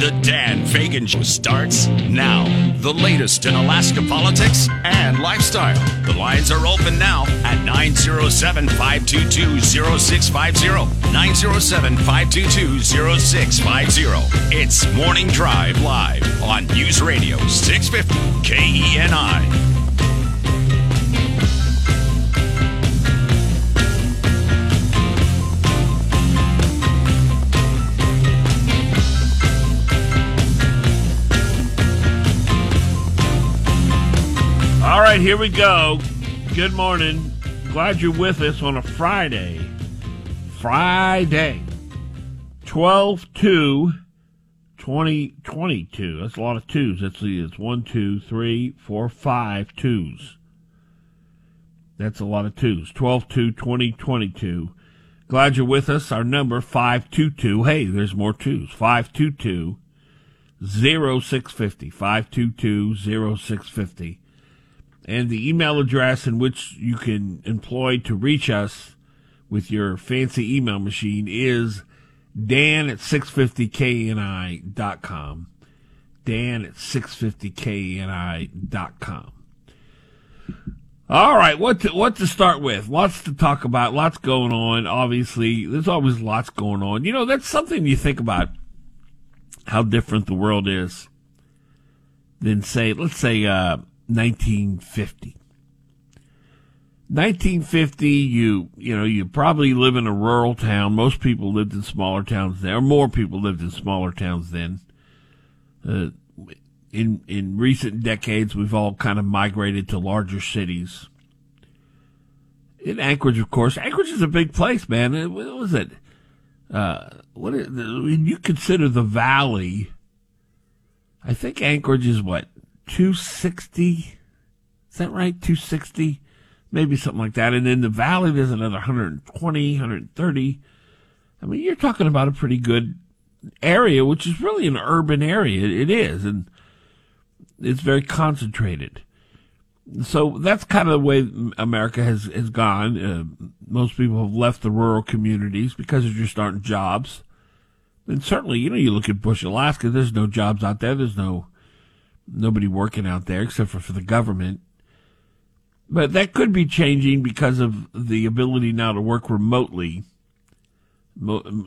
The Dan Fagan Show starts now. The latest in Alaska politics and lifestyle. The lines are open now at 907 522 0650. 907 522 0650. It's Morning Drive Live on News Radio 650 KENI. Right, here we go. Good morning. Glad you're with us on a Friday. Friday. 12 2 2022. That's a lot of twos. Let's see. It's one, two, three, four, five twos. That's a lot of twos. 12 2 2022. Glad you're with us. Our number 522. Hey, there's more twos. 522 0650. 522 0650 and the email address in which you can employ to reach us with your fancy email machine is dan at 650keni.com. Dan at 650keni.com. All right, what to, what to start with? Lots to talk about, lots going on. Obviously, there's always lots going on. You know, that's something you think about how different the world is than say, let's say, uh, 1950. 1950, you you know you probably live in a rural town. Most people lived in smaller towns then, or more people lived in smaller towns then. Uh, in in recent decades, we've all kind of migrated to larger cities. In Anchorage, of course, Anchorage is a big place, man. What was it? Uh, what is, when you consider the valley? I think Anchorage is what 260. Is that right? 260? Maybe something like that. And in the valley, there's another 120, 130. I mean, you're talking about a pretty good area, which is really an urban area. It is. And it's very concentrated. So that's kind of the way America has, has gone. Uh, most people have left the rural communities because just aren't jobs. And certainly, you know, you look at Bush, Alaska, there's no jobs out there. There's no nobody working out there except for, for the government. But that could be changing because of the ability now to work remotely.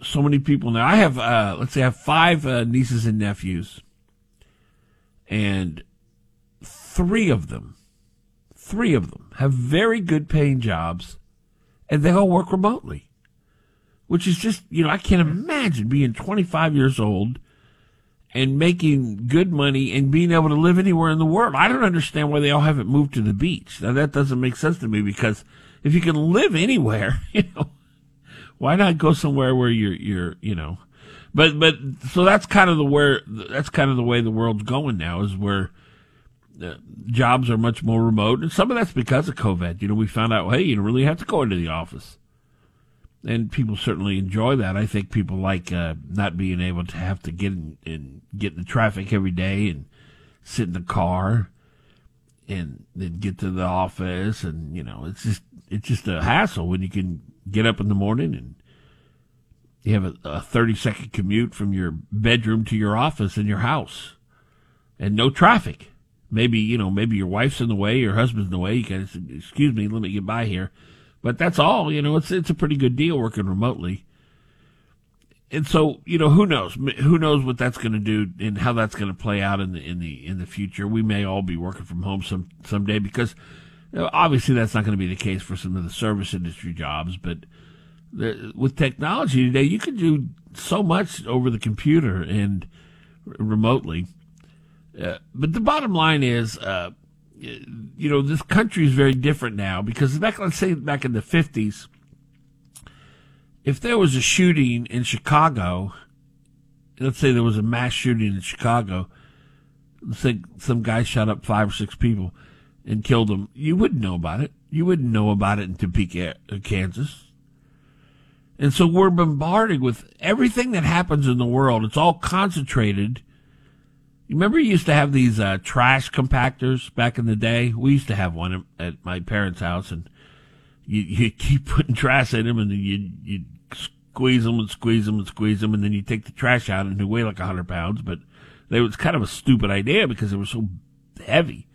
So many people now. I have, uh, let's say, I have five uh, nieces and nephews, and three of them, three of them have very good paying jobs, and they all work remotely, which is just, you know, I can't imagine being 25 years old and making good money and being able to live anywhere in the world. I don't understand why they all haven't moved to the beach. Now that doesn't make sense to me because if you can live anywhere, you know, why not go somewhere where you're, you're, you know, but, but, so that's kind of the where, that's kind of the way the world's going now is where uh, jobs are much more remote. And some of that's because of COVID. You know, we found out, hey, you don't really have to go into the office and people certainly enjoy that. I think people like uh, not being able to have to get in, get in the traffic every day and sit in the car and then get to the office and you know it's just it's just a hassle when you can get up in the morning and you have a, a 30 second commute from your bedroom to your office in your house and no traffic. Maybe you know maybe your wife's in the way your husband's in the way. You can excuse me let me get by here but that's all, you know, it's, it's a pretty good deal working remotely. And so, you know, who knows? Who knows what that's going to do and how that's going to play out in the, in the, in the future. We may all be working from home some, someday because you know, obviously that's not going to be the case for some of the service industry jobs, but the, with technology today, you can do so much over the computer and remotely. Uh, but the bottom line is, uh, you know, this country is very different now because back, let's say back in the 50s, if there was a shooting in Chicago, let's say there was a mass shooting in Chicago, let's say some guy shot up five or six people and killed them, you wouldn't know about it. You wouldn't know about it in Topeka, uh, Kansas. And so we're bombarded with everything that happens in the world. It's all concentrated Remember, you used to have these uh, trash compactors back in the day. We used to have one at my parents' house, and you you keep putting trash in them, and you you squeeze them and squeeze them and squeeze them, and then you take the trash out and they weigh like hundred pounds. But it was kind of a stupid idea because they were so heavy.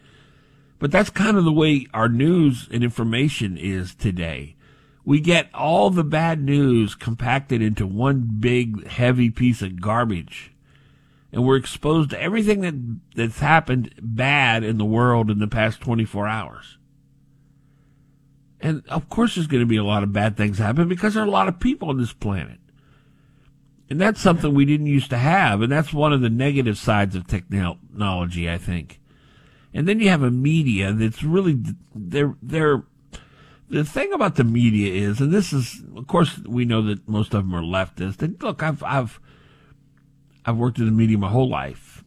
But that's kind of the way our news and information is today. We get all the bad news compacted into one big heavy piece of garbage. And we're exposed to everything that, that's happened bad in the world in the past 24 hours. And of course there's going to be a lot of bad things happen because there are a lot of people on this planet. And that's something we didn't used to have. And that's one of the negative sides of technology, I think. And then you have a media that's really, they're, they're, the thing about the media is, and this is, of course, we know that most of them are leftist. And look, I've, I've, I've worked in the media my whole life.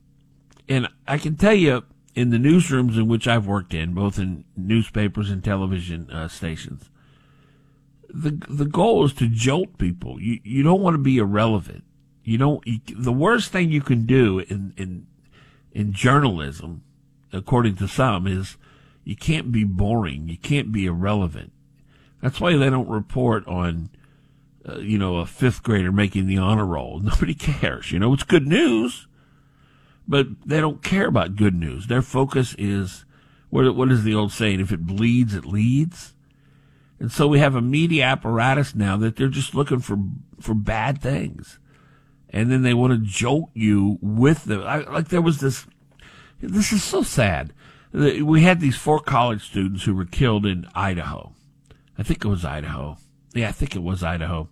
And I can tell you, in the newsrooms in which I've worked in, both in newspapers and television uh, stations, the the goal is to jolt people. You you don't want to be irrelevant. You don't. You, the worst thing you can do in in in journalism, according to some, is you can't be boring. You can't be irrelevant. That's why they don't report on, uh, you know, a fifth grader making the honor roll. Nobody cares. You know, it's good news, but they don't care about good news. Their focus is, what, what is the old saying? If it bleeds, it leads. And so we have a media apparatus now that they're just looking for, for bad things. And then they want to jolt you with them. I, like there was this, this is so sad. We had these four college students who were killed in Idaho. I think it was Idaho. Yeah, I think it was Idaho.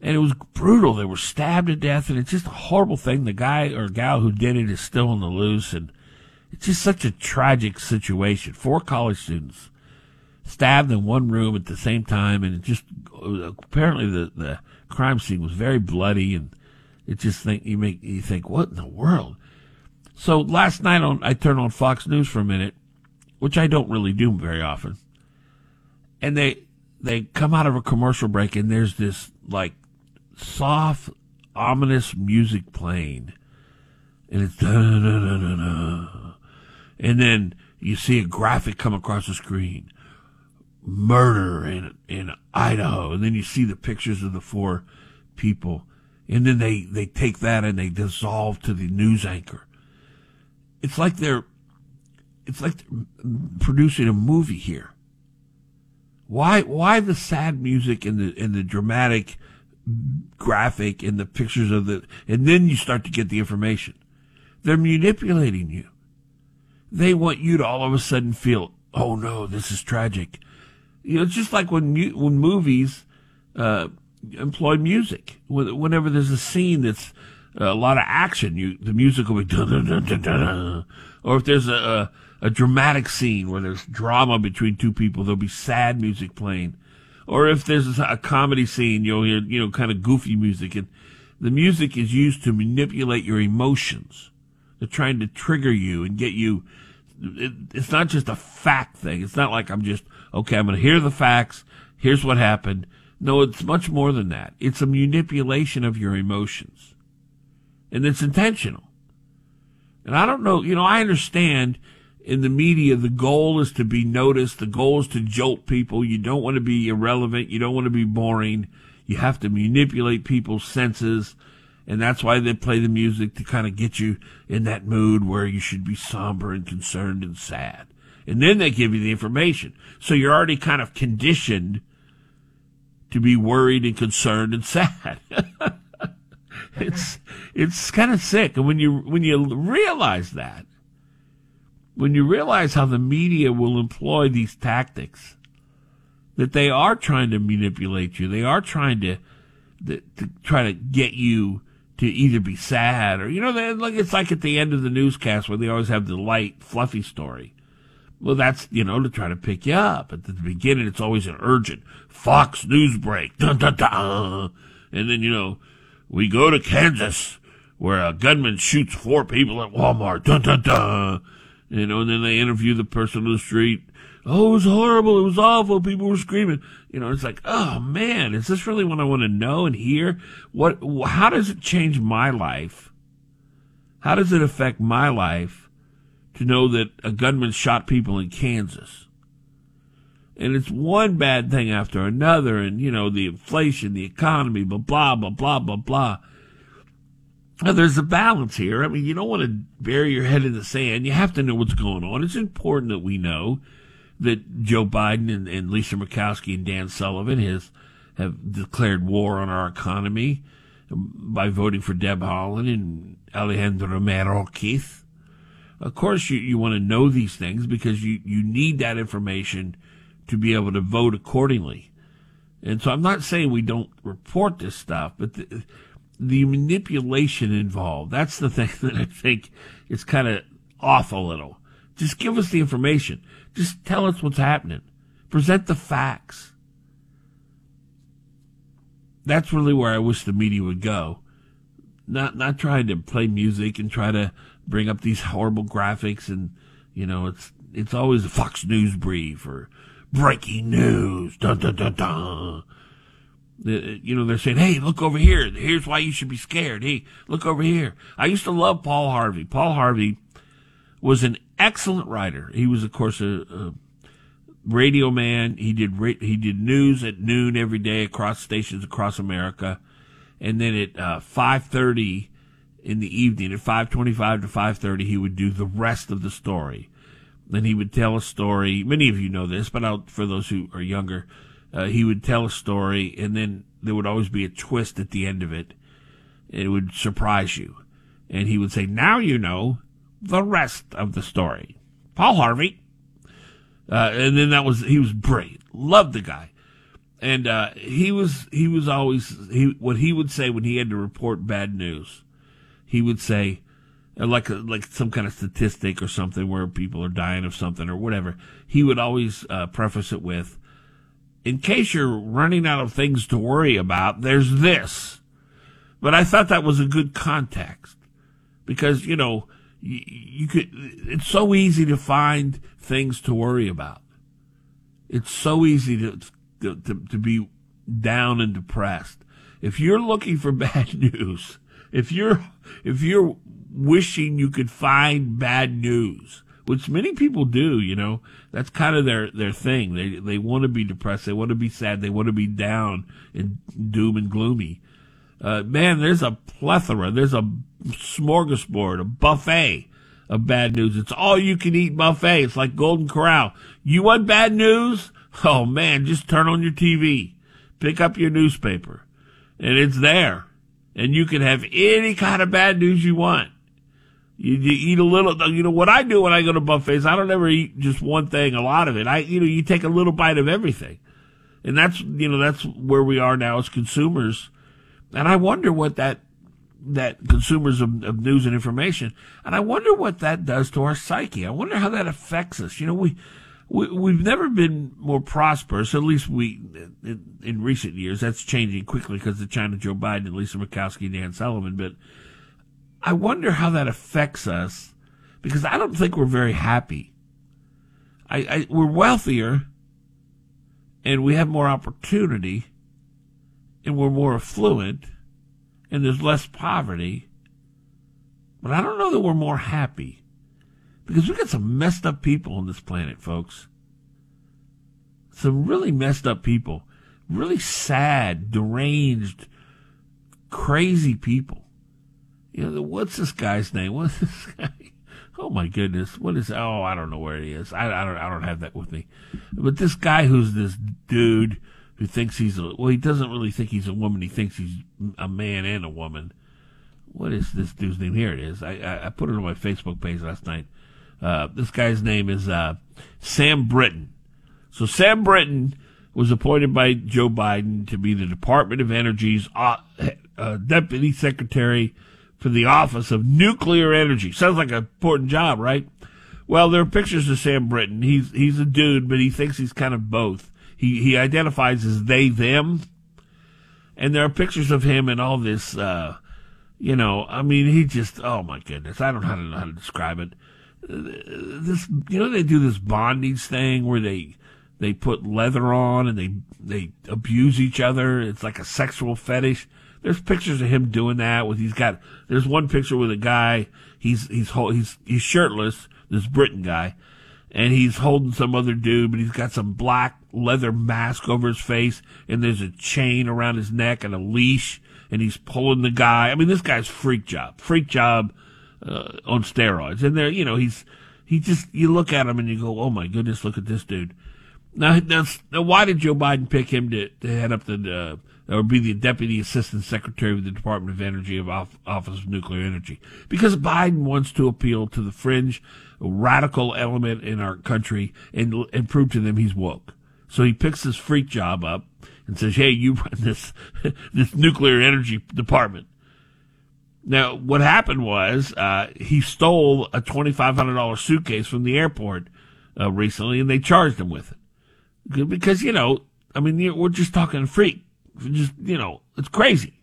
And it was brutal. They were stabbed to death, and it's just a horrible thing. The guy or gal who did it is still on the loose, and it's just such a tragic situation. Four college students stabbed in one room at the same time, and it just apparently the the crime scene was very bloody, and it just think you make you think what in the world. So last night on I turned on Fox News for a minute, which I don't really do very often, and they they come out of a commercial break, and there's this like soft, ominous music playing, and it's da da da da da, and then you see a graphic come across the screen. Murder in in Idaho, and then you see the pictures of the four people, and then they they take that and they dissolve to the news anchor. It's like they're it's like they're producing a movie here. Why why the sad music and the and the dramatic graphic and the pictures of the and then you start to get the information. They're manipulating you. They want you to all of a sudden feel, oh no, this is tragic you know, it's just like when when movies uh, employ music. Whenever there's a scene that's a lot of action, you the music will be dun, dun, dun, dun, or if there's a, a, a dramatic scene where there's drama between two people, there'll be sad music playing. Or if there's a comedy scene, you'll hear you know kind of goofy music, and the music is used to manipulate your emotions. They're trying to trigger you and get you. It, it's not just a fact thing. It's not like I'm just okay, I'm going to hear the facts. Here's what happened. No, it's much more than that. It's a manipulation of your emotions. And it's intentional. And I don't know, you know, I understand in the media the goal is to be noticed. The goal is to jolt people. You don't want to be irrelevant. You don't want to be boring. You have to manipulate people's senses. And that's why they play the music to kind of get you in that mood where you should be somber and concerned and sad and then they give you the information. So you're already kind of conditioned to be worried and concerned and sad. it's it's kind of sick, and when you when you realize that, when you realize how the media will employ these tactics, that they are trying to manipulate you, they are trying to to, to try to get you to either be sad or you know, they, like it's like at the end of the newscast where they always have the light, fluffy story. Well, that's, you know, to try to pick you up. At the beginning, it's always an urgent Fox News break. Dun, dun, dun. And then, you know, we go to Kansas where a gunman shoots four people at Walmart. Dun, dun, dun. You know, and then they interview the person on the street. Oh, it was horrible. It was awful. People were screaming. You know, it's like, oh man, is this really what I want to know and hear? What, how does it change my life? How does it affect my life? to know that a gunman shot people in Kansas. and it's one bad thing after another, and you know the inflation, the economy, blah blah blah blah blah blah. Now, there's a balance here. I mean, you don't want to bury your head in the sand. You have to know what's going on. It's important that we know that Joe Biden and, and Lisa Murkowski and Dan Sullivan has have declared war on our economy by voting for Deb Haaland and Alejandro Mayorkas. Of course, you, you want to know these things because you, you need that information to be able to vote accordingly. And so I'm not saying we don't report this stuff, but the, the manipulation involved, that's the thing that I think is kind of off a little. Just give us the information. Just tell us what's happening. Present the facts. That's really where I wish the media would go. Not not trying to play music and try to bring up these horrible graphics and you know it's it's always a Fox News brief or breaking news. Dun dun dun dun. You know, they're saying, hey, look over here. Here's why you should be scared. Hey, look over here. I used to love Paul Harvey. Paul Harvey was an excellent writer. He was, of course, a, a radio man. He did he did news at noon every day across stations across America, and then at uh, five thirty in the evening, at five twenty-five to five thirty, he would do the rest of the story. Then he would tell a story. Many of you know this, but I'll, for those who are younger, uh, he would tell a story, and then there would always be a twist at the end of it. It would surprise you. And he would say, Now you know the rest of the story. Paul Harvey. Uh, and then that was, he was brilliant. Loved the guy. And, uh, he was, he was always, he, what he would say when he had to report bad news, he would say, uh, like a, like some kind of statistic or something where people are dying of something or whatever. He would always, uh, preface it with, in case you're running out of things to worry about, there's this. But I thought that was a good context because, you know, you, you could, it's so easy to find things to worry about. It's so easy to, to, to, to be down and depressed. If you're looking for bad news, if you're, if you're wishing you could find bad news, which many people do, you know. That's kind of their, their thing. They, they want to be depressed. They want to be sad. They want to be down and doom and gloomy. Uh, man, there's a plethora. There's a smorgasbord, a buffet of bad news. It's all you can eat buffet. It's like Golden Corral. You want bad news? Oh man, just turn on your TV, pick up your newspaper, and it's there. And you can have any kind of bad news you want. You, you, eat a little, you know, what I do when I go to buffets, I don't ever eat just one thing, a lot of it. I, you know, you take a little bite of everything. And that's, you know, that's where we are now as consumers. And I wonder what that, that consumers of, of news and information, and I wonder what that does to our psyche. I wonder how that affects us. You know, we, we we've never been more prosperous, at least we, in, in recent years. That's changing quickly because of China Joe Biden, Lisa Murkowski, Dan Sullivan, but, I wonder how that affects us because I don't think we're very happy. I, I, we're wealthier and we have more opportunity and we're more affluent and there's less poverty. But I don't know that we're more happy because we've got some messed up people on this planet, folks. Some really messed up people, really sad, deranged, crazy people. You know, what's this guy's name? What's this guy? Oh my goodness, what is? Oh, I don't know where he is. I, I don't. I don't have that with me. But this guy, who's this dude who thinks he's a well, he doesn't really think he's a woman. He thinks he's a man and a woman. What is this dude's name? Here it is. I I, I put it on my Facebook page last night. Uh, this guy's name is uh, Sam Brinton. So Sam Brinton was appointed by Joe Biden to be the Department of Energy's uh, uh deputy secretary for the Office of Nuclear Energy. Sounds like an important job, right? Well, there are pictures of Sam Brinton. He's he's a dude, but he thinks he's kind of both. He he identifies as they them, and there are pictures of him and all this. Uh, you know, I mean, he just oh my goodness, I don't know how to describe it. This you know they do this bondage thing where they they put leather on and they they abuse each other. It's like a sexual fetish. There's pictures of him doing that with he's got there's one picture with a guy he's he's he's he's shirtless this Brinton guy and he's holding some other dude, but he's got some black leather mask over his face, and there's a chain around his neck and a leash, and he's pulling the guy. I mean, this guy's freak job, freak job uh, on steroids. And there, you know, he's he just you look at him and you go, oh my goodness, look at this dude. Now, now, now why did Joe Biden pick him to, to head up the uh, or be the deputy assistant secretary of the Department of Energy of Office of Nuclear Energy? Because Biden wants to appeal to the fringe radical element in our country and and prove to them he's woke. So he picks this freak job up and says, "Hey, you run this this nuclear energy department." Now, what happened was uh, he stole a twenty five hundred dollar suitcase from the airport uh, recently, and they charged him with it because you know, I mean, we're just talking freak, just you know, it's crazy.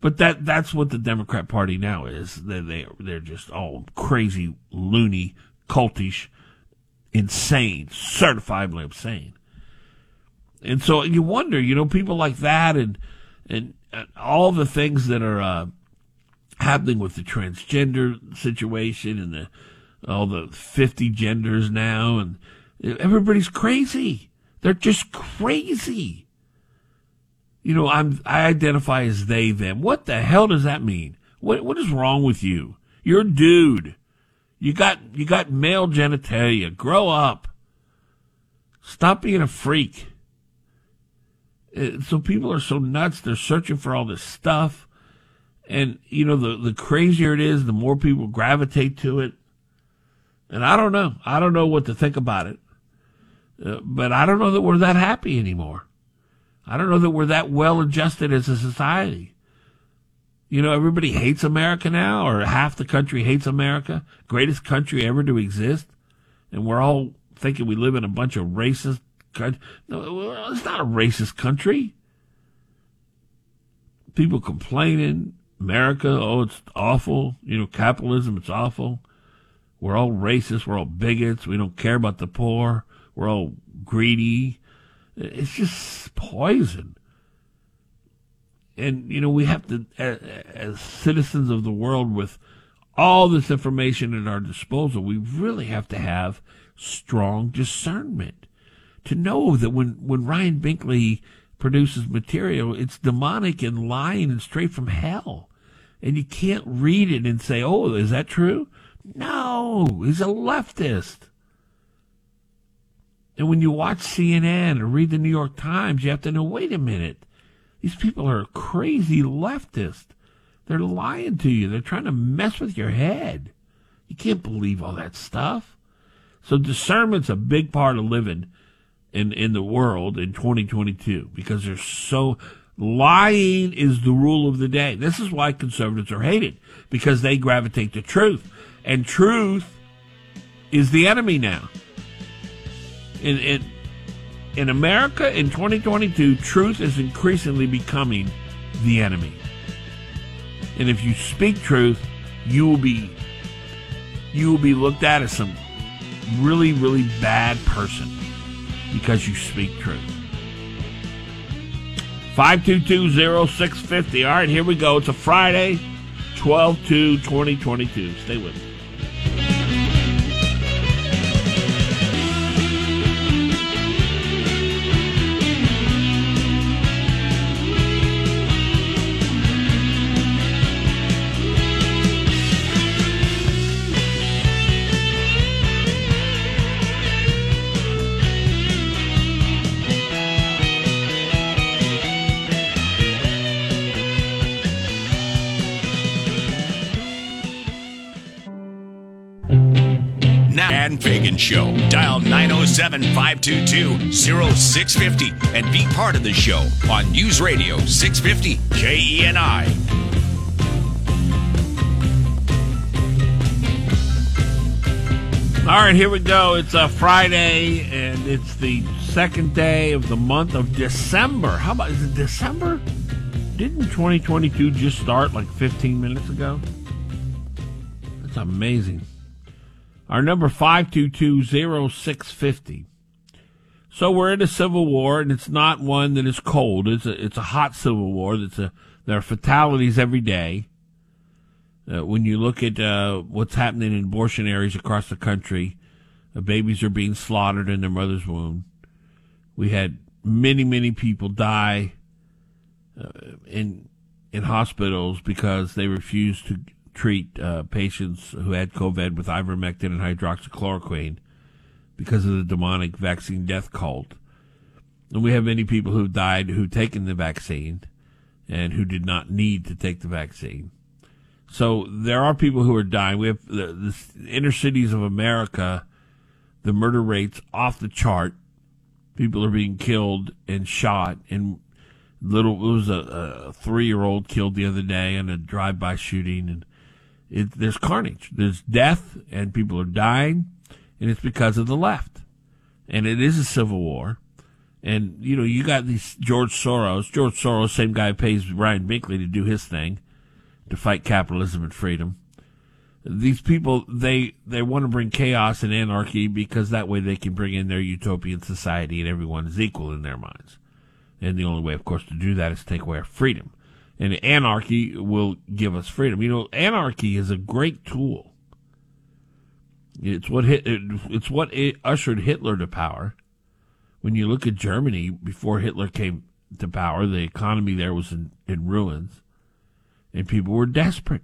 But that that's what the Democrat Party now is. They they they're just all crazy, loony, cultish, insane, certifiably insane. And so you wonder, you know, people like that and and, and all the things that are uh, happening with the transgender situation and the all the 50 genders now and everybody's crazy. They're just crazy you know, I'm I identify as they them. What the hell does that mean? What what is wrong with you? You're a dude. You got you got male genitalia. Grow up. Stop being a freak. Uh, so people are so nuts. They're searching for all this stuff, and you know the the crazier it is, the more people gravitate to it. And I don't know. I don't know what to think about it. Uh, but I don't know that we're that happy anymore. I don't know that we're that well adjusted as a society. You know, everybody hates America now, or half the country hates America, greatest country ever to exist, and we're all thinking we live in a bunch of racist. country. No, it's not a racist country. People complaining, America, oh, it's awful. You know, capitalism, it's awful. We're all racist. We're all bigots. We don't care about the poor. We're all greedy. It's just poison. And, you know, we have to, as, citizens of the world with all this information at our disposal, we really have to have strong discernment to know that when, when Ryan Binkley produces material, it's demonic and lying and straight from hell. And you can't read it and say, oh, is that true? No, he's a leftist. And when you watch CNN or read the New York Times, you have to know wait a minute. These people are crazy leftists. They're lying to you. They're trying to mess with your head. You can't believe all that stuff. So discernment's a big part of living in, in the world in 2022 because there's so lying is the rule of the day. This is why conservatives are hated because they gravitate to truth and truth is the enemy now in, in, in America in 2022, truth is increasingly becoming the enemy. And if you speak truth, you will be you will be looked at as some really, really bad person because you speak truth. 5220650. All right, here we go. It's a Friday, 12 2 2022. Stay with me. Show. Dial 907 522 0650 and be part of the show on News Radio 650 KENI. All right, here we go. It's a Friday, and it's the second day of the month of December. How about is it December? Didn't 2022 just start like 15 minutes ago? That's amazing. Our number 5220650. So we're in a civil war, and it's not one that is cold. It's a, it's a hot civil war. That's a, there are fatalities every day. Uh, when you look at uh, what's happening in abortion areas across the country, Uh, babies are being slaughtered in their mother's womb. We had many, many people die uh, in in hospitals because they refused to treat uh, patients who had COVID with ivermectin and hydroxychloroquine because of the demonic vaccine death cult. And we have many people who died who've taken the vaccine and who did not need to take the vaccine. So there are people who are dying. We have the, the inner cities of America, the murder rates off the chart. People are being killed and shot. And little, it was a, a three year old killed the other day in a drive by shooting. And it, there's carnage. There's death and people are dying. And it's because of the left. And it is a civil war. And, you know, you got these George Soros. George Soros, same guy pays Ryan Binkley to do his thing to fight capitalism and freedom. These people, they, they want to bring chaos and anarchy because that way they can bring in their utopian society and everyone is equal in their minds. And the only way, of course, to do that is to take away our freedom. And anarchy will give us freedom. You know, anarchy is a great tool. It's what hit, it's what it ushered Hitler to power. When you look at Germany before Hitler came to power, the economy there was in, in ruins and people were desperate.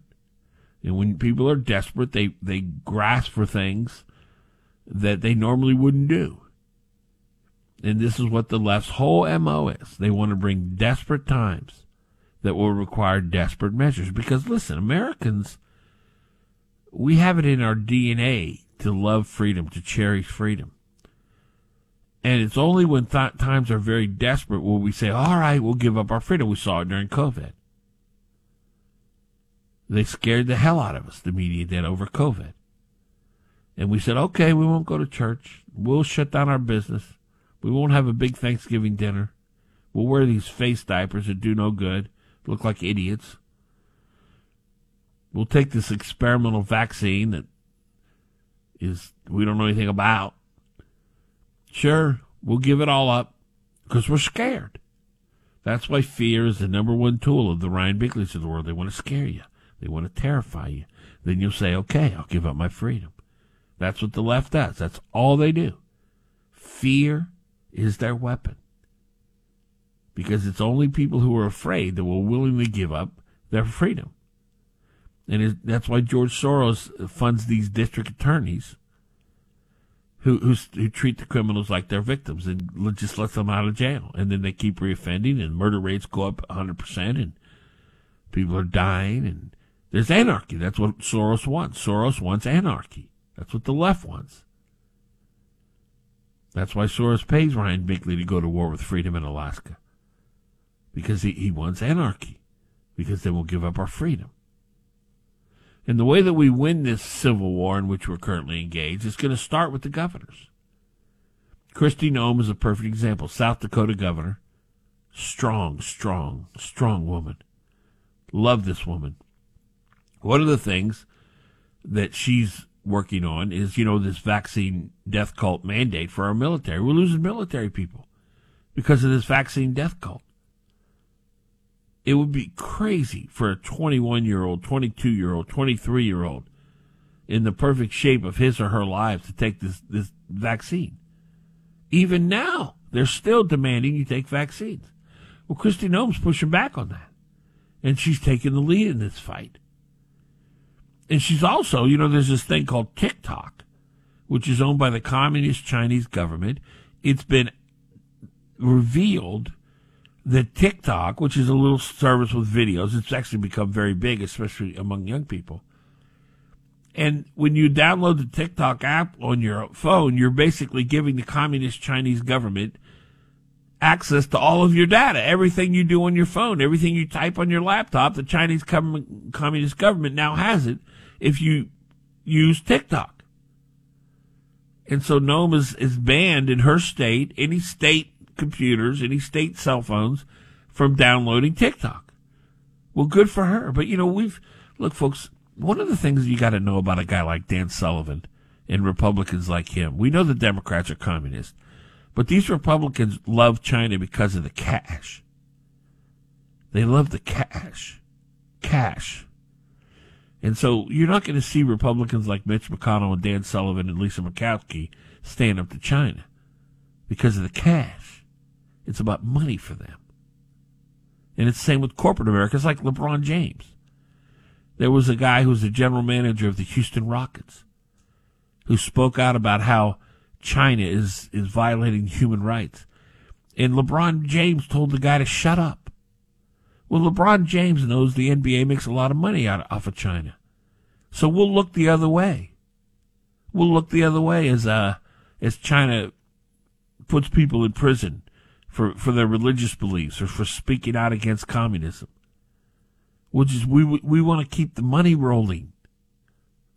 And when people are desperate, they, they grasp for things that they normally wouldn't do. And this is what the left's whole MO is. They want to bring desperate times that will require desperate measures. Because listen, Americans, we have it in our DNA to love freedom, to cherish freedom. And it's only when th- times are very desperate will we say, all right, we'll give up our freedom. We saw it during COVID. They scared the hell out of us, the media did, over COVID. And we said, okay, we won't go to church. We'll shut down our business. We won't have a big Thanksgiving dinner. We'll wear these face diapers that do no good, look like idiots. We'll take this experimental vaccine that is we don't know anything about. Sure, we'll give it all up because we're scared. That's why fear is the number one tool of the Ryan Binkleys of the world. They want to scare you. They want to terrify you. Then you'll say, okay, I'll give up my freedom. That's what the left does. That's all they do. Fear is their weapon. Because it's only people who are afraid that will willingly give up their freedom. And that's why George Soros funds these district attorneys who, who, who treat the criminals like they're victims and just let them out of jail. And then they keep reoffending and murder rates go up 100% and people are dying and there's anarchy. That's what Soros wants. Soros wants anarchy. That's what the left wants. That's why Soros pays Ryan Binkley to go to war with freedom in Alaska. Because he, he wants anarchy. Because then we'll give up our freedom. And the way that we win this civil war in which we're currently engaged is going to start with the governors. Kristi Noem is a perfect example. South Dakota governor. Strong, strong, strong woman. Love this woman. One of the things that she's working on is, you know, this vaccine death cult mandate for our military. We're losing military people because of this vaccine death cult. It would be crazy for a 21 year old, 22 year old, 23 year old in the perfect shape of his or her lives to take this, this vaccine. Even now, they're still demanding you take vaccines. Well, Kristi Noem's pushing back on that. And she's taking the lead in this fight and she's also, you know, there's this thing called TikTok, which is owned by the communist Chinese government. It's been revealed that TikTok, which is a little service with videos, it's actually become very big, especially among young people. And when you download the TikTok app on your phone, you're basically giving the communist Chinese government access to all of your data, everything you do on your phone, everything you type on your laptop. The Chinese communist government now has it if you use TikTok. And so Noem is, is banned in her state, any state computers, any state cell phones from downloading TikTok. Well, good for her. But you know, we've, look, folks, one of the things you got to know about a guy like Dan Sullivan and Republicans like him, we know the Democrats are communists, but these Republicans love China because of the cash. They love the cash. Cash. And so you're not going to see Republicans like Mitch McConnell and Dan Sullivan and Lisa Murkowski stand up to China because of the cash. It's about money for them. And it's the same with corporate America. It's like LeBron James. There was a guy who was the general manager of the Houston Rockets who spoke out about how China is, is violating human rights. And LeBron James told the guy to shut up. Well, LeBron James knows the NBA makes a lot of money out off of China. So we'll look the other way. We'll look the other way as, uh, as China puts people in prison for, for their religious beliefs or for speaking out against communism. Which is, we, we want to keep the money rolling.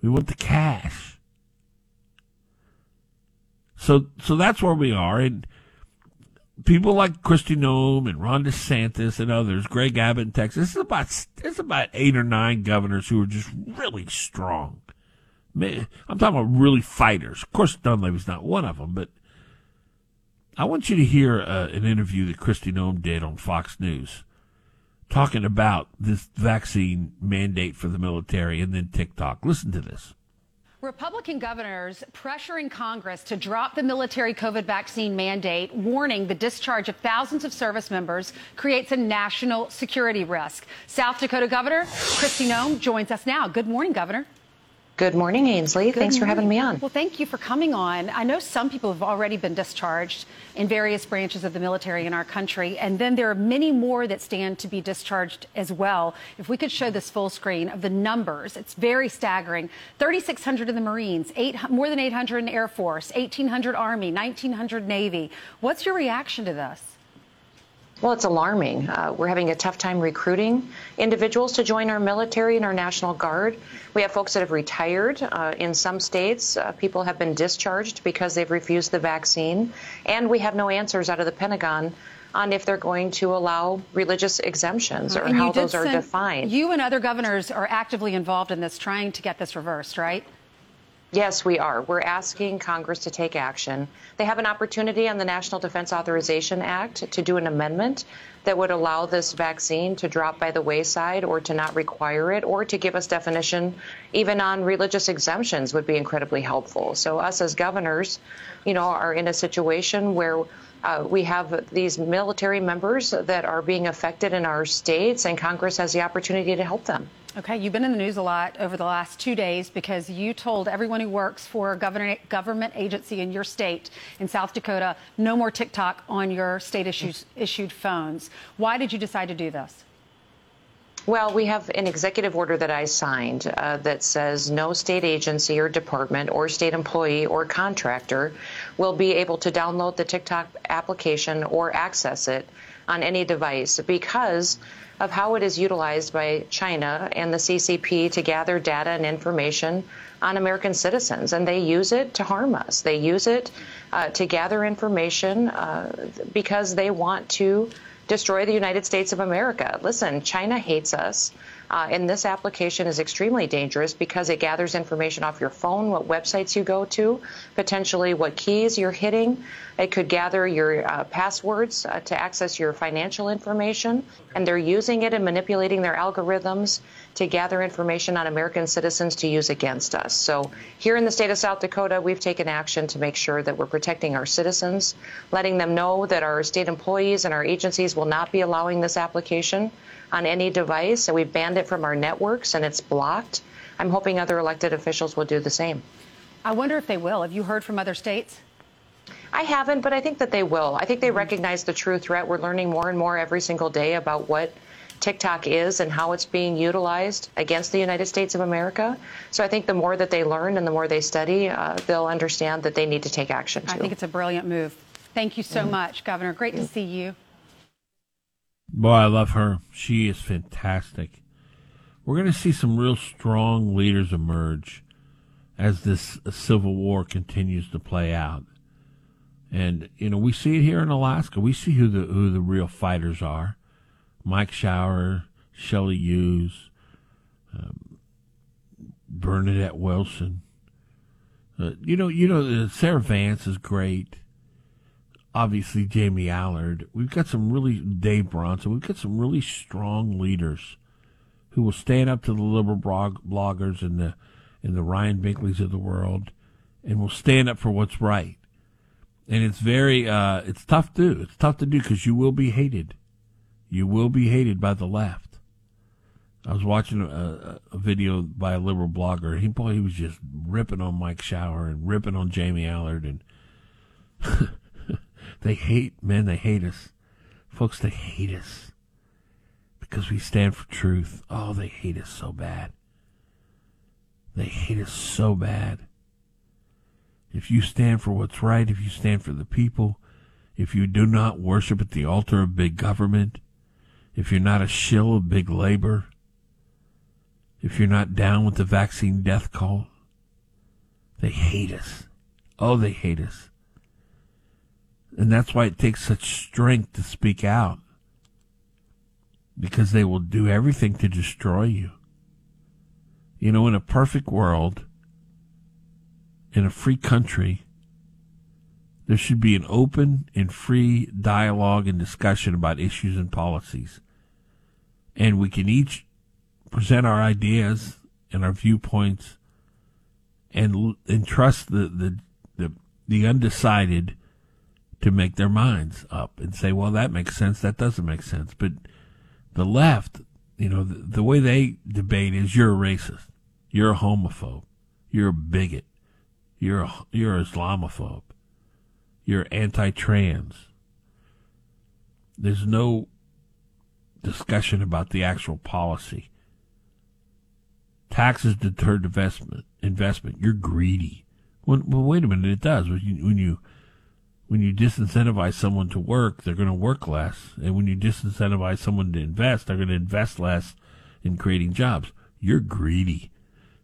We want the cash. So, so that's where we are. And people like Kristi Noem and Ron DeSantis and others, Greg Abbott in Texas, it's about, it's about eight or nine governors who are just really strong. I'm talking about really fighters. Of course, Dunleavy's not one of them, but I want you to hear uh, an interview that Kristi Noem did on Fox News talking about this vaccine mandate for the military and then TikTok. Listen to this. Republican governors pressuring Congress to drop the military COVID vaccine mandate, warning the discharge of thousands of service members creates a national security risk. South Dakota Governor Kristi Noem joins us now. Good morning, Governor. Good morning, Ainsley. Good Thanks morning. for having me on. Well, thank you for coming on. I know some people have already been discharged in various branches of the military in our country, and then there are many more that stand to be discharged as well. If we could show this full screen of the numbers, it's very staggering. 3,600 in the Marines, eight, more than 800 in Air Force, 1,800 Army, 1,900 Navy. What's your reaction to this? Well, it's alarming. Uh, we're having a tough time recruiting individuals to join our military and our National Guard. We have folks that have retired. Uh, in some states, uh, people have been discharged because they've refused the vaccine. And we have no answers out of the Pentagon on if they're going to allow religious exemptions or and how those are defined. You and other governors are actively involved in this, trying to get this reversed, right? Yes, we are. We're asking Congress to take action. They have an opportunity on the National Defense Authorization Act to do an amendment that would allow this vaccine to drop by the wayside or to not require it or to give us definition even on religious exemptions would be incredibly helpful. So us as governors, you know, are in a situation where uh, we have these military members that are being affected in our states and Congress has the opportunity to help them. Okay, you've been in the news a lot over the last two days because you told everyone who works for a government government agency in your state, in South Dakota, no more TikTok on your state issues, issued phones. Why did you decide to do this? Well, we have an executive order that I signed uh, that says no state agency or department or state employee or contractor will be able to download the TikTok application or access it on any device because of how it is utilized by China and the CCP to gather data and information on American citizens. And they use it to harm us. They use it uh, to gather information uh, because they want to destroy the United States of America. Listen, China hates us. Uh, and this application is extremely dangerous because it gathers information off your phone, what websites you go to, potentially what keys you're hitting. It could gather your uh, passwords uh, to access your financial information. And they're using it and manipulating their algorithms to gather information on American citizens to use against us. So here in the state of South Dakota, we've taken action to make sure that we're protecting our citizens, letting them know that our state employees and our agencies will not be allowing this application on any device. and we've banned it from our networks and it's blocked. I'm hoping other elected officials will do the same. I wonder if they will. Have you heard from other states? I haven't, but I think that they will. I think they recognize the true threat. We're learning more and more every single day about what TikTok is and how it's being utilized against the United States of America. So I think the more that they learn and the more they study, uh, they'll understand that they need to take action too. I think it's a brilliant move. Thank you so mm-hmm. much, Governor. Great to see you. Boy, I love her. She is fantastic. We're going to see some real strong leaders emerge as this civil war continues to play out. And you know, we see it here in Alaska. We see who the who the real fighters are. Mike Shower, Shelley Hughes, um, Bernadette Wilson. Uh, you know, you know, Sarah Vance is great obviously Jamie Allard. We've got some really Dave Bronson. We've got some really strong leaders who will stand up to the liberal blog, bloggers and the and the Ryan Binkleys of the world, and will stand up for what's right. And it's very uh, it's tough to. It's tough to do because you will be hated. You will be hated by the left. I was watching a, a video by a liberal blogger. He boy, he was just ripping on Mike Shower and ripping on Jamie Allard, and they hate men. They hate us, folks. They hate us because we stand for truth. Oh, they hate us so bad. They hate us so bad. If you stand for what's right, if you stand for the people, if you do not worship at the altar of big government, if you're not a shill of big labor, if you're not down with the vaccine death call, they hate us. Oh, they hate us. And that's why it takes such strength to speak out. Because they will do everything to destroy you. You know, in a perfect world, in a free country, there should be an open and free dialogue and discussion about issues and policies. And we can each present our ideas and our viewpoints and, and trust the, the, the, the undecided to make their minds up and say, well, that makes sense. That doesn't make sense. But the left, you know, the, the way they debate is you're a racist. You're a homophobe. You're a bigot. You're a, you're Islamophobe. You're anti-trans. There's no discussion about the actual policy. Taxes deter investment. Investment. You're greedy. Well, well wait a minute. It does when you when you when you disincentivize someone to work, they're going to work less, and when you disincentivize someone to invest, they're going to invest less in creating jobs. You're greedy.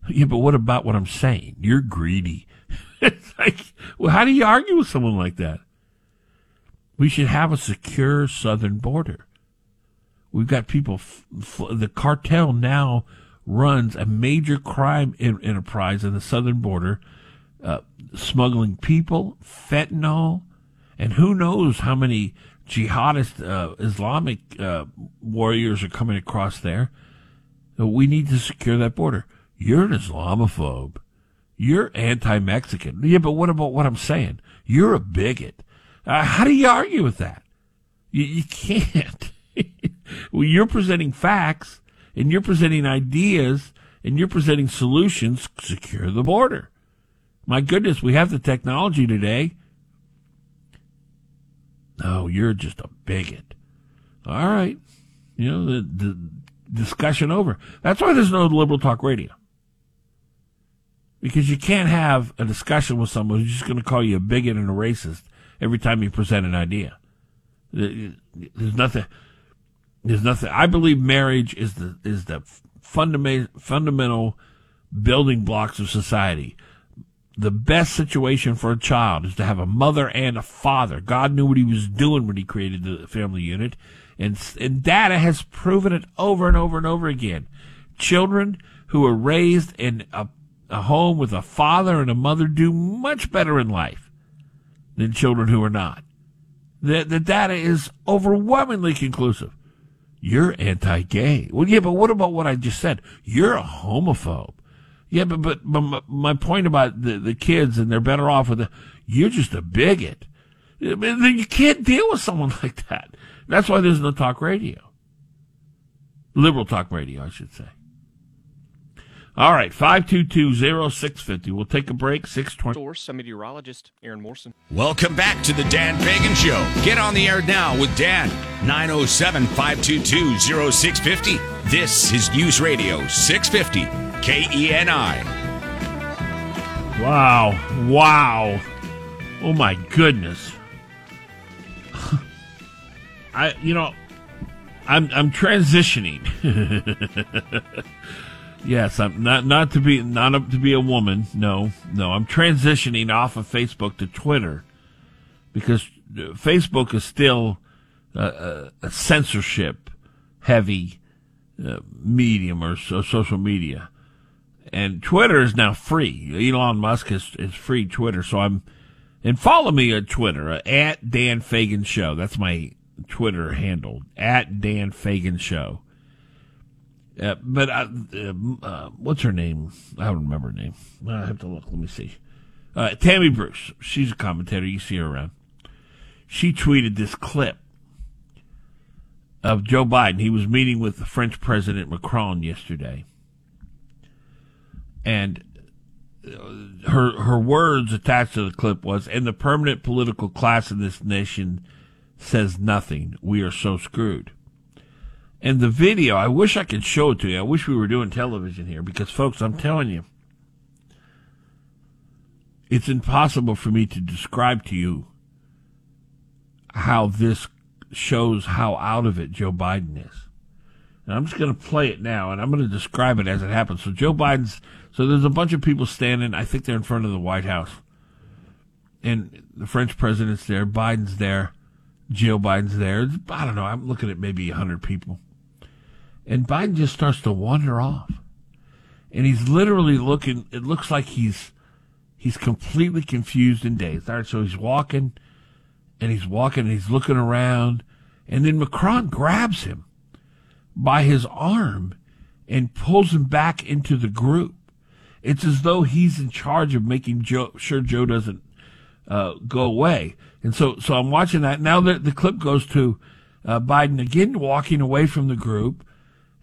Yeah, but what about what I'm saying? You're greedy. it's like, well, how do you argue with someone like that? We should have a secure southern border. We've got people, f- f- the cartel now runs a major crime in- enterprise in the southern border, uh, smuggling people, fentanyl, and who knows how many jihadist uh, Islamic uh, warriors are coming across there. We need to secure that border. You're an Islamophobe. You're anti-Mexican. Yeah, but what about what I'm saying? You're a bigot. Uh, how do you argue with that? You, you can't. well, you're presenting facts and you're presenting ideas and you're presenting solutions. Secure the border. My goodness, we have the technology today. No, you're just a bigot. All right. You know, the, the discussion over. That's why there's no liberal talk radio. Because you can't have a discussion with someone who's just going to call you a bigot and a racist every time you present an idea. There's nothing. There's nothing. I believe marriage is the is the fundamental fundamental building blocks of society. The best situation for a child is to have a mother and a father. God knew what He was doing when He created the family unit, and and data has proven it over and over and over again. Children who are raised in a, a home with a father and a mother do much better in life than children who are not. The, the data is overwhelmingly conclusive. You're anti-gay. Well, yeah, but what about what I just said? You're a homophobe. Yeah, but, but, but my point about the, the kids and they're better off with the, you're just a bigot. I mean, you can't deal with someone like that. That's why there's no talk radio. Liberal talk radio, I should say. All right, 522-0650. We'll take a break, 620. Source, I'm meteorologist Aaron Morrison. Welcome back to the Dan Fagan Show. Get on the air now with Dan, 907-522-0650. This is News Radio 650, KENI. Wow. Wow. Oh my goodness. I you know I'm I'm transitioning. yes, I'm not not to be not to be a woman. No, no, I'm transitioning off of Facebook to Twitter because Facebook is still a, a censorship heavy uh, medium or so, social media, and Twitter is now free. Elon Musk has is free Twitter, so I'm and follow me on Twitter uh, at Dan Fagan Show. That's my Twitter handle at Dan Fagan Show. Uh, but uh, uh, what's her name? I don't remember her name. I have to look. Let me see. Uh, Tammy Bruce. She's a commentator. You see her around. She tweeted this clip of Joe Biden. He was meeting with the French President Macron yesterday, and uh, her her words attached to the clip was, "And the permanent political class in this nation says nothing. We are so screwed." And the video, I wish I could show it to you. I wish we were doing television here because, folks, I'm telling you, it's impossible for me to describe to you how this shows how out of it Joe Biden is. And I'm just going to play it now, and I'm going to describe it as it happens. So Joe Biden's, so there's a bunch of people standing. I think they're in front of the White House, and the French president's there, Biden's there, Joe Biden's there. I don't know. I'm looking at maybe 100 people and Biden just starts to wander off. And he's literally looking, it looks like he's, he's completely confused and dazed. All right, so he's walking and he's walking and he's looking around. And then Macron grabs him by his arm and pulls him back into the group. It's as though he's in charge of making Joe, sure Joe doesn't uh, go away. And so, so I'm watching that. Now the, the clip goes to uh, Biden again walking away from the group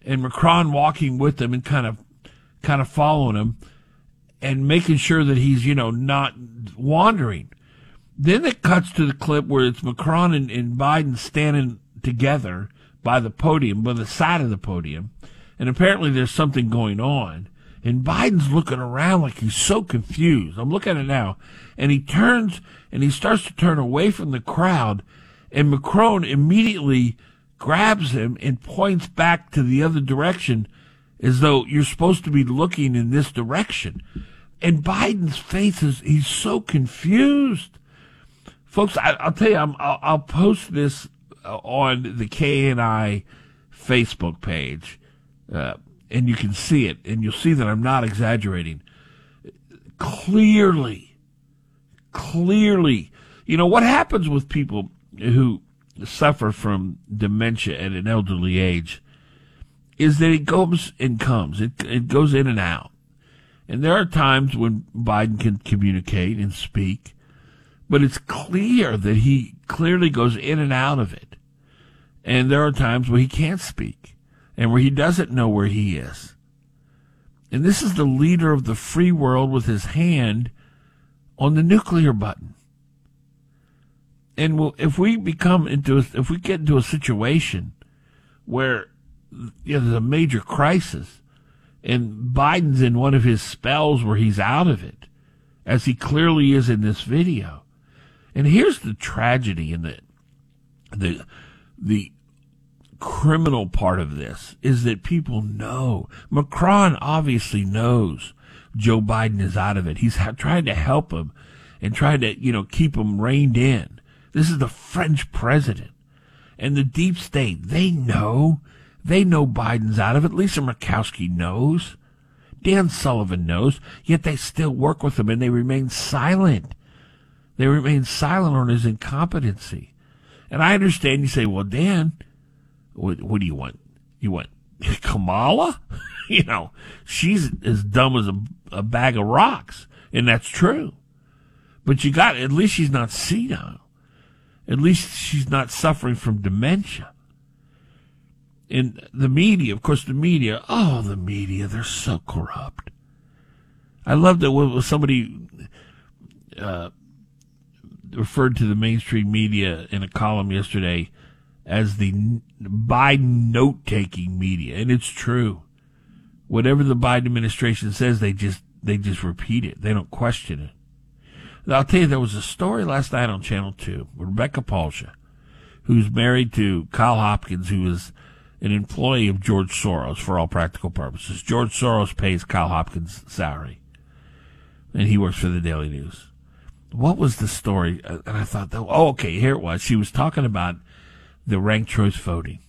and Macron walking with them and kind of kind of following him and making sure that he's you know not wandering. Then it cuts to the clip where it's Macron and, and Biden standing together by the podium, by the side of the podium, and apparently there's something going on. And Biden's looking around like he's so confused. I'm looking at it now, and he turns and he starts to turn away from the crowd, and Macron immediately grabs him and points back to the other direction as though you're supposed to be looking in this direction. And Biden's face is, he's so confused. Folks, I, will tell you, i will I'll post this uh, on the KENI Facebook page, uh, and you can see it, and you'll see that I'm not exaggerating. Clearly, clearly, you know, what happens with people who suffer from dementia at an elderly age is that it goes and comes. It, it goes in and out. And there are times when Biden can communicate and speak, but it's clear that he clearly goes in and out of it. And there are times where he can't speak and where he doesn't know where he is. And this is the leader of the free world with his hand on the nuclear button and we'll, if we become into a, if we get into a situation where you know, there's a major crisis and Biden's in one of his spells where he's out of it, as he clearly is in this video. And here's the tragedy in the the the criminal part of this is that people know Macron obviously knows Joe Biden is out of it. He's ha- trying to help him and trying to you know keep him reined in. This is the French president. And the deep state, they know. They know Biden's out of it. Lisa Murkowski knows. Dan Sullivan knows. Yet they still work with him and they remain silent. They remain silent on his incompetency. And I understand you say, well, Dan, what, what do you want? You want Kamala? you know, she's as dumb as a, a bag of rocks. And that's true. But you got, at least she's not senile. At least she's not suffering from dementia. And the media, of course, the media, oh, the media, they're so corrupt. I love that when somebody uh, referred to the mainstream media in a column yesterday as the Biden note taking media, and it's true. Whatever the Biden administration says, they just they just repeat it. They don't question it. I'll tell you, there was a story last night on Channel 2. Rebecca Palsha, who's married to Kyle Hopkins, who is an employee of George Soros for all practical purposes. George Soros pays Kyle Hopkins' salary, and he works for the Daily News. What was the story? Uh, and I thought, oh, okay, here it was. She was talking about the ranked choice voting.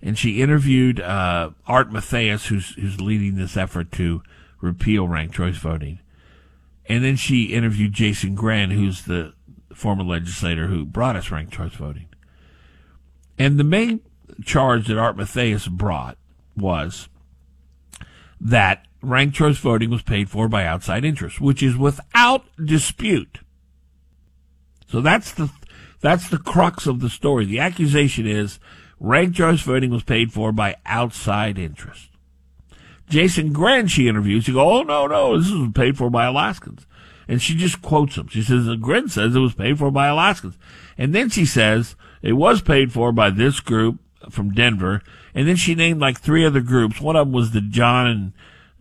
And she interviewed uh, Art Mathias, who's, who's leading this effort to repeal ranked choice voting. And then she interviewed Jason Grenn, who's the former legislator who brought us ranked choice voting. And the main charge that Art Mathias brought was that ranked choice voting was paid for by outside interests, which is without dispute. So that's the that's the crux of the story. The accusation is ranked choice voting was paid for by outside interest. Jason Grenn, she interviews, she goes, "Oh no, no, this was paid for by Alaskans," and she just quotes him. She says, "Grenn says it was paid for by Alaskans," and then she says it was paid for by this group from Denver, and then she named like three other groups. One of them was the John and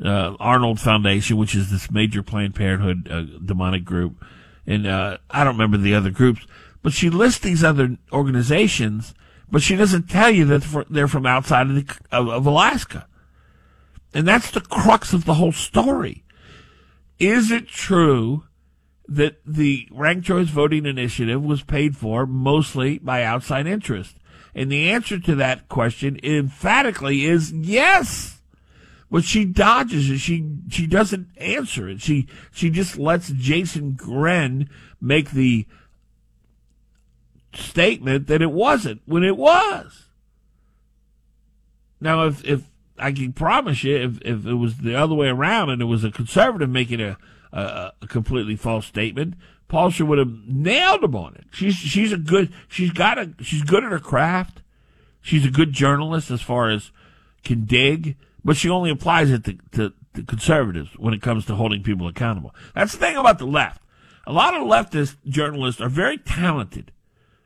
uh, Arnold Foundation, which is this major Planned Parenthood uh, demonic group, and uh, I don't remember the other groups. But she lists these other organizations, but she doesn't tell you that they're from outside of, the, of, of Alaska. And that's the crux of the whole story. Is it true that the ranked choice voting initiative was paid for mostly by outside interest? And the answer to that question emphatically is yes. But she dodges it. She she doesn't answer it. She she just lets Jason Grenn make the statement that it wasn't when it was. Now, if if I can promise you, if if it was the other way around and it was a conservative making a a, a completely false statement, Paulster would have nailed him on it. She's she's a good she's got a she's good at her craft. She's a good journalist as far as can dig, but she only applies it to, to, to conservatives when it comes to holding people accountable. That's the thing about the left. A lot of leftist journalists are very talented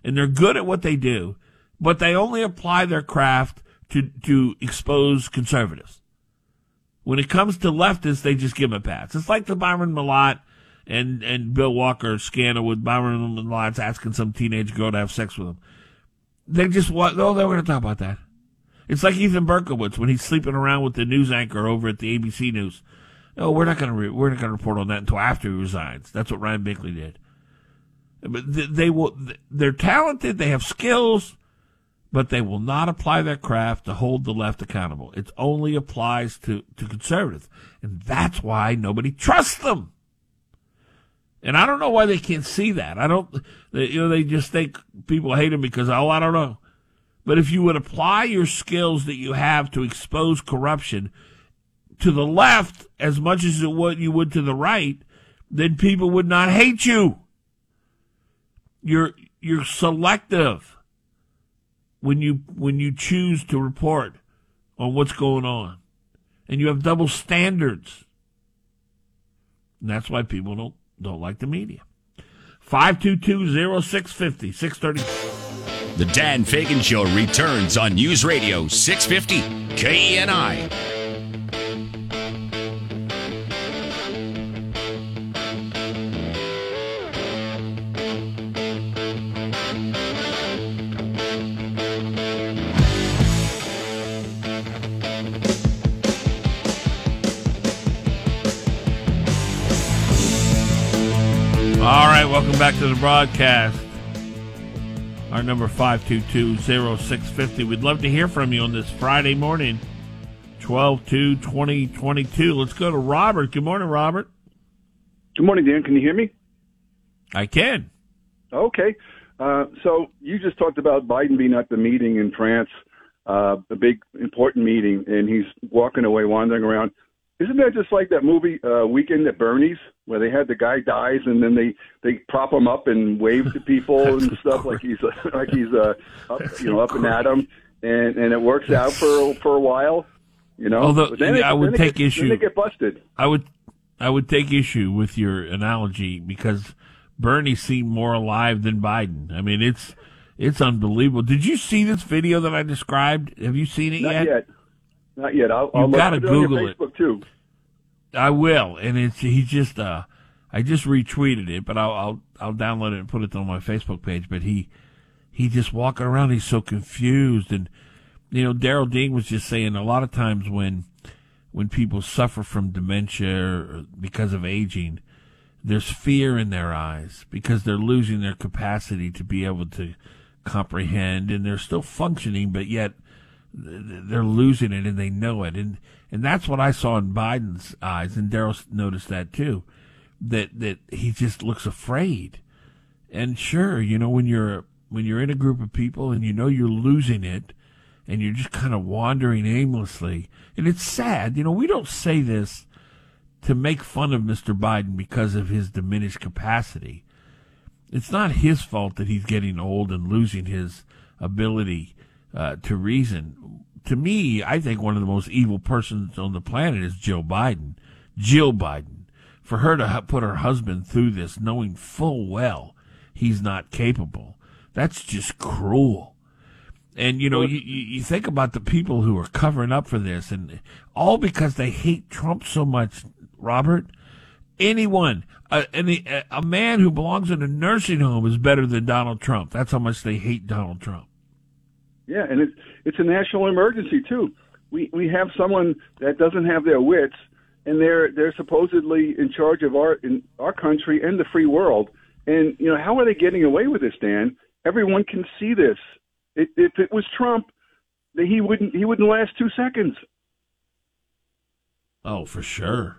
and they're good at what they do, but they only apply their craft to, to expose conservatives. When it comes to leftists, they just give them a pass. It's like the Byron Mallott and, and Bill Walker scandal with Byron Mallott's asking some teenage girl to have sex with him. They just want, oh, they were going to talk about that. It's like Ethan Berkowitz when he's sleeping around with the news anchor over at the ABC News. Oh, we're not going to re- we're not going to report on that until after he resigns. That's what Ryan Binkley did. They will. They're talented. They have skills, but they will not apply their craft to hold the left accountable. It only applies to to conservatives, and that's why nobody trusts them. And I don't know why they can't see that. I don't. They, you know, they just think people hate them because oh, I don't know. But if you would apply your skills that you have to expose corruption to the left as much as it would you would to the right, then people would not hate you. You're you're selective when you when you choose to report on what's going on. And you have double standards. And that's why people don't don't like the media. 522-0650, 630. The Dan Fagan Show returns on News Radio 650 KENI. Back to the broadcast. Our number 522-0650. We'd love to hear from you on this Friday morning, 12-2-2022. Let's go to Robert. Good morning, Robert. Good morning, Dan. Can you hear me? I can. Okay. Uh, so you just talked about Biden being at the meeting in France, uh, a big important meeting, and he's walking away, wandering around. Isn't that just like that movie uh, Weekend at Bernie's, where they had the guy dies and then they they prop him up and wave to people and stuff like he's like he's uh, up, you know up and at him, and and it works out for for a while, you know. Although then I would take issue, then they get busted. I would I would take issue with your analogy because Bernie seemed more alive than Biden. I mean, it's it's unbelievable. Did you see this video that I described? Have you seen it Not yet? yet. Not yet. I'll, You've I'll got to Google it. Facebook too. I will, and it's he just uh, I just retweeted it, but I'll I'll I'll download it and put it on my Facebook page. But he he just walking around, he's so confused, and you know Daryl Dean was just saying a lot of times when when people suffer from dementia because of aging, there's fear in their eyes because they're losing their capacity to be able to comprehend, and they're still functioning, but yet they're losing it and they know it. And, and that's what I saw in Biden's eyes. And Daryl noticed that too, that, that he just looks afraid. And sure, you know, when you're, when you're in a group of people and you know you're losing it and you're just kind of wandering aimlessly. And it's sad. You know, we don't say this to make fun of Mr. Biden because of his diminished capacity. It's not his fault that he's getting old and losing his ability uh, to reason. To me, I think one of the most evil persons on the planet is Joe Biden, Jill Biden. For her to put her husband through this, knowing full well he's not capable, that's just cruel. And you know, you, you think about the people who are covering up for this, and all because they hate Trump so much. Robert, anyone, any, a man who belongs in a nursing home is better than Donald Trump. That's how much they hate Donald Trump. Yeah, and it's it's a national emergency too. We we have someone that doesn't have their wits, and they're they're supposedly in charge of our in our country and the free world. And you know, how are they getting away with this, Dan? Everyone can see this. It, if it was Trump, he wouldn't he wouldn't last two seconds. Oh, for sure.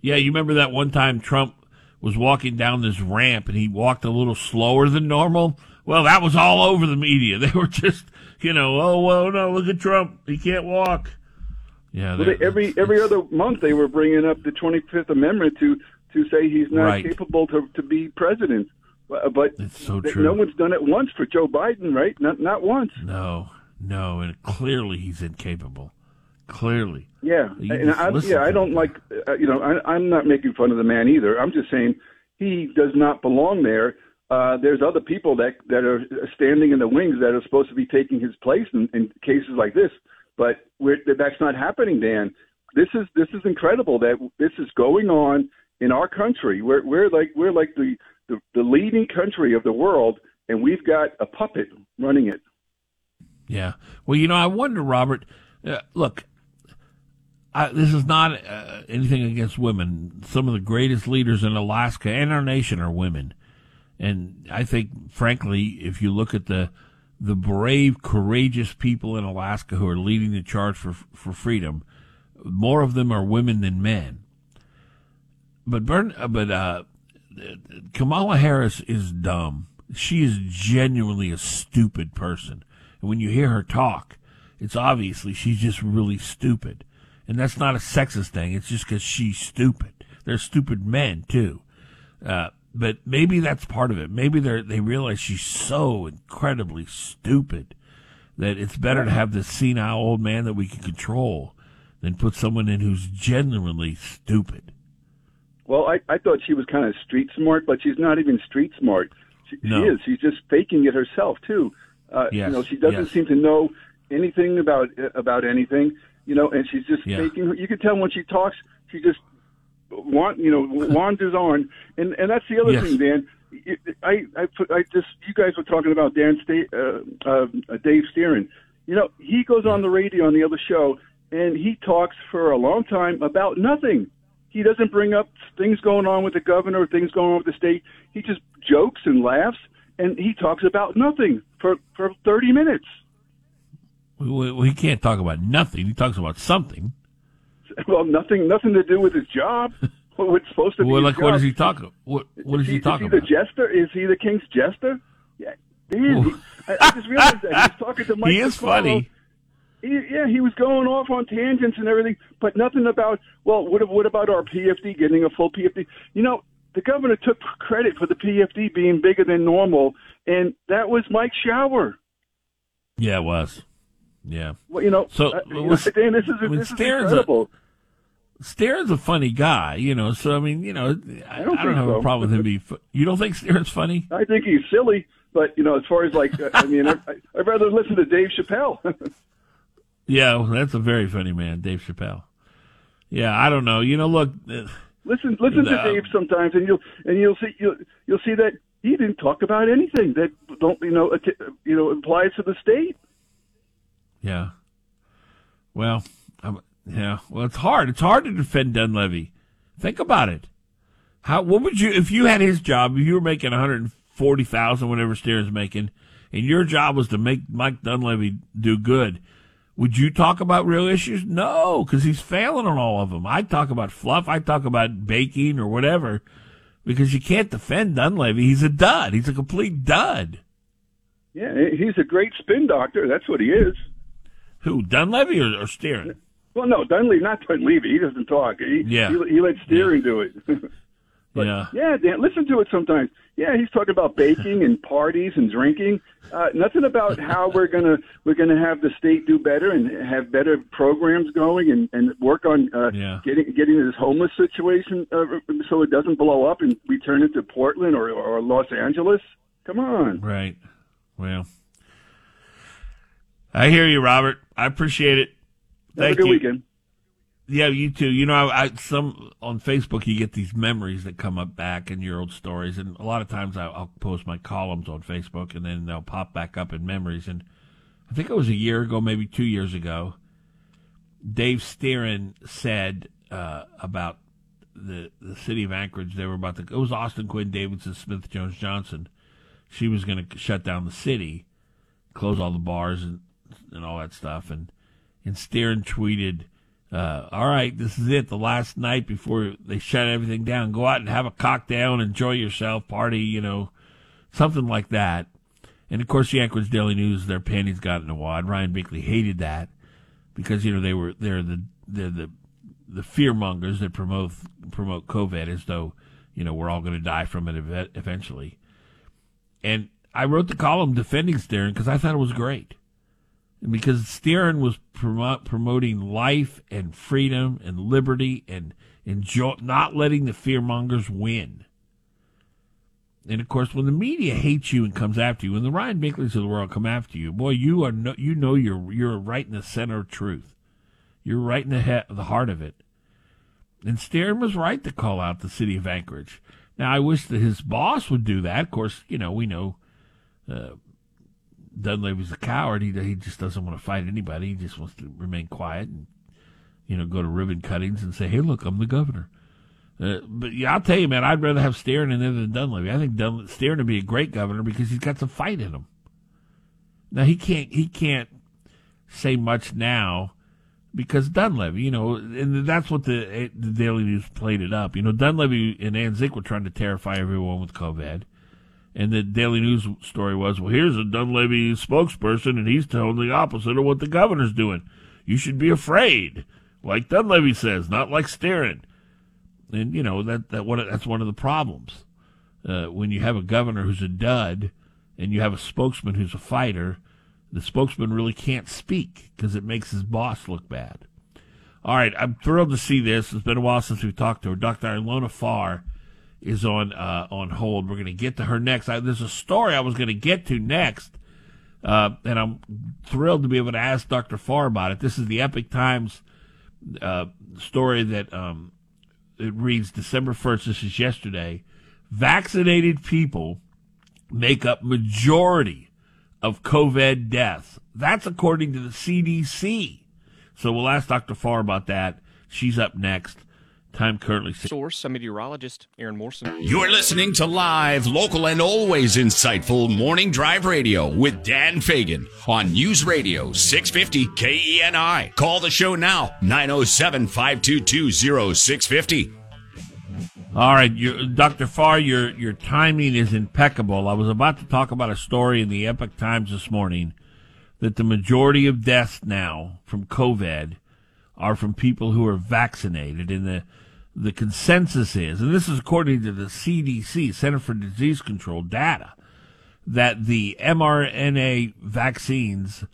Yeah, you remember that one time Trump was walking down this ramp and he walked a little slower than normal? Well, that was all over the media. They were just, you know, oh well, no, look at Trump, he can't walk. Yeah, well, they, every every other month they were bringing up the Twenty Fifth Amendment to to say he's not right. capable to to be president. But it's so true. no one's done it once for Joe Biden, right? Not not once. No, no, and clearly he's incapable. Clearly. Yeah, You and I, yeah, I don't him. like, uh, you know, I, I'm not making fun of the man either. I'm just saying he does not belong there. Uh, there's other people that that are standing in the wings that are supposed to be taking his place in, in cases like this, but we're, that's not happening, Dan. This is this is incredible that this is going on in our country. We're we're like we're like the the, the leading country of the world, and we've got a puppet running it. Yeah. Well, you know, I wonder, Robert. Uh, look, I, this is not uh, anything against women. Some of the greatest leaders in Alaska and our nation are women, and I think, frankly, if you look at the the brave, courageous people in Alaska who are leading the charge for for freedom, more of them are women than men. But Bern, uh, but uh, Kamala Harris is dumb. She is genuinely a stupid person. And when you hear her talk, it's obviously she's just really stupid. And that's not a sexist thing. It's just because she's stupid. They're stupid men too. Uh, but maybe that's part of it. Maybe they they realize she's so incredibly stupid that it's better to have this senile old man that we can control than put someone in who's genuinely stupid. Well, I, I thought she was kind of street smart, but she's not even street smart. She, No. she is. She's just faking it herself too. Uh, Yes, You know, she doesn't yes. seem to know anything about about anything. You know, and she's just Yeah. faking. You can tell when she talks, she just want you know wanders on, and and that's the other Yes. thing, Dan. I I put- I just you guys were talking about Dan Sta- uh, uh, uh, Dave Stieren. You know, he goes on the radio on the other show and he talks for a long time about nothing. He doesn't bring up things going on with the governor, or things going on with the state. He just jokes and laughs, and he talks about nothing for for thirty minutes. Well, well, he can't talk about nothing. He talks about something. Well, nothing nothing to do with his job. What's supposed to be. Well, his like, what is he talking? What What is he, talking is he about? the jester? Is he the king's jester? Yeah, Dan. He, I, I just realized that he's talking to Mike. he is McConnell. funny. He, yeah, he was going off on tangents and everything, but nothing about. Well, what what about our PFD getting a full PFD? You know, the governor took credit for the PFD being bigger than normal, and that was Mike Shower. Yeah, it was. Yeah. Well, you know, So, uh, you know, Dan, this is this is Stieren's a- Stieren's a funny guy, you know. So I mean, you know, I, I don't don't, think have a problem with him being. Fu- you don't think Stieren's funny? I think he's silly, but you know, as far as like, uh, I mean, I, I'd rather listen to Dave Chappelle. Yeah, well, that's a very funny man, Dave Chappelle. Yeah, I don't know. You know, look, uh, listen, listen to Dave sometimes, and you'll and you'll see you'll you'll see that he didn't talk about anything that don't you know att- you know applies to the state. yeah. Well, yeah. Well, it's hard. It's hard to defend Dunleavy. Think about it. How? What would you if you had his job? If you were making one hundred forty thousand, whatever Stieren's making, and your job was to make Mike Dunleavy do good? Would you talk about real issues? No, because he's failing on all of them. I talk about fluff. I talk about baking or whatever, because you can't defend Dunleavy. He's a dud. He's a complete dud. Yeah, he's a great spin doctor. That's what he is. Who Dunleavy or, or Stieren? Well, no, Dunleavy, not Dunleavy. He doesn't talk. He, Yeah. he, he lets Stieren do it. But yeah. yeah, Dan, listen to it sometimes. Yeah, he's talking about baking and parties and drinking. Uh, nothing about how we're gonna we're gonna have the state do better and have better programs going and, and work on uh, Yeah. getting getting this homeless situation uh, so it doesn't blow up and we turn into Portland or, or Los Angeles. Come on. Right. Well, I hear you, Robert. I appreciate it. Have Thank a good you. weekend. Yeah, you too. You know, I, I some on Facebook you get these memories that come up back in your old stories, and a lot of times I, I'll post my columns on Facebook, and then they'll pop back up in memories. And I think it was a year ago, maybe two years ago. Dave Stieren said uh, about the the city of Anchorage. They were about to. It was Austin Quinn Davidson Smith Jones Johnson. She was going to shut down the city, close all the bars and and all that stuff. And and Stieren tweeted, uh, "All right, this is it. The last night before they shut everything down. Go out and have a cocktail enjoy yourself, party. You know, something like that." And of course, the Anchorage Daily News, their panties got in a wad. Ryan Binkley hated that because you know they were they're the they're the the fear mongers that promote promote COVID as though you know we're all going to die from it ev- eventually. And I wrote the column defending Stieren because I thought it was great. Because Stieren was promo- promoting life and freedom and liberty and enjoy not letting the fear mongers win. And of course, when the media hates you and comes after you, when the Ryan Binkleys of the world come after you, boy, you are no, you know you're you're right in the center of truth. You're right in the he- the heart of it. And Stieren was right to call out the city of Anchorage. Now, I wish that his boss would do that. Of course, you know we know uh, Dunleavy's a coward. He he just doesn't want to fight anybody. He just wants to remain quiet and you know go to ribbon cuttings and say, "Hey, look, I'm the governor." Uh, but yeah, I'll tell you, man, I'd rather have Stieren in there than Dunleavy. I think Dun- would be a great governor because he's got some fight in him. Now he can't he can't say much now because Dunleavy, you know, and that's what the the Daily News played it up. You know, Dunleavy and Anne Zink were trying to terrify everyone with COVID. And the Daily News story was, well, here's a Dunleavy spokesperson, and he's telling the opposite of what the governor's doing. You should be afraid, like Dunleavy says, not like Stieren. And you know that that one that's one of the problems uh, when you have a governor who's a dud, and you have a spokesman who's a fighter. The spokesman really can't speak because it makes his boss look bad. All right, I'm thrilled to see this. It's been a while since we talked to her. Dr. Ilona Farr is on uh, on hold. We're going to get to her next. I, there's a story I was going to get to next, uh, and I'm thrilled to be able to ask Dr. Farr about it. This is the Epoch Times uh, story that um, it reads December 1st. This is yesterday. Vaccinated people make up majority of COVID deaths. That's according to the CDC. So we'll ask Dr. Farr about that. She's up next. Time currently six. Source, a meteorologist, Aaron Morrison. You're listening to live, local, and always insightful Morning Drive Radio with Dan Fagan on News Radio 650 KENI. Call the show now, 907 522 0650. All right, Dr. Farr, your your timing is impeccable. I was about to talk about a story in the Epoch Times this morning that the majority of deaths now from COVID are from people who are vaccinated, and the the consensus is, and this is according to the CDC, Center for Disease Control data, that the mRNA vaccines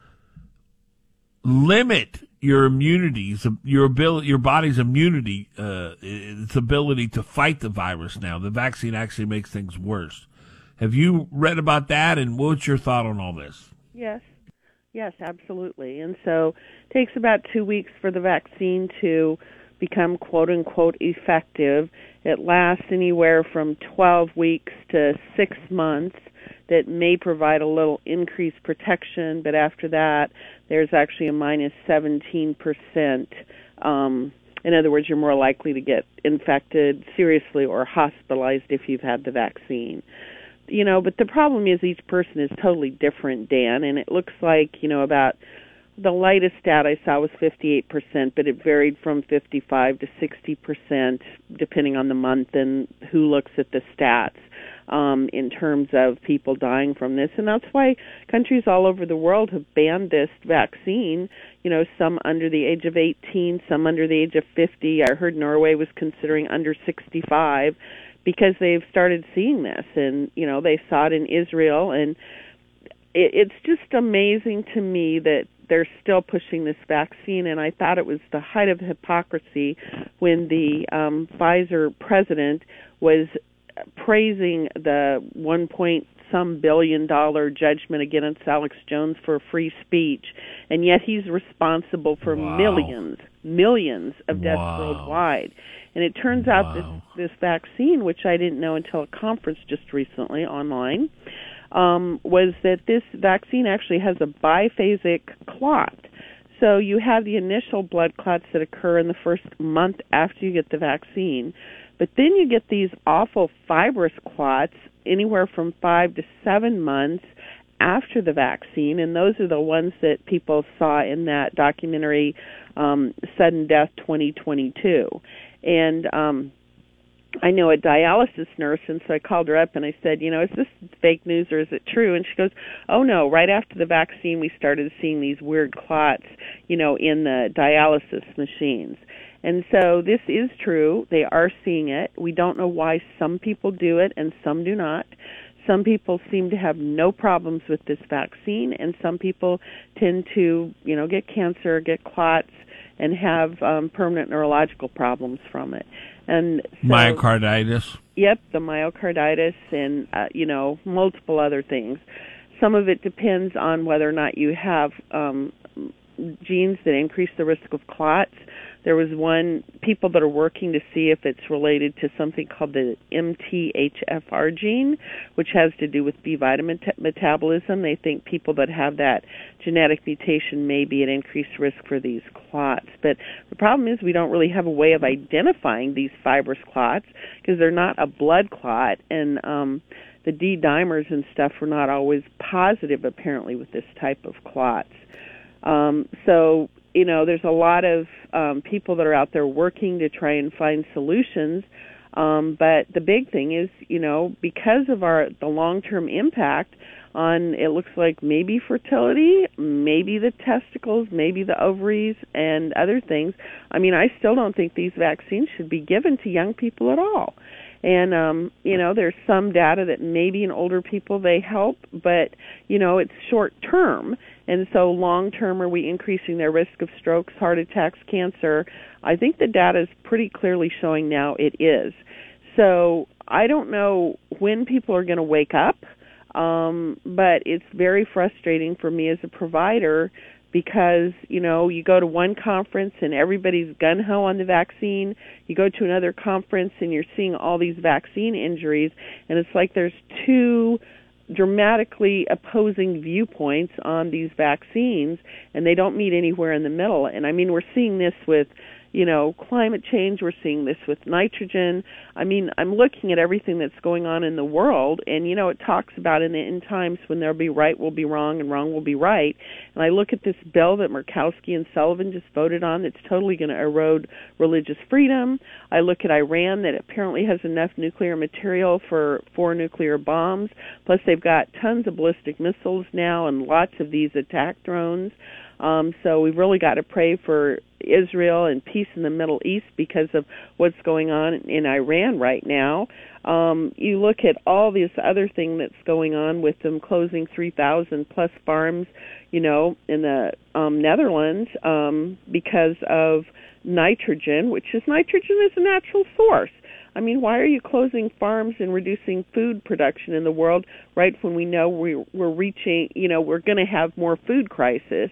limit your immunities, your ability, your body's immunity, uh, its ability to fight the virus. Now, the vaccine actually makes things worse. Have you read about that, and what's your thought on all this? Yes, yes, absolutely. And so, it takes about two weeks for the vaccine to become quote unquote effective. It lasts anywhere from 12 weeks to six months. That may provide a little increased protection, but after that, there's actually a minus 17%. Um, in other words, you're more likely to get infected seriously or hospitalized if you've had the vaccine. You know, but the problem is each person is totally different, Dan, and it looks like, you know, about the lightest stat I saw was 58%, but it varied from 55 to 60% depending on the month and who looks at the stats. um, in terms of people dying from this, and that's why countries all over the world have banned this vaccine. You know, some under the age of 18, some under the age of 50. I heard Norway was considering under 65 because they've started seeing this, and you know they saw it in Israel, and it, it's just amazing to me that they're still pushing this vaccine, and I thought it was the height of hypocrisy when the um, Pfizer president was praising the one point some billion dollar judgment against Alex Jones for free speech, and yet he's responsible for Wow. millions, millions of deaths Wow. worldwide. And it turns out this this vaccine, which I didn't know until a conference just recently online, um, was that this vaccine actually has a biphasic clot. So you have the initial blood clots that occur in the first month after you get the vaccine, but then you get these awful fibrous clots anywhere from five to seven months after the vaccine, and those are the ones that people saw in that documentary um, "Sudden Death 2022." And um, I know a dialysis nurse, and so I called her up and I said, you know, is this fake news or is it true? And she goes, oh no, right after the vaccine, we started seeing these weird clots, you know, in the dialysis machines. And so this is true. They are seeing it. We don't know why some people do it and some do not. Some people seem to have no problems with this vaccine, and some people tend to, you know, get cancer, get clots, and have um, permanent neurological problems from it. And so, Myocarditis. Yep, the myocarditis and uh, you know multiple other things. Some of it depends on whether or not you have um, genes that increase the risk of clots. There was one people that are working to see if it's related to something called the MTHFR gene, which has to do with B vitamin t- metabolism. They think people that have that genetic mutation may be at increased risk for these clots. But the problem is we don't really have a way of identifying these fibrous clots because they're not a blood clot and um the D dimers and stuff were not always positive apparently with this type of clots. Um, so you know, there's a lot of um, people that are out there working to try and find solutions. Um, but the big thing is, you know, because of our the long-term impact on it looks like maybe fertility, maybe the testicles, maybe the ovaries, and other things. I mean, I still don't think these vaccines should be given to young people at all. And um, you know, there's some data that maybe in older people they help, but you know, it's short term. And so long term are we increasing their risk of strokes, heart attacks, cancer? I think the data is pretty clearly showing now it is. So I don't know when people are going to wake up, um, but it's very frustrating for me as a provider because you know you go to one conference and everybody's gun ho on the vaccine you go to another conference and you're seeing all these vaccine injuries and it's like there's two dramatically opposing viewpoints on these vaccines and they don't meet anywhere in the middle. And i mean we're seeing this with you know climate change we're seeing this with nitrogen. I mean i'm looking at everything that's going on in the world and you know it talks about in the end times when there'll be right will be wrong and wrong will be right. And i look at this bill that murkowski and sullivan just voted on that's totally going to erode religious freedom. I look at iran that apparently has enough nuclear material for four nuclear bombs plus they've got tons of ballistic missiles now and lots of these attack drones um, so we've really got to pray for Israel and peace in the Middle East because of what's going on in Iran right now. Um, you look at all this other thing that's going on with them closing 3,000 plus farms, you know, in the um, Netherlands um, because of nitrogen, which is nitrogen is a natural source. I mean, why are you closing farms and reducing food production in the world right when we know we, we're reaching, you know, we're going to have more food crisis?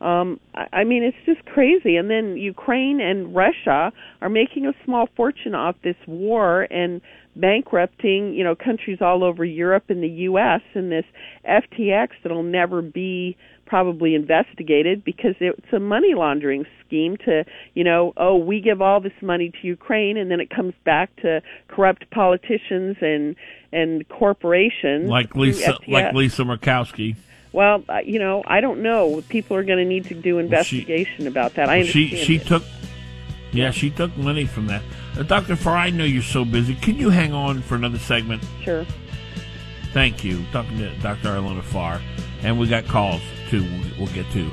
Um, I I mean, it's just crazy. And then Ukraine and Russia are making a small fortune off this war and bankrupting, you know, countries all over Europe and the U.S. in this FTX that'll never be probably investigated because it's a money laundering scheme to, you know, oh, we give all this money to Ukraine and then it comes back to corrupt politicians and and corporations Like Lisa, like Lisa Murkowski. Well, uh, you know, I don't know. People are going to need to do investigation about that. I she she it. took Yeah, she took money from that. Uh, Dr. Farr, I know you're so busy. Can you hang on for another segment? Sure. Thank you. Talking to Dr. Ilona Farr. And we got calls, too, we'll get to.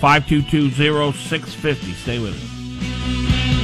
522-0650. Stay with us.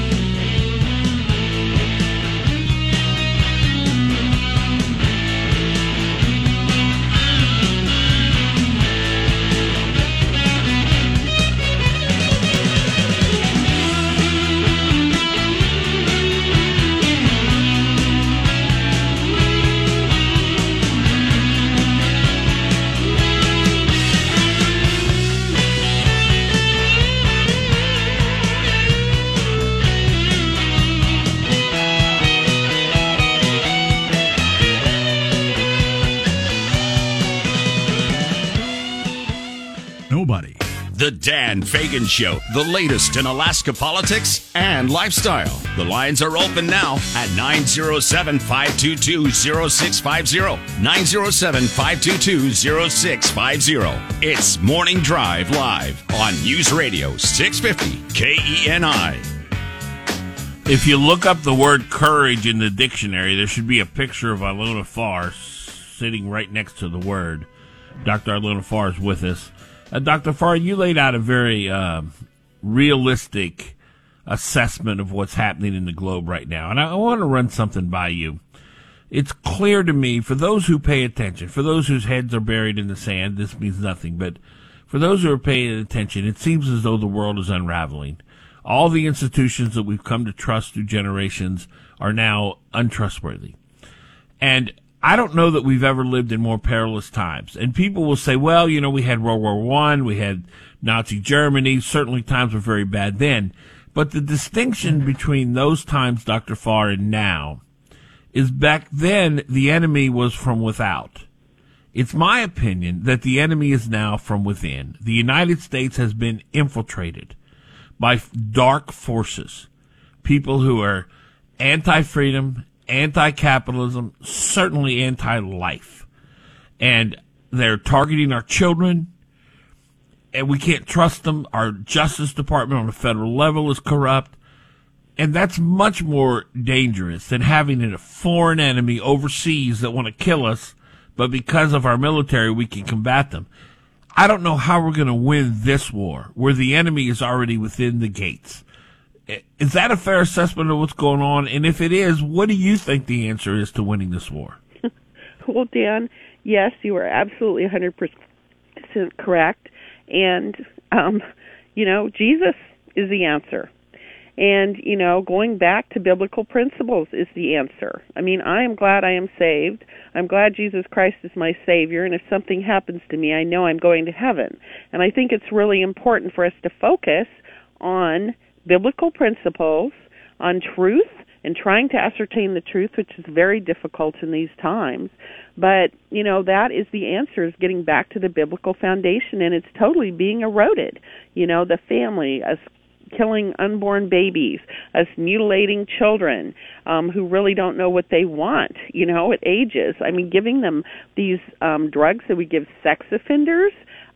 Dan Fagan Show, the latest in Alaska politics and lifestyle. The lines are open now at 907 522 0650. 907 522 0650. It's Morning Drive Live on News Radio 650 KENI. If you look up the word courage in the dictionary, there should be a picture of Ilona Farr sitting right next to the word. Dr. Ilona Farr is with us. Uh, Dr. Farr, you laid out a very uh, realistic assessment of what's happening in the globe right now. And I, I want to run something by you. It's clear to me, for those who pay attention, for those whose heads are buried in the sand, this means nothing. But for those who are paying attention, it seems as though the world is unraveling. All the institutions that we've come to trust through generations are now untrustworthy. And I don't know that we've ever lived in more perilous times. And people will say, well, you know, we had World War One, we had Nazi Germany. Certainly times were very bad then. But the distinction mm-hmm. between those times, Dr. Farr, and now is back then the enemy was from without. It's my opinion that the enemy is now from within. The United States has been infiltrated by dark forces, people who are anti-freedom, anti-capitalism, certainly anti-life. And they're targeting our children, and we can't trust them. Our Justice Department on the federal level is corrupt. And that's much more dangerous than having a foreign enemy overseas that want to kill us, but because of our military, we can combat them. I don't know how we're going to win this war where the enemy is already within the gates. Is that a fair assessment of what's going on? And if it is, what do you think the answer is to winning this war? Well, Dan, yes, you are absolutely 100% correct. And, um, you know, Jesus is the answer. And, you know, going back to biblical principles is the answer. I mean, I am glad I am saved. I'm glad Jesus Christ is my Savior. And if something happens to me, I know I'm going to heaven. And I think it's really important for us to focus on biblical principles, on truth, and trying to ascertain the truth, which is very difficult in these times. But, you know, that is the answer is getting back to the biblical foundation and it's totally being eroded. You know, the family, us killing unborn babies, us mutilating children um, who really don't know what they want, you know, at ages. I mean, giving them these um, drugs that we give sex offenders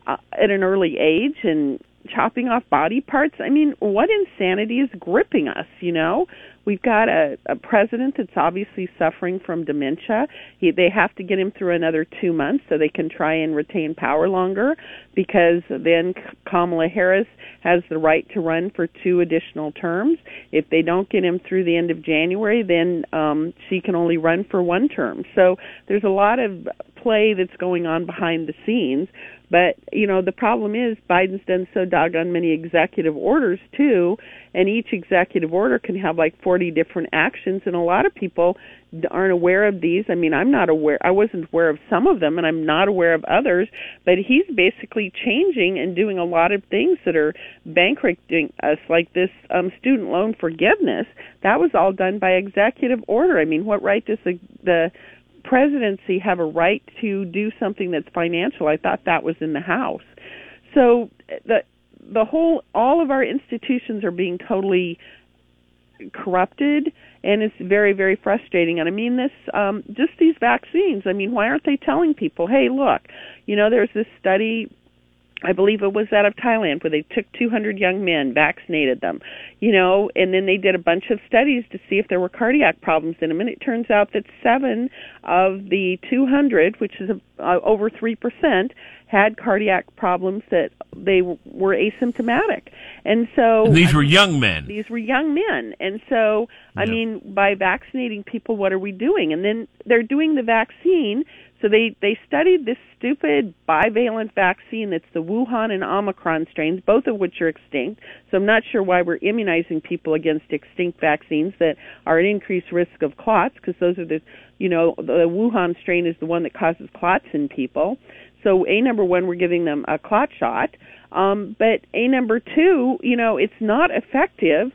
uh, at an early age and chopping off body parts. I mean, what insanity is gripping us, you know? We've got a, a president that's obviously suffering from dementia. He, they have to get him through another two months so they can try and retain power longer because then Kamala Harris has the right to run for two additional terms. If they don't get him through the end of January, then um, she can only run for one term. So there's a lot of play that's going on behind the scenes. But, you know, the problem is Biden's done so doggone many executive orders too, and each executive order can have like 40 different actions, and a lot of people aren't aware of these. I mean, I'm not aware, I wasn't aware of some of them, and I'm not aware of others, but he's basically changing and doing a lot of things that are bankrupting us, like this um, student loan forgiveness. That was all done by executive order. I mean, what right does the, the presidency have a right to do something that's financial. I thought that was in the House. So the the whole all of our institutions are being totally corrupted and it's very very frustrating and i mean this um just these vaccines i mean why aren't they telling people hey look you know there's this study I believe it was out of Thailand where they took 200 young men, vaccinated them, you know, and then they did a bunch of studies to see if there were cardiac problems in them. And it turns out that seven of the 200, which is uh, over 3%, had cardiac problems that they were asymptomatic. And so and these were young men. These were young men. And so, I yeah. mean, by vaccinating people, what are we doing? And then they're doing the vaccine so they they studied this stupid bivalent vaccine that's the Wuhan and Omicron strains, both of which are extinct. So I'm not sure why we're immunizing people against extinct vaccines that are at increased risk of clots, because those are the you know the Wuhan strain is the one that causes clots in people. So a number one, we're giving them a clot shot. Um, but a number two, you know, it's not effective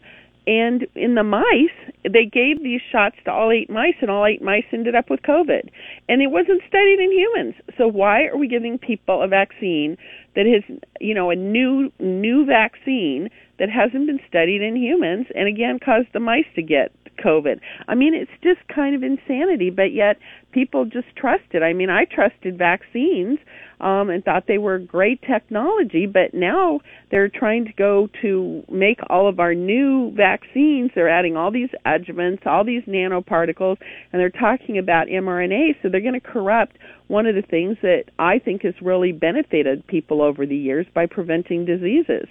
and in the mice, they gave these shots to all eight mice, and all eight mice ended up with COVID. And it wasn't studied in humans. So why are we giving people a vaccine that is, you know, a new new vaccine that hasn't been studied in humans, and again caused the mice to get COVID? I mean, it's just kind of insanity. But yet people just trust it. I mean, I trusted vaccines um, and thought they were great technology, but now they're trying to go to make all of our new vaccines. They're adding all these adjuvants, all these nanoparticles, and they're talking about mRNA. So they're going to corrupt one of the things that I think has really benefited people over the years by preventing diseases.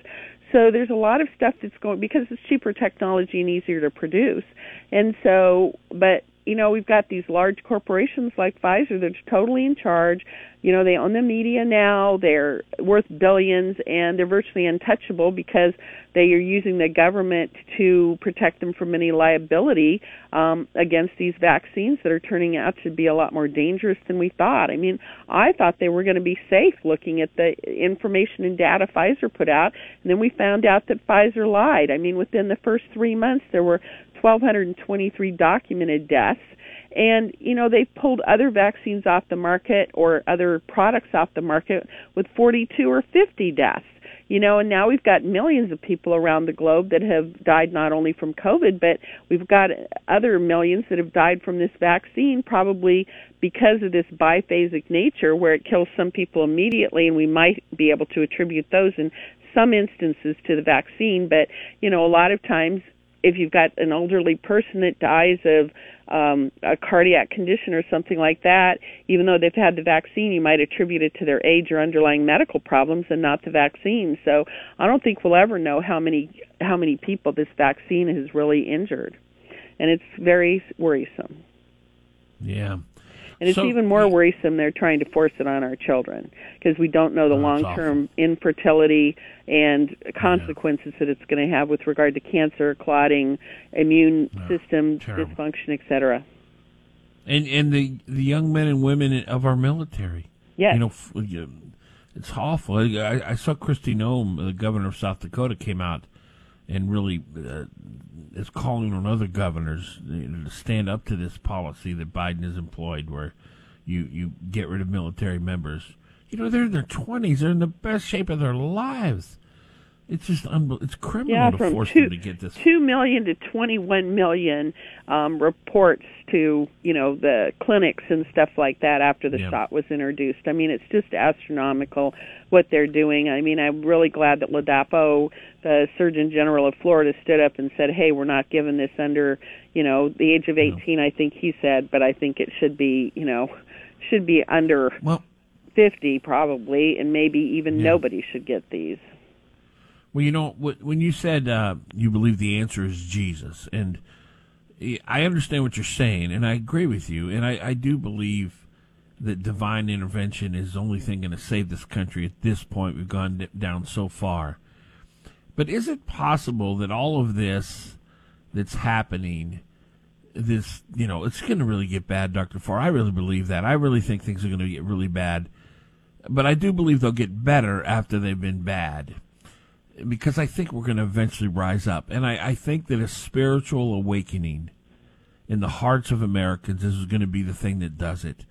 So there's a lot of stuff that's going because it's cheaper technology and easier to produce. And so, but you know, we've got these large corporations like Pfizer that's totally in charge. You know, they own the media now. They're worth billions and they're virtually untouchable because they are using the government to protect them from any liability um, against these vaccines that are turning out to be a lot more dangerous than we thought. I mean, I thought they were going to be safe looking at the information and data Pfizer put out, and then we found out that Pfizer lied. I mean, within the first three months, there were 1,223 documented deaths. And, you know, they've pulled other vaccines off the market or other products off the market with 42 or 50 deaths. You know, and now we've got millions of people around the globe that have died not only from COVID, but we've got other millions that have died from this vaccine, probably because of this biphasic nature where it kills some people immediately, and we might be able to attribute those in some instances to the vaccine. But, you know, a lot of times if you've got an elderly person that dies of um, a cardiac condition or something like that, even though they've had the vaccine, you might attribute it to their age or underlying medical problems and not the vaccine. So I don't think we'll ever know how many how many people this vaccine has really injured, and it's very worrisome. Yeah. And it's so, even more worrisome they're trying to force it on our children because we don't know the long term infertility and consequences yeah. that it's going to have with regard to cancer, clotting, immune yeah, system terrible. dysfunction, etc. And and the the young men and women of our military. Yes. You know, it's awful. I, I saw Kristi Noem, the governor of South Dakota, came out and really uh, is calling on other governors you know, to stand up to this policy that Biden has employed, where you you get rid of military members. You know, they're in their twenties; they're in the best shape of their lives. It's just unbelievable. It's criminal yeah, to force two, them to get this. Two million to twenty-one million um, reports to you know the clinics and stuff like that after the yeah. shot was introduced. I mean, it's just astronomical what they're doing. I mean, I'm really glad that Ladapo, the Surgeon General of Florida, stood up and said, "Hey, we're not giving this under you know the age of 18." No. I think he said, but I think it should be you know should be under well, 50 probably, and maybe even yeah. nobody should get these. Well, you know, when you said uh, you believe the answer is Jesus, and I understand what you're saying, and I agree with you, and I, I do believe that divine intervention is the only thing going to save this country at this point. We've gone down so far. But is it possible that all of this that's happening, this, you know, it's going to really get bad, Dr. Farr? I really believe that. I really think things are going to get really bad. But I do believe they'll get better after they've been bad because I think we're going to eventually rise up. And I, I, think that a spiritual awakening in the hearts of Americans is going to be the thing that does it.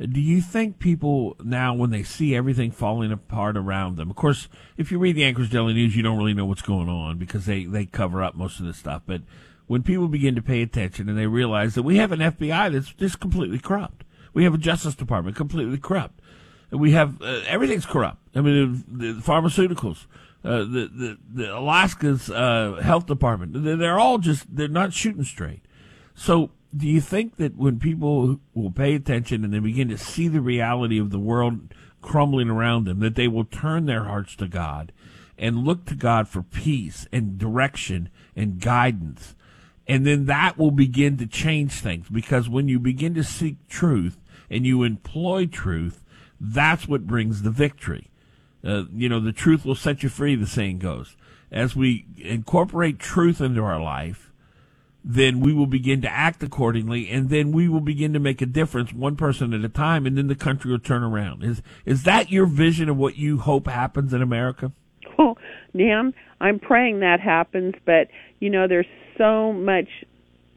Do you think people now, when they see everything falling apart around them, of course, if you read the Anchorage Daily News, you don't really know what's going on because they, they cover up most of this stuff. But when people begin to pay attention and they realize that we have an FBI that's just completely corrupt, we have a Justice Department completely corrupt, We have uh, everything's corrupt. I mean, the, the pharmaceuticals, uh, the, the the Alaska's uh, health department, they're, they're all just they're not shooting straight. So, do you think that when people will pay attention and they begin to see the reality of the world crumbling around them, that they will turn their hearts to God and look to God for peace and direction and guidance? And then that will begin to change things because when you begin to seek truth and you employ truth, that's what brings the victory. Uh, you know, the truth will set you free, the saying goes. As we incorporate truth into our life, then we will begin to act accordingly, and then we will begin to make a difference one person at a time, and then the country will turn around. Is is that your vision of what you hope happens in America? Oh, well, Dan, I'm praying that happens, but you know, there's so much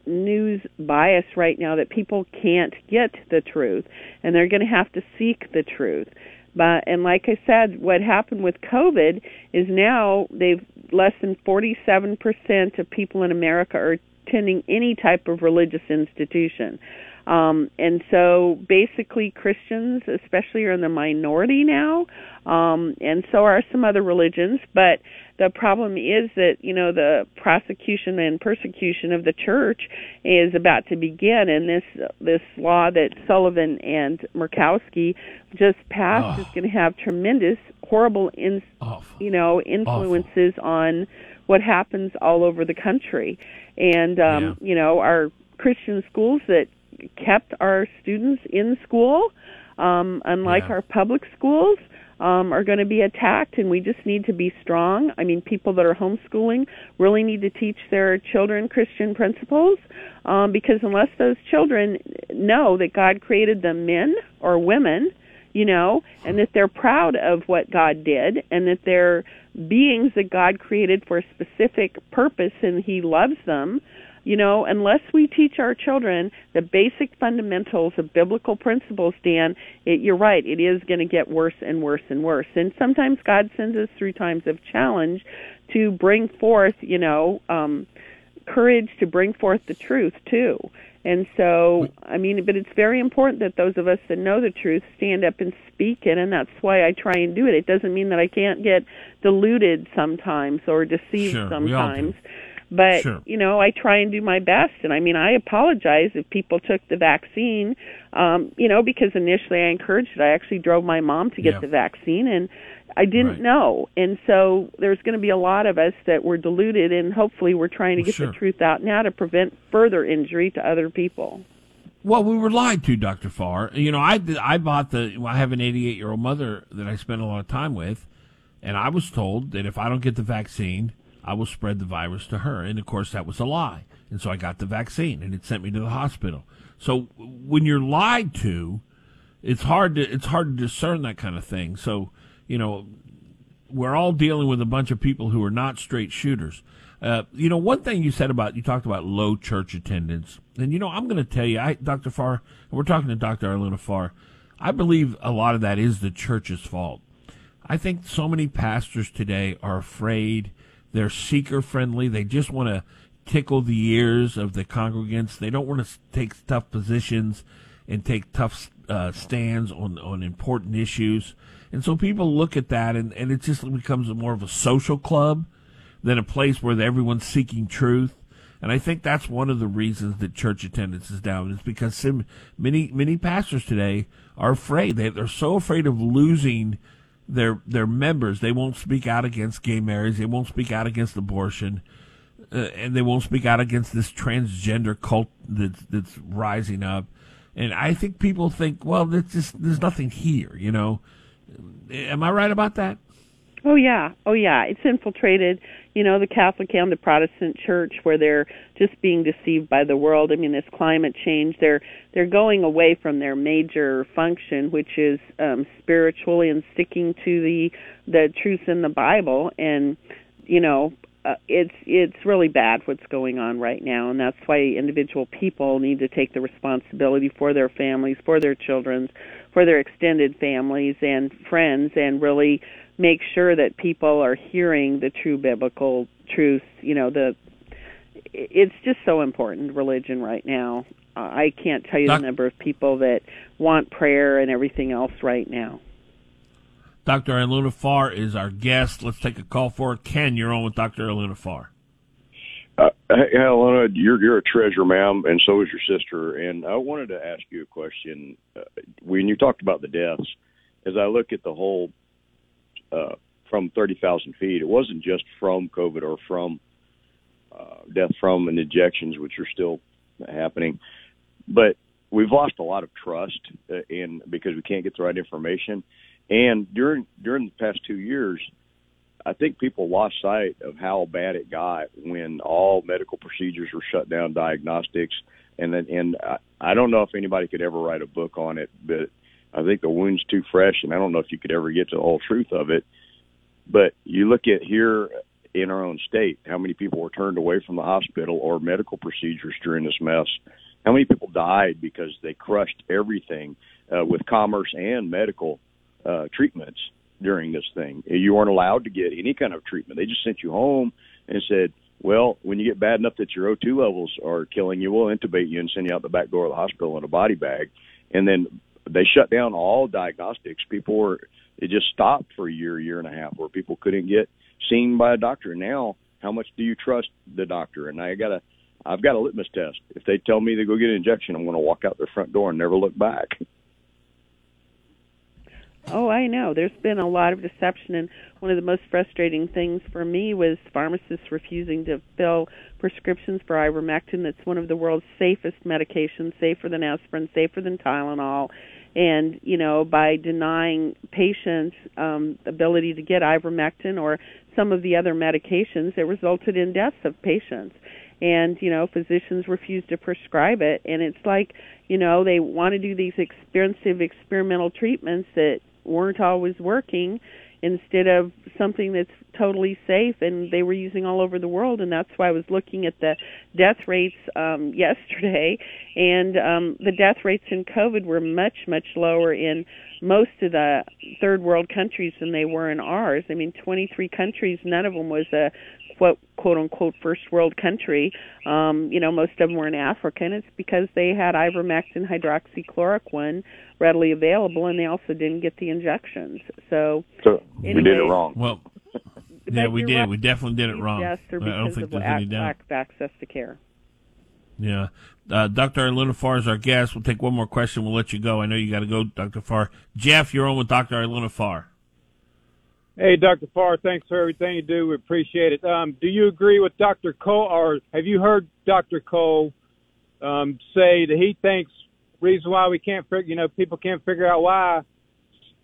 news bias right now that people can't get the truth, and they're going to have to seek the truth. But and like I said, what happened with COVID is now they've less than 47% of people in America are attending any type of religious institution. Um, and so basically Christians especially are in the minority now. Um, and so are some other religions, but the problem is that, you know, the prosecution and persecution of the church is about to begin and this this law that Sullivan and Murkowski just passed oh. is going to have tremendous horrible in, you know, influences Awful. on what happens all over the country. And um, yeah. you know, our Christian schools that kept our students in school, um, unlike yeah. our public schools, um, are going to be attacked, and we just need to be strong. I mean, people that are homeschooling really need to teach their children Christian principles, um, because unless those children know that God created them men or women, you know, and that they're proud of what God did, and that they're beings that God created for a specific purpose, and He loves them you know, unless we teach our children the basic fundamentals of biblical principles, Dan, it, you're right, it is going to get worse and worse and worse. And sometimes God sends us through times of challenge to bring forth, you know, um, courage to bring forth the truth too. And so, I mean, but it's very important that those of us that know the truth stand up and speak it, and that's why I try and do it. It doesn't mean that I can't get deluded sometimes or deceived sure, sometimes. But sure. you know, I try and do my best, and I mean, I apologize if people took the vaccine. Um, you know, because initially I encouraged it. I actually drove my mom to get yeah. the vaccine, and I didn't right. know. And so there's going to be a lot of us that were deluded, and hopefully we're trying to get sure. the truth out now to prevent further injury to other people. Well, we were lied to, Doctor Farr. You know, I I bought the. Well, I have an 88 year old mother that I spend a lot of time with, and I was told that if I don't get the vaccine, I will spread the virus to her. And of course, that was a lie. And so I got the vaccine, and it sent me to the hospital. So when you're lied to, it's hard to it's hard to discern that kind of thing. So you know, we're all dealing with a bunch of people who are not straight shooters. Uh, you know, one thing you said about you talked about low church attendance, and you know, I'm going to tell you, I, Dr. Farr, we're talking to Dr. Arlena Farr. I believe a lot of that is the church's fault. I think so many pastors today are afraid they're seeker friendly. They just want to tickle the ears of the congregants. They don't want to take tough positions and take tough uh, stands on, on important issues. And so people look at that and, and it just becomes more of a social club than a place where everyone's seeking truth. And I think that's one of the reasons that church attendance is down is because many many pastors today are afraid. They, they're so afraid of losing their their members. They won't speak out against gay marriage. They won't speak out against abortion, uh, and they won't speak out against this transgender cult that's that's rising up. And I think people think, well, there's just there's nothing here, you know. Am I right about that? Oh yeah, oh yeah. It's infiltrated, you know, the Catholic and the Protestant Church, where they're just being deceived by the world. I mean, this climate change, they're they're going away from their major function, which is um, spiritually and sticking to the the truth in the Bible. And you know, uh, it's it's really bad what's going on right now, and that's why individual people need to take the responsibility for their families, for their children's, for their extended families and friends, and really make sure that people are hearing the true biblical truth. You know, the it's just so important religion right now. Uh, I can't tell you Doc- the number of people that want prayer and everything else right now. Dr. Ilona Farr is our guest. Let's take a call for. Ken, you're on with Dr. Ilona Farr. Uh, hey, Helena, you're you're a treasure, ma'am, and so is your sister. And I wanted to ask you a question. Uh, when you talked about the deaths, as I look at the whole uh, from thirty thousand feet, it wasn't just from COVID or from uh, death from and injections, which are still happening, but we've lost a lot of trust uh, in because we can't get the right information. And during during the past two years, I think people lost sight of how bad it got when all medical procedures were shut down, diagnostics, and then and I, I don't know if anybody could ever write a book on it, but I think the wound's too fresh, and I don't know if you could ever get to the whole truth of it. But you look at here in our own state, how many people were turned away from the hospital or medical procedures during this mess? How many people died because they crushed everything uh, with commerce and medical uh, treatments? During this thing. You weren't allowed to get any kind of treatment. They just sent you home and said, well, when you get bad enough that your O2 levels are killing you, we'll intubate you and send you out the back door of the hospital in a body bag. And then they shut down all diagnostics. People were, it just stopped for a year, year and a half where people couldn't get seen by a doctor. Now, how much do you trust the doctor? And I got a, I've got a litmus test. If they tell me to go get an injection, I'm going to walk out their front door and never look back. Oh, I know. There's been a lot of deception, and one of the most frustrating things for me was pharmacists refusing to fill prescriptions for ivermectin. That's one of the world's safest medications, safer than aspirin, safer than Tylenol. And you know, by denying patients um, ability to get ivermectin or some of the other medications, it resulted in deaths of patients and you know physicians refuse to prescribe it and it's like you know they want to do these expensive experimental treatments that weren't always working instead of something that's totally safe and they were using all over the world and that's why I was looking at the death rates um yesterday. And um the death rates in covid were much much lower in most of the third world countries than they were in ours. I mean 23 countries none of them was a quote quote unquote first world country um you know most of them were in africa and it's because they had ivermectin hydroxychloroquine readily available, and they also didn't get the injections. So, so anyway, we did it wrong. Well, yeah, we did. Right. We definitely did it wrong. Yes, or because I don't think of there's any doubt. lack of access to care. Yeah. Uh, Dr. Ilona Farr is our guest. We'll take one more question. We'll let you go. I know you got to go, Dr. Farr. Jeff, you're on with Dr. Ilona Farr. Hey, Dr. Farr, thanks for everything you do. We appreciate it. Um, do you agree with Dr. Cole, or have you heard Dr. Cole um, say that he thinks reason why we can't figure, you know, people can't figure out why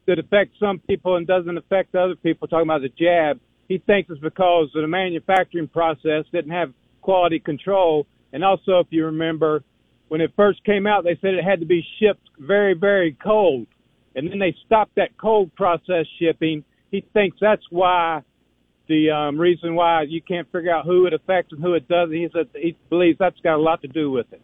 it affects some people and doesn't affect other people. Talking about the jab, he thinks it's because the manufacturing process didn't have quality control. And also, if you remember, when it first came out, they said it had to be shipped very, very cold, and then they stopped that cold process shipping. He thinks that's why the um, reason why you can't figure out who it affects and who it doesn't. He said he believes that's got a lot to do with it.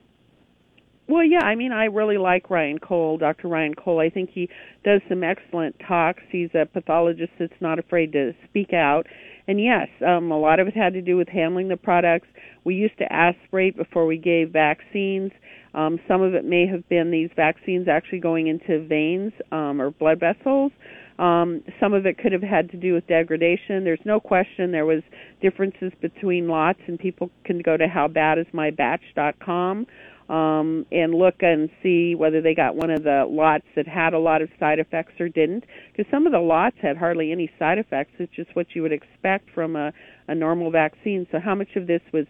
Well, yeah, I mean, I really like Ryan Cole, Dr. Ryan Cole. I think he does some excellent talks. He's a pathologist that's not afraid to speak out. And yes, um, a lot of it had to do with handling the products. We used to aspirate before we gave vaccines. Um, some of it may have been these vaccines actually going into veins um, or blood vessels. Um, some of it could have had to do with degradation. There's no question there was differences between lots, and people can go to howbadismybatch.com um, and look and see whether they got one of the lots that had a lot of side effects or didn't. Because some of the lots had hardly any side effects. It's just what you would expect from a, a normal vaccine. So how much of this was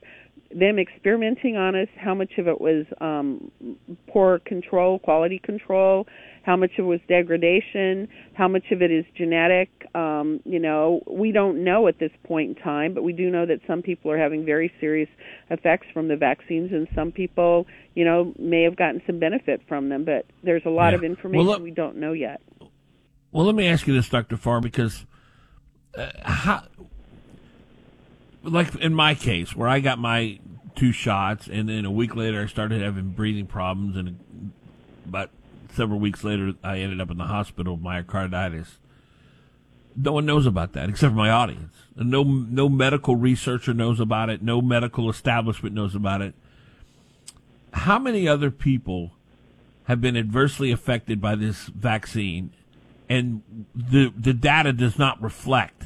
them experimenting on us, how much of it was um, poor control, quality control, how much of it was degradation, how much of it is genetic. Um, you know, we don't know at this point in time, but we do know that some people are having very serious effects from the vaccines, and some people, you know, may have gotten some benefit from them. But there's a lot yeah. of information well, look, we don't know yet. Well, let me ask you this, Dr. Farr, because uh, how like in my case, where I got my two shots, and then a week later I started having breathing problems, and about several weeks later I ended up in the hospital with myocarditis. No one knows about that except for my audience. No, no medical researcher knows about it. No medical establishment knows about it. How many other people have been adversely affected by this vaccine and the the data does not reflect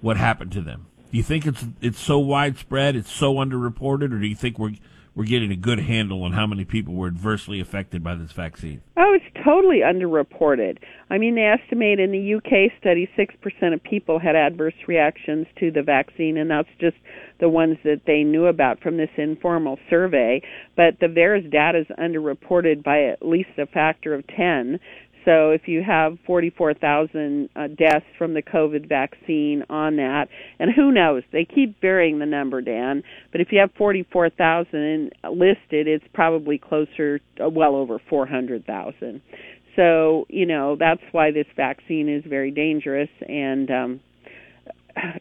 what happened to them. Do you think it's it's so widespread, it's so underreported, or do you think we're we're getting a good handle on how many people were adversely affected by this vaccine? Oh, it's totally underreported. I mean, they estimate in the UK study 6% of people had adverse reactions to the vaccine, and that's just the ones that they knew about from this informal survey. But the VAERS data is underreported by at least a factor of 10. So if you have 44,000 uh, deaths from the COVID vaccine on that, and who knows, they keep varying the number, Dan. But if you have 44,000 listed, it's probably closer, uh, well over 400,000. So you know that's why this vaccine is very dangerous, and um,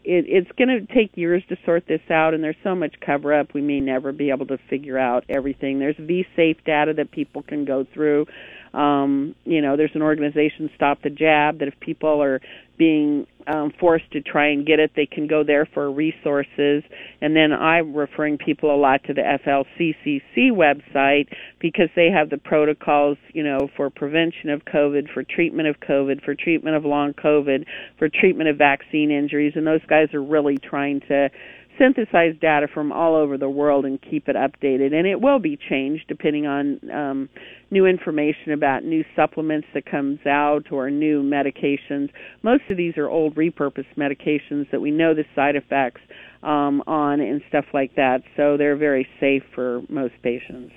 it, it's going to take years to sort this out, and there's so much cover up. We may never be able to figure out everything. There's V-safe data that people can go through. Um, you know, there's an organization, Stop the Jab, that if people are being um, forced to try and get it, they can go there for resources. And then I'm referring people a lot to the FLCCC website because they have the protocols, you know, for prevention of COVID, for treatment of COVID, for treatment of long COVID, for treatment of vaccine injuries. And those guys are really trying to synthesize data from all over the world and keep it updated. And it will be changed depending on um, new information about new supplements that comes out or new medications. Most of these are old repurposed medications that we know the side effects um, on and stuff like that. So they're very safe for most patients.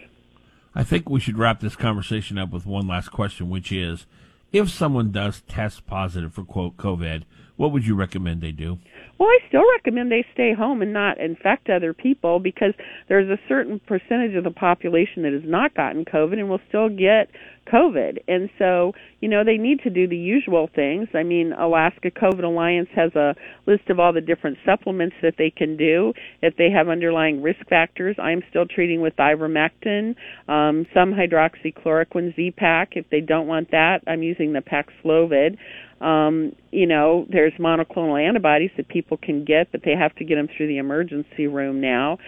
I think we should wrap this conversation up with one last question, which is if someone does test positive for quote COVID, what would you recommend they do? Well, I still recommend they stay home and not infect other people because there's a certain percentage of the population that has not gotten COVID and will still get COVID. And so, you know, they need to do the usual things. I mean, Alaska COVID Alliance has a list of all the different supplements that they can do if they have underlying risk factors. I'm still treating with ivermectin, um, some hydroxychloroquine, Z-Pak. If they don't want that, I'm using the Paxlovid. Um, you know, there's monoclonal antibodies that people can get, but they have to get them through the emergency room now.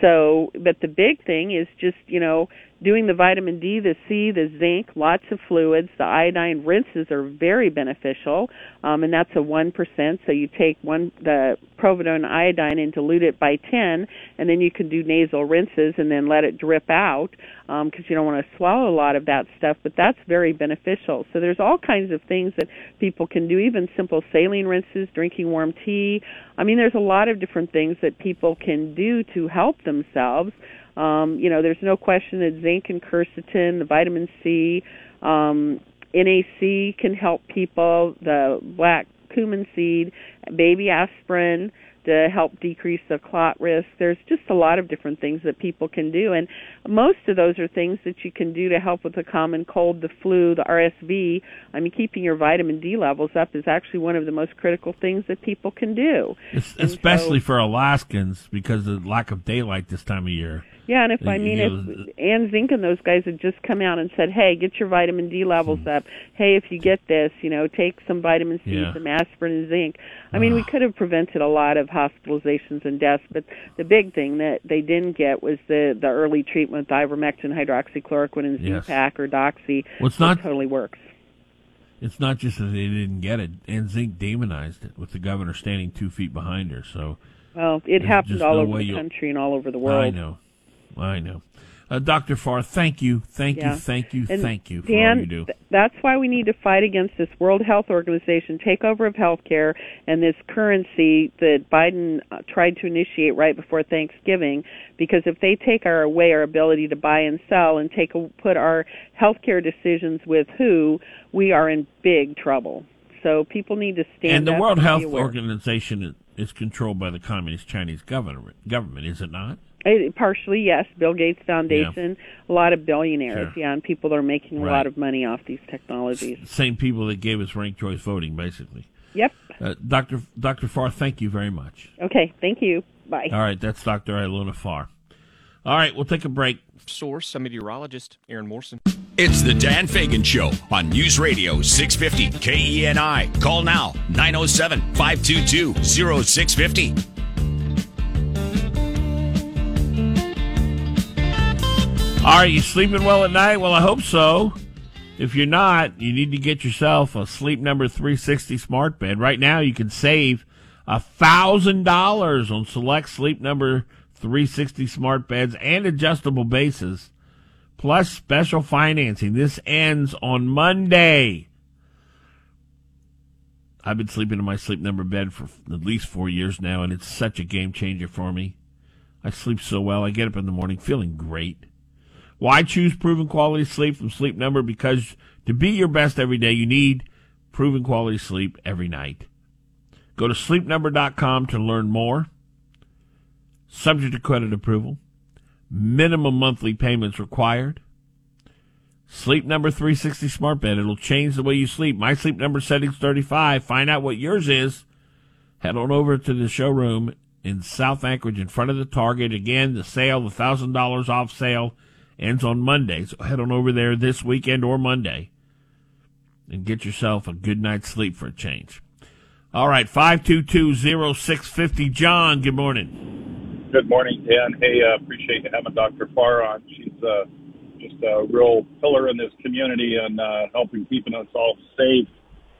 So, but the big thing is just, you know, doing the vitamin D, the C, the zinc, lots of fluids. The iodine rinses are very beneficial, um, and that's a one percent. So you take one the povidone iodine and dilute it by ten, and then you can do nasal rinses and then let it drip out because um, you don't want to swallow a lot of that stuff. But that's very beneficial. So there's all kinds of things that people can do, even simple saline rinses, drinking warm tea. I mean, there's a lot of different things that people can do to help themselves. Um, you know, there's no question that zinc and quercetin, the vitamin C, um, NAC can help people. The black cumin seed, baby aspirin to help decrease the clot risk. There's just a lot of different things that people can do, and most of those are things that you can do to help with the common cold, the flu, the RSV. I mean, keeping your vitamin D levels up is actually one of the most critical things that people can do, especially so, for Alaskans because of the lack of daylight this time of year. Yeah, and if I mean, if Anne Zink and those guys had just come out and said, "Hey, get your vitamin D levels hmm. up. Hey, if you get this, you know, take some vitamin C, yeah. some aspirin, and zinc." I mean, we could have prevented a lot of hospitalizations and deaths, but the big thing that they didn't get was the the early treatment with ivermectin, hydroxychloroquine, and Z-Pak yes. or Doxy. Well, it's not totally works. It's not just that they didn't get it. Anne Zink demonized it with the governor standing two feet behind her. So, well, it happened all no over the country and all over the world. I know. I know. Uh, Dr. Farr, thank you, thank yeah. you, thank you, and thank you for Dan, all you do. Th- that's why we need to fight against this World Health Organization takeover of healthcare and this currency that Biden uh, tried to initiate right before Thanksgiving. Because if they take our, away our ability to buy and sell and take a, put our healthcare decisions with who, we are in big trouble. So people need to stand. And the up World and Health Organization is controlled by the Communist Chinese government. Government, is it not? Uh, partially, yes. Bill Gates Foundation, yeah. a lot of billionaires, sure. yeah, and people that are making right. a lot of money off these technologies. S- same people that gave us ranked choice voting, basically. Yep. Uh, Dr. Dr. Farr, thank you very much. Okay, thank you. Bye. All right, that's Dr. Ilona Farr. All right, we'll take a break. Source, a meteorologist, Aaron Morrison. It's the Dan Fagan Show on News Radio 650 KENI. Call now 907 522 0650. Are you sleeping well at night? Well, I hope so. If you're not, you need to get yourself a Sleep Number 360 smart bed. Right now, you can save a thousand dollars on select Sleep Number 360 smart beds and adjustable bases, plus special financing. This ends on Monday. I've been sleeping in my Sleep Number bed for at least four years now, and it's such a game changer for me. I sleep so well. I get up in the morning feeling great. Why choose proven quality sleep from Sleep Number? Because to be your best every day, you need proven quality sleep every night. Go to sleepnumber.com to learn more. Subject to credit approval. Minimum monthly payments required. Sleep Number 360 Smart Bed. It'll change the way you sleep. My sleep number setting's 35. Find out what yours is. Head on over to the showroom in South Anchorage in front of the Target. Again, the sale, the $1,000 off sale ends on Monday. So head on over there this weekend or Monday and get yourself a good night's sleep for a change. All right, 5220650. John, good morning. Good morning, Dan. Hey, uh, appreciate you having Dr. Farr on. She's uh, just a real pillar in this community and uh, helping keeping us all safe.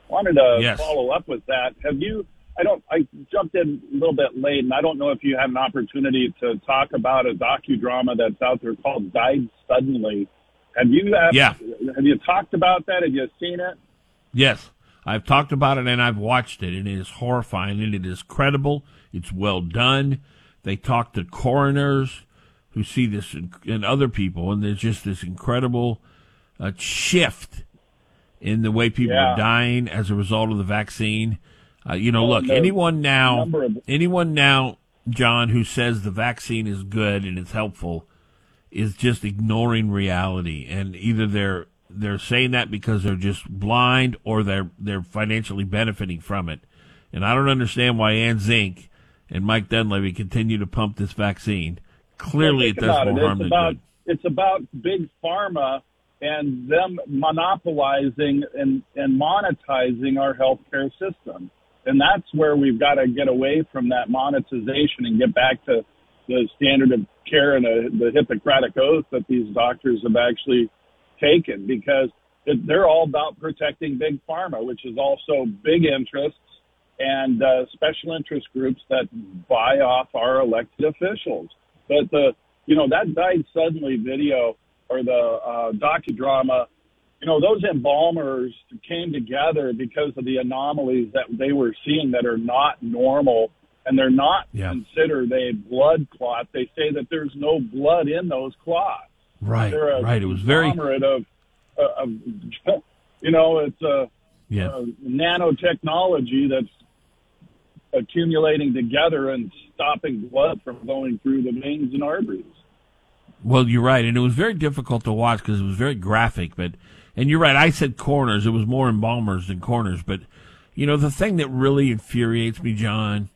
Wanted to Yes. follow up with that. Have you? I don't. I jumped in a little bit late, and I don't know if you have an opportunity to talk about a docudrama that's out there called "Died Suddenly." Have you? Have, Yeah. Have you talked about that? Have you seen it? Yes, I've talked about it and I've watched it, and it is horrifying and it is credible. It's well done. They talk to coroners who see this and- and other people, and there's just this incredible uh, shift in the way people Yeah. are dying as a result of the vaccine. Uh, you know, look, anyone now, anyone now, John, who says the vaccine is good and it's helpful, is just ignoring reality, and either they're they're saying that because they're just blind or they're they're financially benefiting from it. And I don't understand why Anne Zink and Mike Dunleavy continue to pump this vaccine. Clearly, Well, it does more it. harm It's than about good. it's about big pharma and them monopolizing and, and monetizing our healthcare system. And that's where we've got to get away from that monetization and get back to the standard of care and uh the Hippocratic oath that these doctors have actually taken because it, they're all about protecting big pharma, which is also big interests and uh, special interest groups that buy off our elected officials. But the you know that died suddenly video or the uh, docudrama, you know those embalmers came together because of the anomalies that they were seeing that are not normal and they're not Yeah. considered a blood clot. They say that there's no blood in those clots. Right, a right. It was very of, uh, of you know it's a yeah. uh, nanotechnology that's accumulating together and stopping blood from going through the veins and arteries. Well, you're right, and it was very difficult to watch because it was very graphic. But and you're right. I said corners. It was more embalmers than corners. But you know, the thing that really infuriates me, John,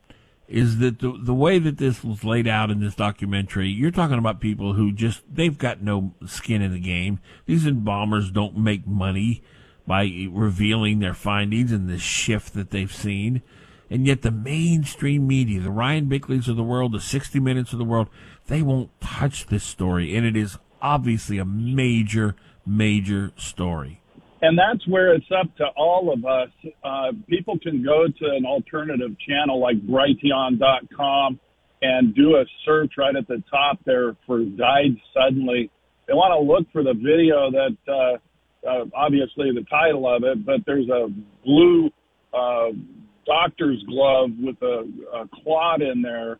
is that the the way that this was laid out in this documentary. You're talking about people who just they've got no skin in the game. These embalmers don't make money by revealing their findings and the shift that they've seen. And yet the mainstream media, the Ryan Bickleys of the world, the 60 Minutes of the world, they won't touch this story. And it is obviously a major, major story. And that's where it's up to all of us. Uh, people can go to an alternative channel like Brighteon.com and do a search right at the top there for died suddenly. They want to look for the video that, uh, uh, obviously the title of it, but there's a blue, uh, doctor's glove with a, a clot in there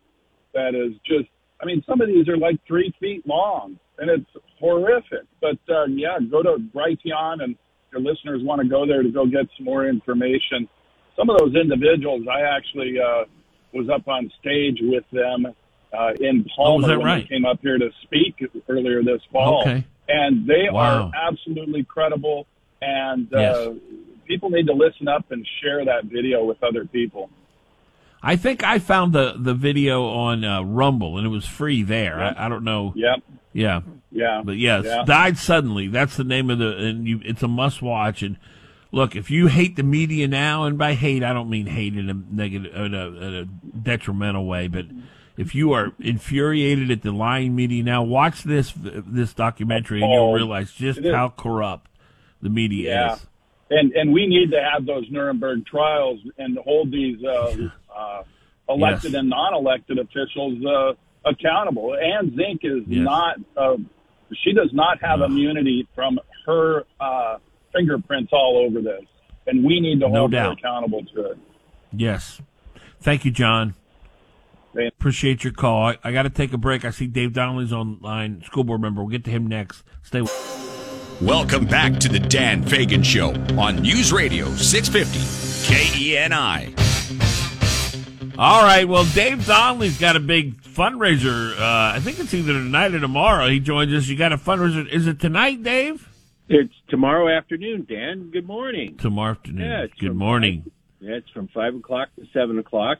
that is just, I mean, some of these are like three feet long and it's horrific. But, uh, yeah, go to Brighteon and your listeners want to go there to go get some more information. Some of those individuals, I actually, uh, was up on stage with them, uh, in Oh, Palmer that when right? they came up here to speak earlier this fall. Okay. And they Wow. are absolutely credible and, Yes. uh, people need to listen up and share that video with other people. I think I found the, the video on uh, Rumble, and it was free there. I, I don't know. Yep. Yeah. Yeah. But yes, Yeah. died suddenly. That's the name of the, and you, it's a must watch. And look, if you hate the media now, and by hate I don't mean hate in a negative, in a, in a detrimental way, but if you are infuriated at the lying media now, watch this this documentary, and you'll Oh, realize just how corrupt The media Yeah. is. and and we need to have those Nuremberg trials and hold these uh, uh, elected Yes. and non-elected officials uh, accountable. Anne Zink is Yes. not; uh, she does not have immunity from her uh, fingerprints all over this, and we need to No hold her accountable to it. Yes. Thank you, John. Man. Appreciate your call. I, I got to take a break. I see Dave Donnelly's online, school board member. We'll get to him next. Stay. With Welcome back to the Dan Fagan Show on News Radio 650 KENI. All right. Well, Dave Donnelly's got a big fundraiser. Uh, I think it's either tonight or tomorrow. He joins us. You got a fundraiser. Is it tonight, Dave? It's tomorrow afternoon, Dan. Good morning. Tomorrow afternoon. Yeah, it's Good morning. Yeah, it's from 5 o'clock to 7 o'clock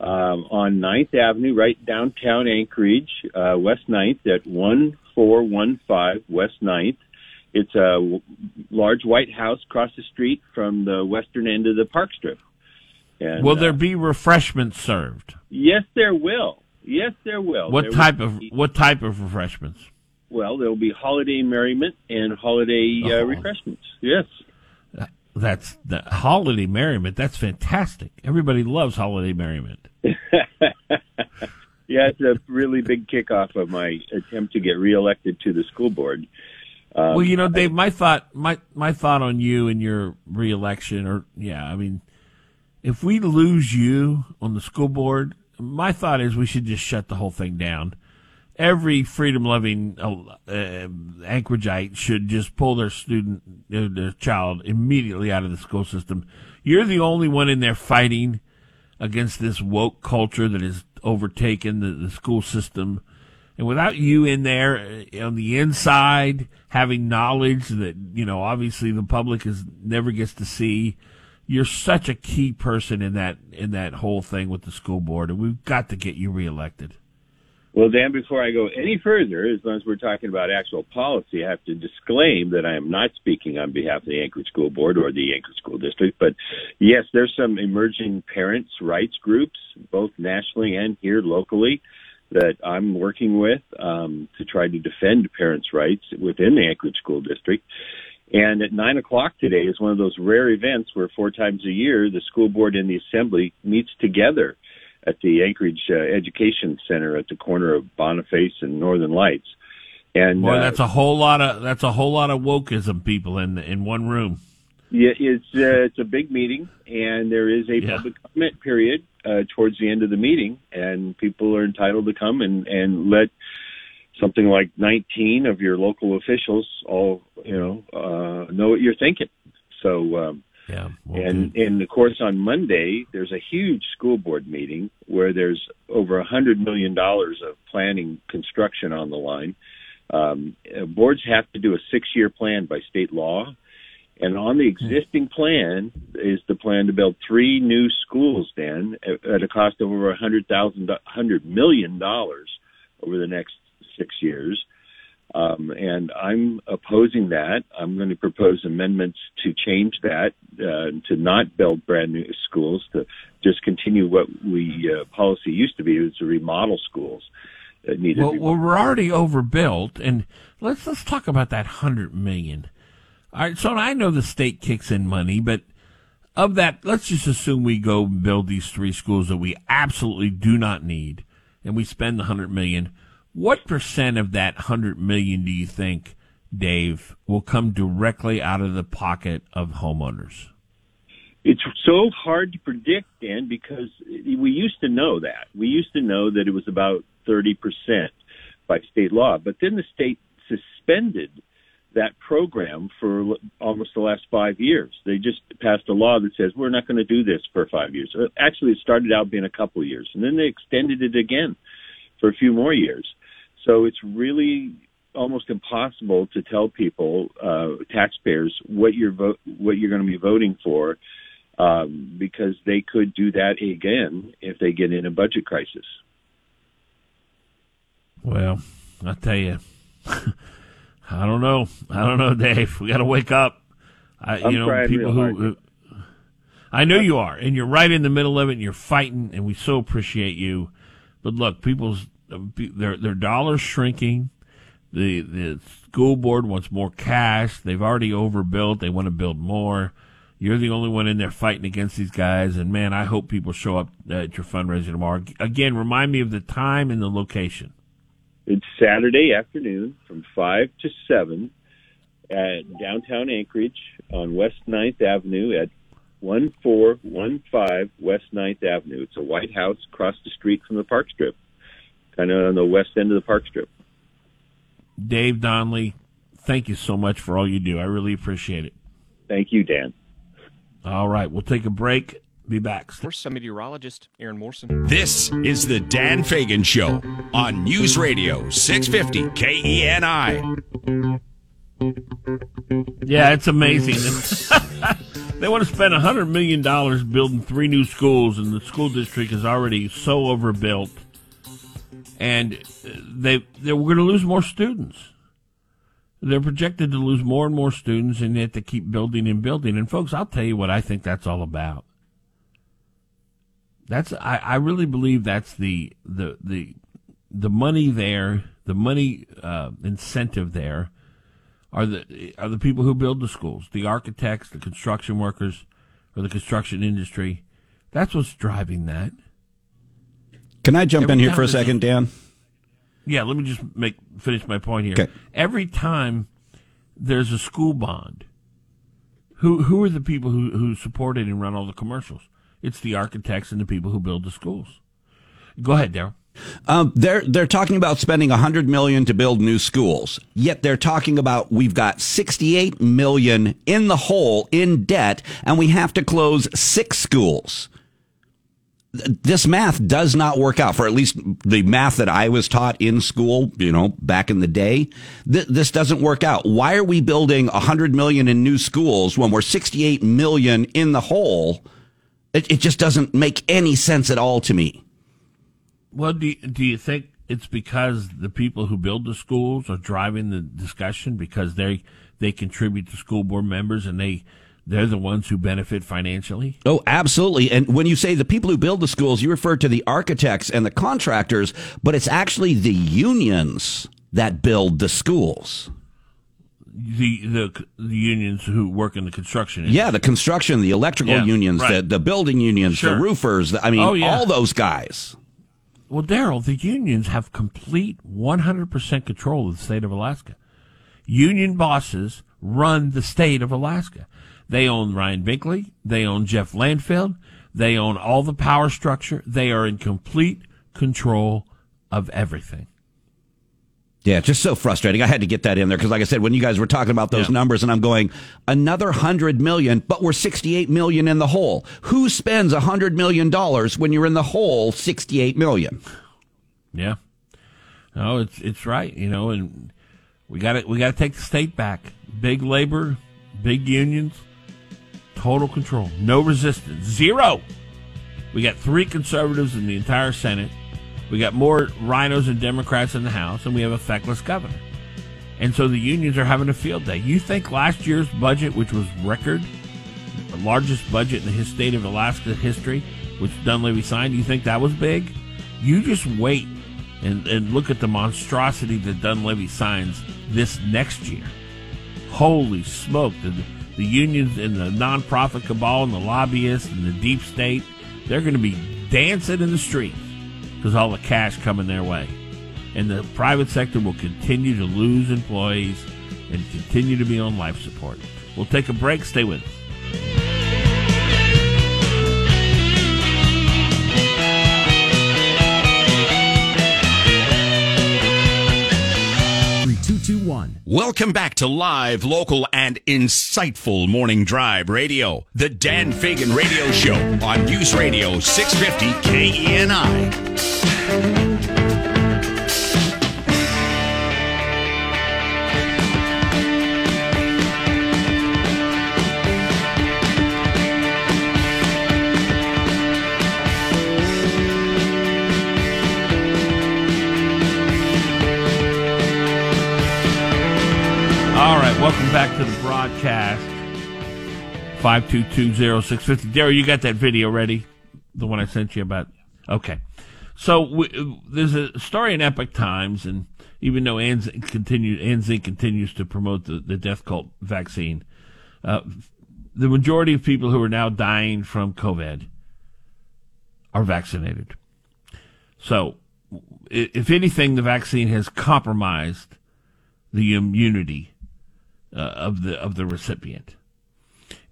um, on 9th Avenue, right downtown Anchorage, uh, West 9th at 1415 West 9th. It's a large white house across the street from the western end of the park strip. And, Will there uh, be refreshments served? Yes, there will. Yes, there will. What There type will of what type of refreshments? Well, there will be holiday merriment and holiday uh, Oh. refreshments. Yes. That's the holiday merriment. That's fantastic. Everybody loves holiday merriment. yeah, it's a really big kickoff of my attempt to get reelected to the school board. Um, well, you know, Dave, my thought, my my thought on you and your reelection, or yeah, I mean, if we lose you on the school board, my thought is we should just shut the whole thing down. Every freedom-loving uh, uh, Anchorageite should just pull their student, uh, their child, immediately out of the school system. You're the only one in there fighting against this woke culture that has overtaken the, the school system. And without you in there uh, on the inside, having knowledge that, you know, obviously the public is never gets to see, you're such a key person in that, in that whole thing with the school board. And we've got to get you reelected. Well, Dan, before I go any further, as long as we're talking about actual policy, I have to disclaim that I am not speaking on behalf of the Anchorage School Board or the Anchorage School District. But yes, there's some emerging parents' rights groups, both nationally and here locally, that I'm working with um, to try to defend parents' rights within the Anchorage School District. And at nine o'clock today is one of those rare events where four times a year the school board and the assembly meets together at the Anchorage uh, Education Center at the corner of Boniface and Northern Lights. And Boy, uh, that's a whole lot of, that's a whole lot of wokeism people in, in one room. yeah, it's uh, it's a big meeting, and there is a Yeah. public comment period uh, towards the end of the meeting, and people are entitled to come and and let something like 19 of your local officials all you know uh, know what you're thinking. So. Um, Yeah. well, and good. and of course on Monday there's a huge school board meeting where there's over a hundred million dollars of planning construction on the line. Um, uh, boards have to do a six-year plan by state law, and on the existing plan is the plan to build three new schools. Then at, at a cost of over a hundred thousand, hundred million dollars over the next six years. Um, and I'm opposing that. I'm going to propose amendments to change that, uh, to not build brand new schools, to just continue what we uh, policy used to be, was to remodel schools that needed. Well, well, we're already overbuilt, and let's let's talk about that hundred million. All right, so I know the state kicks in money, but of that, let's just assume we go build these three schools that we absolutely do not need, and we spend the hundred million. What percent of that hundred million do you think, Dave, will come directly out of the pocket of homeowners? It's so hard to predict, Dan, because we used to know that. We used to know that it was about 30% by state law, but then the state suspended that program for almost the last five years. They just passed a law that says we're not going to do this for five years. Uh, Actually, it started out being a couple years, and then they extended it again for a few more years. So it's really almost impossible to tell people, uh, taxpayers, what you're vo- what you're going to be voting for, um, because they could do that again if they get in a budget crisis. Well, I tell you, I don't know. I don't know, Dave. We got to wake up. I, I'm you know, people who. I know you are, and you're right in the middle of it, and you're fighting, and we so appreciate you. But look, people's their their dollars shrinking. The the school board wants more cash. They've already overbuilt. They want to build more. You're the only one in there fighting against these guys. And man, I hope people show up at your fundraiser tomorrow. Again, remind me of the time and the location. It's Saturday afternoon from 5 to 7 at downtown Anchorage on West 9th Avenue at 1415 West 9th Avenue. It's a White House across the street from the Park Strip, kind of on the west end of the Park Strip. Dave Donnelly, thank you so much for all you do. I really appreciate it. Thank you, Dan. All right, we'll take a break. Be back. First, some meteorologist Aaron Morrison. This is the Dan Fagan Show on News Radio 650 KENI. Yeah, it's amazing. they want to spend $100 million building three new schools, and the school district is already so overbuilt. And they, they we're going to lose more students. They're projected to lose more and more students, and yet they keep building and building. And folks, I'll tell you what I think that's all about. That's I, I really believe that's the the the the money there, the money uh, incentive there, are the are the people who build the schools, the architects, the construction workers, or the construction industry. That's what's driving that. Can I jump Every in here for a second, Dan? Yeah, let me just make finish my point here. Okay. Every time there's a school bond, who who are the people who who support it and run all the commercials? It's the architects and the people who build the schools. Go ahead, Daryl. Um, they're they're talking about spending a hundred million to build new schools. Yet they're talking about we've got sixty eight million in the hole in debt, and we have to close six schools this math does not work out for at least the math that I was taught in school, you know, back in the day. Th- this doesn't work out. Why are we building 100 million in new schools when we're 68 million in the hole? It, it just doesn't make any sense at all to me. Well, do you, do you think it's because the people who build the schools are driving the discussion because they they contribute to school board members and they they're the ones who benefit financially? Oh, absolutely. And when you say the people who build the schools, you refer to the architects and the contractors, but it's actually the unions that build the schools. The, the the unions who work in the construction industry. Yeah, the construction, the electrical yeah, unions, right. the, the building unions, sure. the roofers. The, I mean, oh, yeah. all those guys. Well, Daryl, the unions have complete 100% control of the state of Alaska. Union bosses run the state of Alaska. They own Ryan Binkley. They own Jeff Landfield. They own all the power structure. They are in complete control of everything. Yeah, just so frustrating. I had to get that in there because, like I said, when you guys were talking about those yeah. numbers, and I'm going another hundred million, but we're 68 million in the hole. Who spends a hundred million dollars when you're in the hole 68 million? Yeah, no, it's it's right. You know, and we got to we got to take the state back. Big labor, big unions total control, no resistance, zero. We got three conservatives in the entire Senate. We got more rhinos and Democrats in the House, and we have a feckless governor. And so the unions are having a field day. You think last year's budget, which was record, the largest budget in the state of Alaska history, which Dunleavy signed, you think that was big? You just wait and, and look at the monstrosity that Dunleavy signs this next year. Holy smoke! The, the unions and the nonprofit cabal and the lobbyists and the deep state, they're going to be dancing in the streets because all the cash coming their way. And the private sector will continue to lose employees and continue to be on life support. We'll take a break. Stay with us. Welcome back to live, local, and insightful morning drive radio. The Dan Fagan Radio Show on News Radio 650 KENI. Welcome back to the broadcast. 5220650. Daryl, you got that video ready? The one I sent you about. Okay. So we, there's a story in Epoch Times, and even though Anz continue, Anz continues to promote the, the death cult vaccine, uh, the majority of people who are now dying from COVID are vaccinated. So, if anything, the vaccine has compromised the immunity uh, of the of the recipient,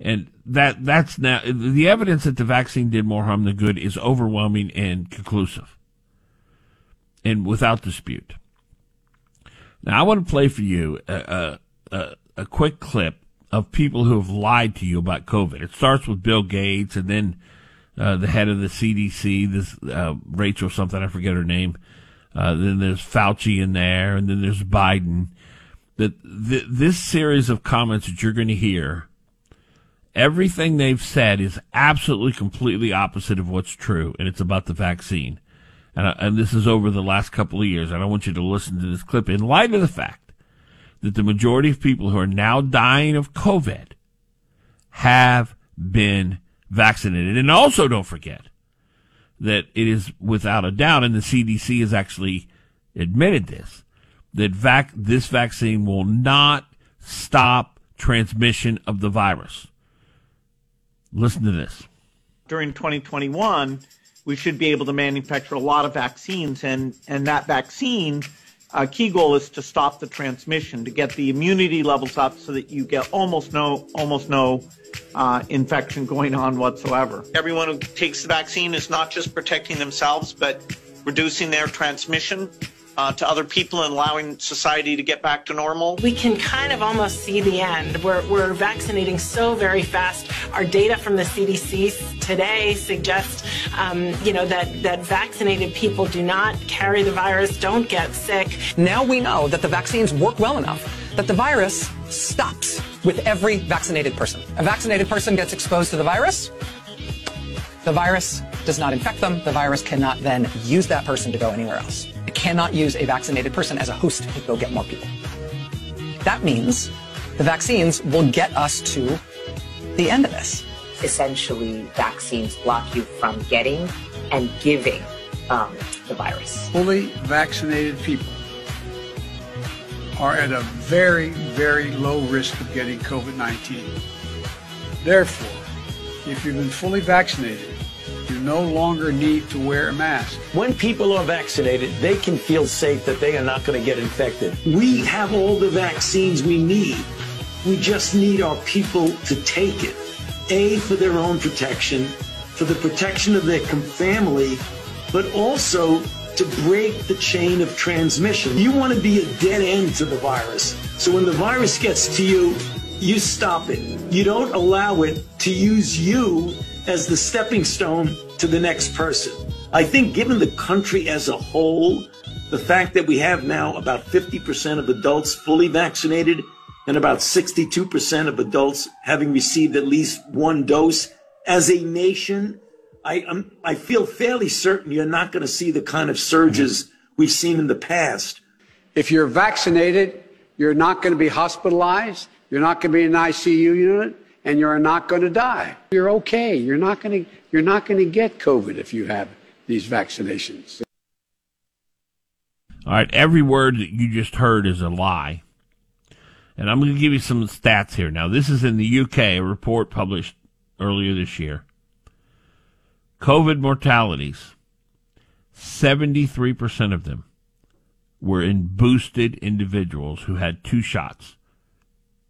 and that that's now the evidence that the vaccine did more harm than good is overwhelming and conclusive, and without dispute. Now, I want to play for you a, a, a quick clip of people who have lied to you about COVID. It starts with Bill Gates and then uh, the head of the CDC, this uh, Rachel something, I forget her name. Uh, then there's Fauci in there, and then there's Biden. That th- this series of comments that you're going to hear, everything they've said is absolutely completely opposite of what's true, and it's about the vaccine. And, uh, and this is over the last couple of years. And I want you to listen to this clip in light of the fact that the majority of people who are now dying of COVID have been vaccinated. And also don't forget that it is without a doubt, and the CDC has actually admitted this, that vac- this vaccine will not stop transmission of the virus. Listen to this. During 2021, we should be able to manufacture a lot of vaccines, and, and that vaccine uh, key goal is to stop the transmission, to get the immunity levels up so that you get almost no almost no uh, infection going on whatsoever. Everyone who takes the vaccine is not just protecting themselves, but reducing their transmission uh, to other people and allowing society to get back to normal? We can kind of almost see the end. We're, we're vaccinating so very fast. Our data from the CDC today suggests, um, you know, that, that vaccinated people do not carry the virus, don't get sick. Now we know that the vaccines work well enough that the virus stops with every vaccinated person. A vaccinated person gets exposed to the virus. The virus does not infect them. The virus cannot then use that person to go anywhere else. It cannot use a vaccinated person as a host to go get more people. That means the vaccines will get us to the end of this. Essentially, vaccines block you from getting and giving um, the virus. Fully vaccinated people are at a very, very low risk of getting COVID 19. Therefore, if you've been fully vaccinated, you no longer need to wear a mask. When people are vaccinated, they can feel safe that they are not going to get infected. We have all the vaccines we need. We just need our people to take it. A, for their own protection, for the protection of their family, but also to break the chain of transmission. You want to be a dead end to the virus. So when the virus gets to you, you stop it. You don't allow it to use you as the stepping stone to the next person. I think given the country as a whole, the fact that we have now about 50% of adults fully vaccinated and about 62% of adults having received at least one dose as a nation, I, I'm, I feel fairly certain you're not going to see the kind of surges we've seen in the past. If you're vaccinated, you're not going to be hospitalized. You're not going to be in an ICU unit and you're not going to die. You're okay. You're not going to, you're not going to get COVID if you have these vaccinations. All right. Every word that you just heard is a lie. And I'm going to give you some stats here. Now, this is in the UK, a report published earlier this year. COVID mortalities, 73% of them were in boosted individuals who had two shots.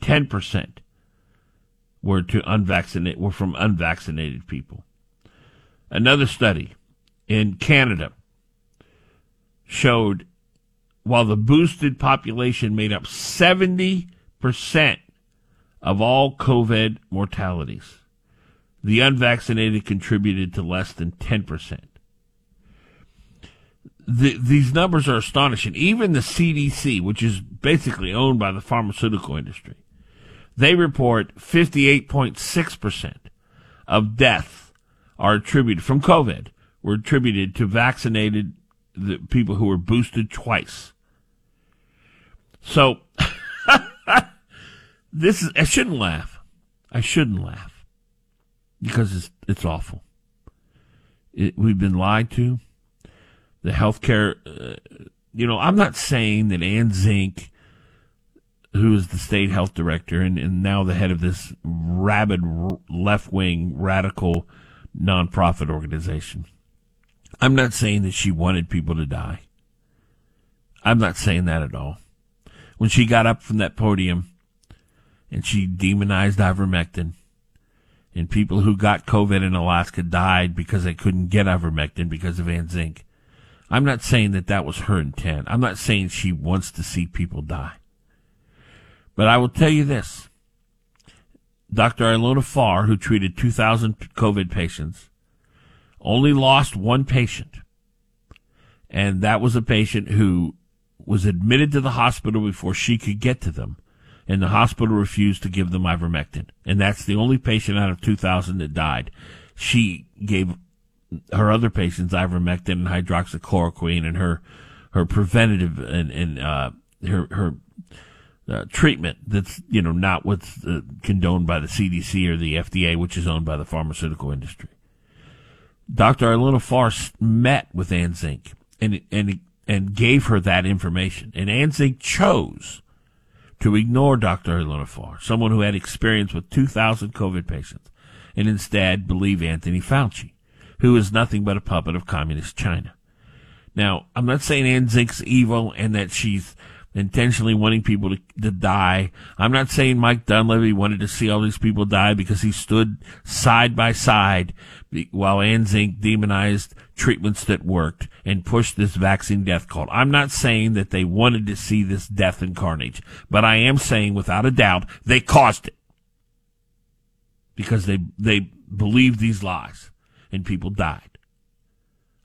10% were to unvaccinated were from unvaccinated people. Another study in Canada showed while the boosted population made up 70% of all COVID mortalities, the unvaccinated contributed to less than 10%. The, these numbers are astonishing. Even the CDC, which is basically owned by the pharmaceutical industry, they report 58.6% of deaths are attributed from COVID were attributed to vaccinated the people who were boosted twice. So this is I shouldn't laugh. I shouldn't laugh because it's it's awful. It, we've been lied to. the healthcare. Uh, you know, I'm not saying that Anne Zink, who is the state health director and, and now the head of this rabid left wing radical nonprofit organization, I'm not saying that she wanted people to die. I'm not saying that at all. When she got up from that podium and she demonized ivermectin, and people who got COVID in Alaska died because they couldn't get ivermectin because of Anne Zink. I'm not saying that that was her intent. I'm not saying she wants to see people die. But I will tell you this. Dr. Ilona Farr, who treated 2,000 COVID patients, only lost one patient. And that was a patient who was admitted to the hospital before she could get to them and the hospital refused to give them ivermectin. And that's the only patient out of 2,000 that died. She gave her other patients ivermectin and hydroxychloroquine and her, her preventative and, and, uh, her, her, uh, treatment that's, you know, not what's uh, condoned by the CDC or the FDA, which is owned by the pharmaceutical industry. Dr. Ilona Farr met with Anne Zink and, and, and gave her that information. And Anne Zink chose to ignore Dr. Ilona Farr, someone who had experience with 2,000 COVID patients, and instead believe Anthony Fauci, who is nothing but a puppet of communist China. Now, I'm not saying Anne Zink's evil and that she's intentionally wanting people to, to die. I'm not saying Mike Dunleavy wanted to see all these people die because he stood side by side while Anne Zink demonized treatments that worked and pushed this vaccine death cult. I'm not saying that they wanted to see this death and carnage, but I am saying without a doubt they caused it because they they believed these lies and people died.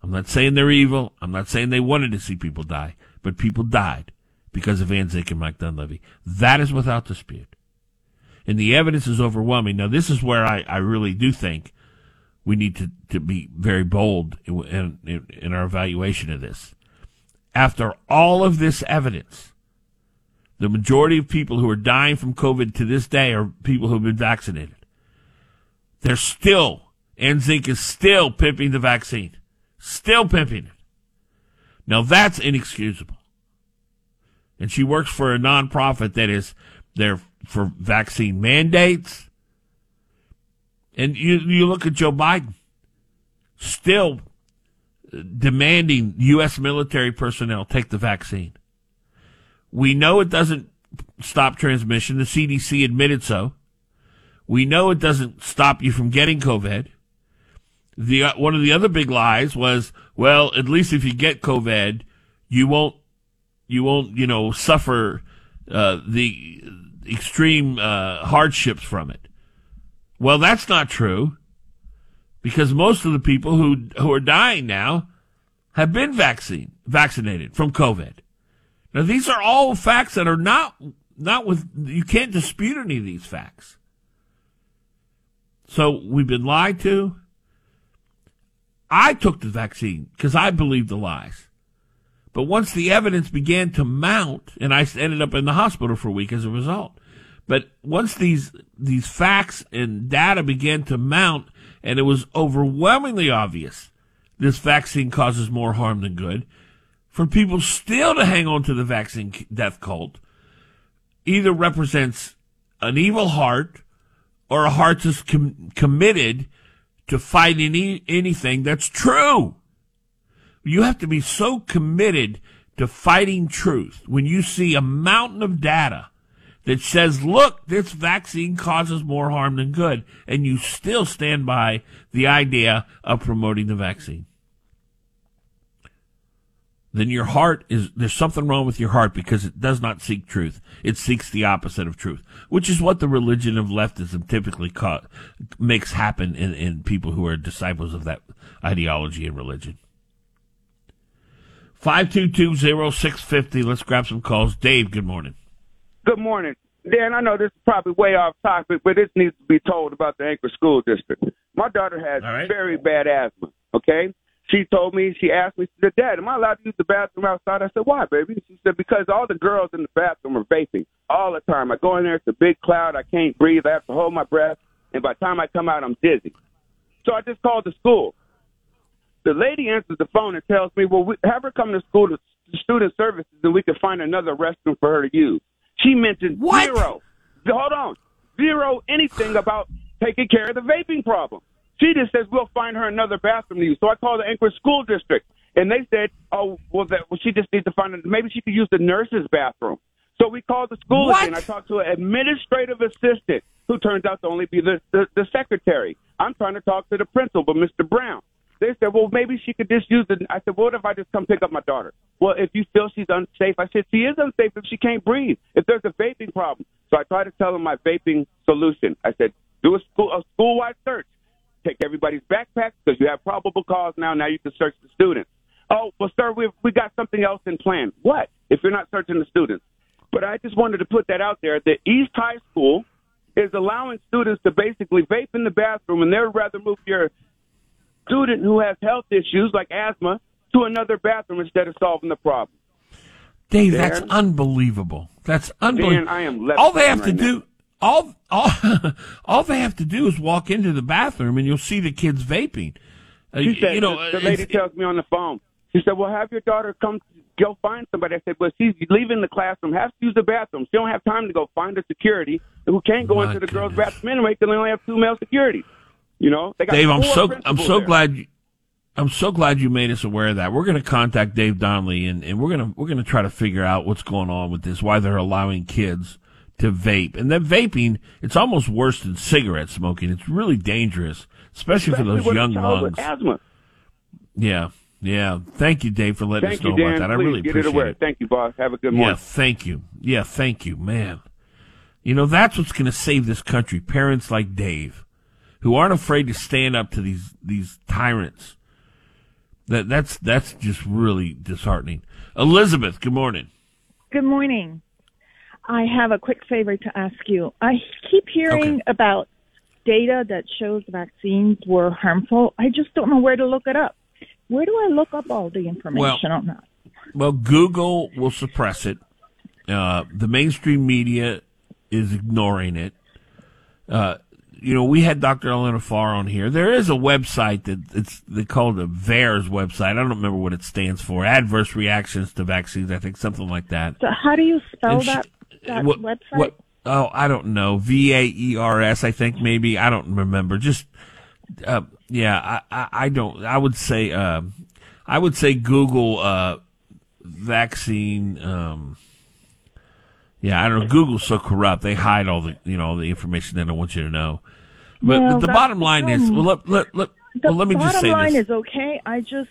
I'm not saying they're evil. I'm not saying they wanted to see people die, but people died because of Zink and Mike Dunleavy. That is without dispute. And the evidence is overwhelming. Now, this is where I, I really do think we need to, to be very bold in, in, in our evaluation of this. After all of this evidence, the majority of people who are dying from COVID to this day are people who have been vaccinated. They're still, Anne Zink is still pimping the vaccine. Still pimping it. Now that's inexcusable. And she works for a nonprofit that is there for vaccine mandates and you, you look at Joe Biden, still demanding U.S. military personnel take the vaccine. We know it doesn't stop transmission. The CDC admitted so. We know it doesn't stop you from getting COVID. The uh, one of the other big lies was, well, at least if you get COVID, you won't you won't you know suffer uh, the extreme uh, hardships from it. Well, that's not true because most of the people who who are dying now have been vaccine vaccinated from COVID. Now these are all facts that are not not with you can't dispute any of these facts. So we've been lied to. I took the vaccine because I believed the lies. But once the evidence began to mount, and I ended up in the hospital for a week as a result, but once these these facts and data began to mount, and it was overwhelmingly obvious this vaccine causes more harm than good, for people still to hang on to the vaccine death cult either represents an evil heart or a heart that's com- committed to fight any anything that's true. You have to be so committed to fighting truth when you see a mountain of data that says, look, this vaccine causes more harm than good, and you still stand by the idea of promoting the vaccine. Then your heart is, there's something wrong with your heart because it does not seek truth. It seeks the opposite of truth, which is what the religion of leftism typically ca- makes happen in, in people who are disciples of that ideology and religion. 5220650. Let's grab some calls. Dave, good morning. Good morning. Dan, I know this is probably way off topic, but this needs to be told about the Anchor School District. My daughter has right. very bad asthma, okay? She told me, she asked me, she said, Dad, am I allowed to use the bathroom outside? I said, Why, baby? She said, Because all the girls in the bathroom are vaping all the time. I go in there, it's a big cloud, I can't breathe, I have to hold my breath, and by the time I come out, I'm dizzy. So I just called the school. The lady answers the phone and tells me, "Well, we, have her come to school to, student services, and we can find another restroom for her to use." She mentioned What? zero. Hold on, zero anything about taking care of the vaping problem. She just says we'll find her another bathroom to use. So I called the Anchorage School District, and they said, "Oh, well, that well, she just needs to find a, maybe she could use the nurse's bathroom." So we called the school What? again. I talked to an administrative assistant who turns out to only be the, the, the secretary. I'm trying to talk to the principal, Mr. Brown. They said, well, maybe she could just use the. I said, what if I just come pick up my daughter? Well, if you feel she's unsafe, I said, she is unsafe if she can't breathe, if there's a vaping problem. So I tried to tell them my vaping solution. I said, do a school a school-wide search. Take everybody's backpacks because you have probable cause now. Now you can search the students. Oh, well, sir, we've we got something else in plan. What? If you're not searching the students? But I just wanted to put that out there. that East High School is allowing students to basically vape in the bathroom, and they'd rather move your student who has health issues like asthma to another bathroom instead of solving the problem. Dave, Dan? that's unbelievable. That's unbelievable. Dan, I am all they have to right do, all all all they have to do is walk into the bathroom, and you'll see the kids vaping. Uh, She said, you know, the, the lady tells me on the phone. She said, "Well, have your daughter come go find somebody." I said, "Well, she's leaving the classroom, has to use the bathroom. She don't have time to go find a security who can't go into the girls' bathroom anyway because they only have two male security. You know, they got Dave, I'm so I'm so there. glad you, I'm so glad you made us aware of that. We're going to contact Dave Donnelly and, and we're going to we're going to try to figure out what's going on with this. Why they're allowing kids to vape and then vaping. It's almost worse than cigarette smoking. It's really dangerous, especially, for those young lungs. asthma. Yeah, yeah. Thank you, Dave, for letting Thank us you, know Dan. about that. I really appreciate it it. Thank you, boss. Have a good morning. Yeah, thank you. Yeah, thank you, man. You know, that's what's going to save this country. Parents like Dave, who aren't afraid to stand up to these these tyrants. That that's that's just really disheartening. Elizabeth, good morning. Good morning. I have a quick favor to ask you. I keep hearing about data that shows vaccines were harmful. I just don't know where to look it up. Where do I look up all the information on that? Well, Google will suppress it. Uh, the mainstream media is ignoring it. Uh, you know, we had Dr. Ilona Farr on here. There is a website that it's they call a VAERS website. I don't remember what it stands for. Adverse reactions to vaccines. I think something like that. So how do you spell she- that, that what- website? what- oh, I don't know. V A E R S. I think maybe. I don't remember. Just uh, yeah. I, I I don't. I would say. Um, I would say Google uh, vaccine. Um, yeah, I don't know. Google's so corrupt; they hide all the you know all the information they don't want you to know. But, Well, but the bottom line is, well, let, let, let, well, let me just say this. The bottom line is okay. I just,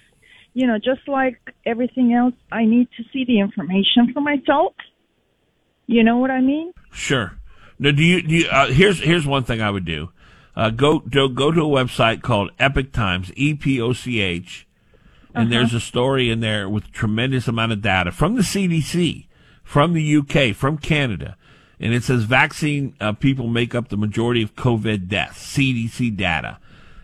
you know, just like everything else, I need to see the information for myself. You know what I mean? Sure. Now, do you? Do you uh, here's here's one thing I would do. Uh, go go go to a website called Epoch Times, E P O C H, and Uh-huh. there's a story in there with tremendous amount of data from the CDC, from the UK, from Canada, and it says vaccine uh, people make up the majority of COVID deaths. CDC data.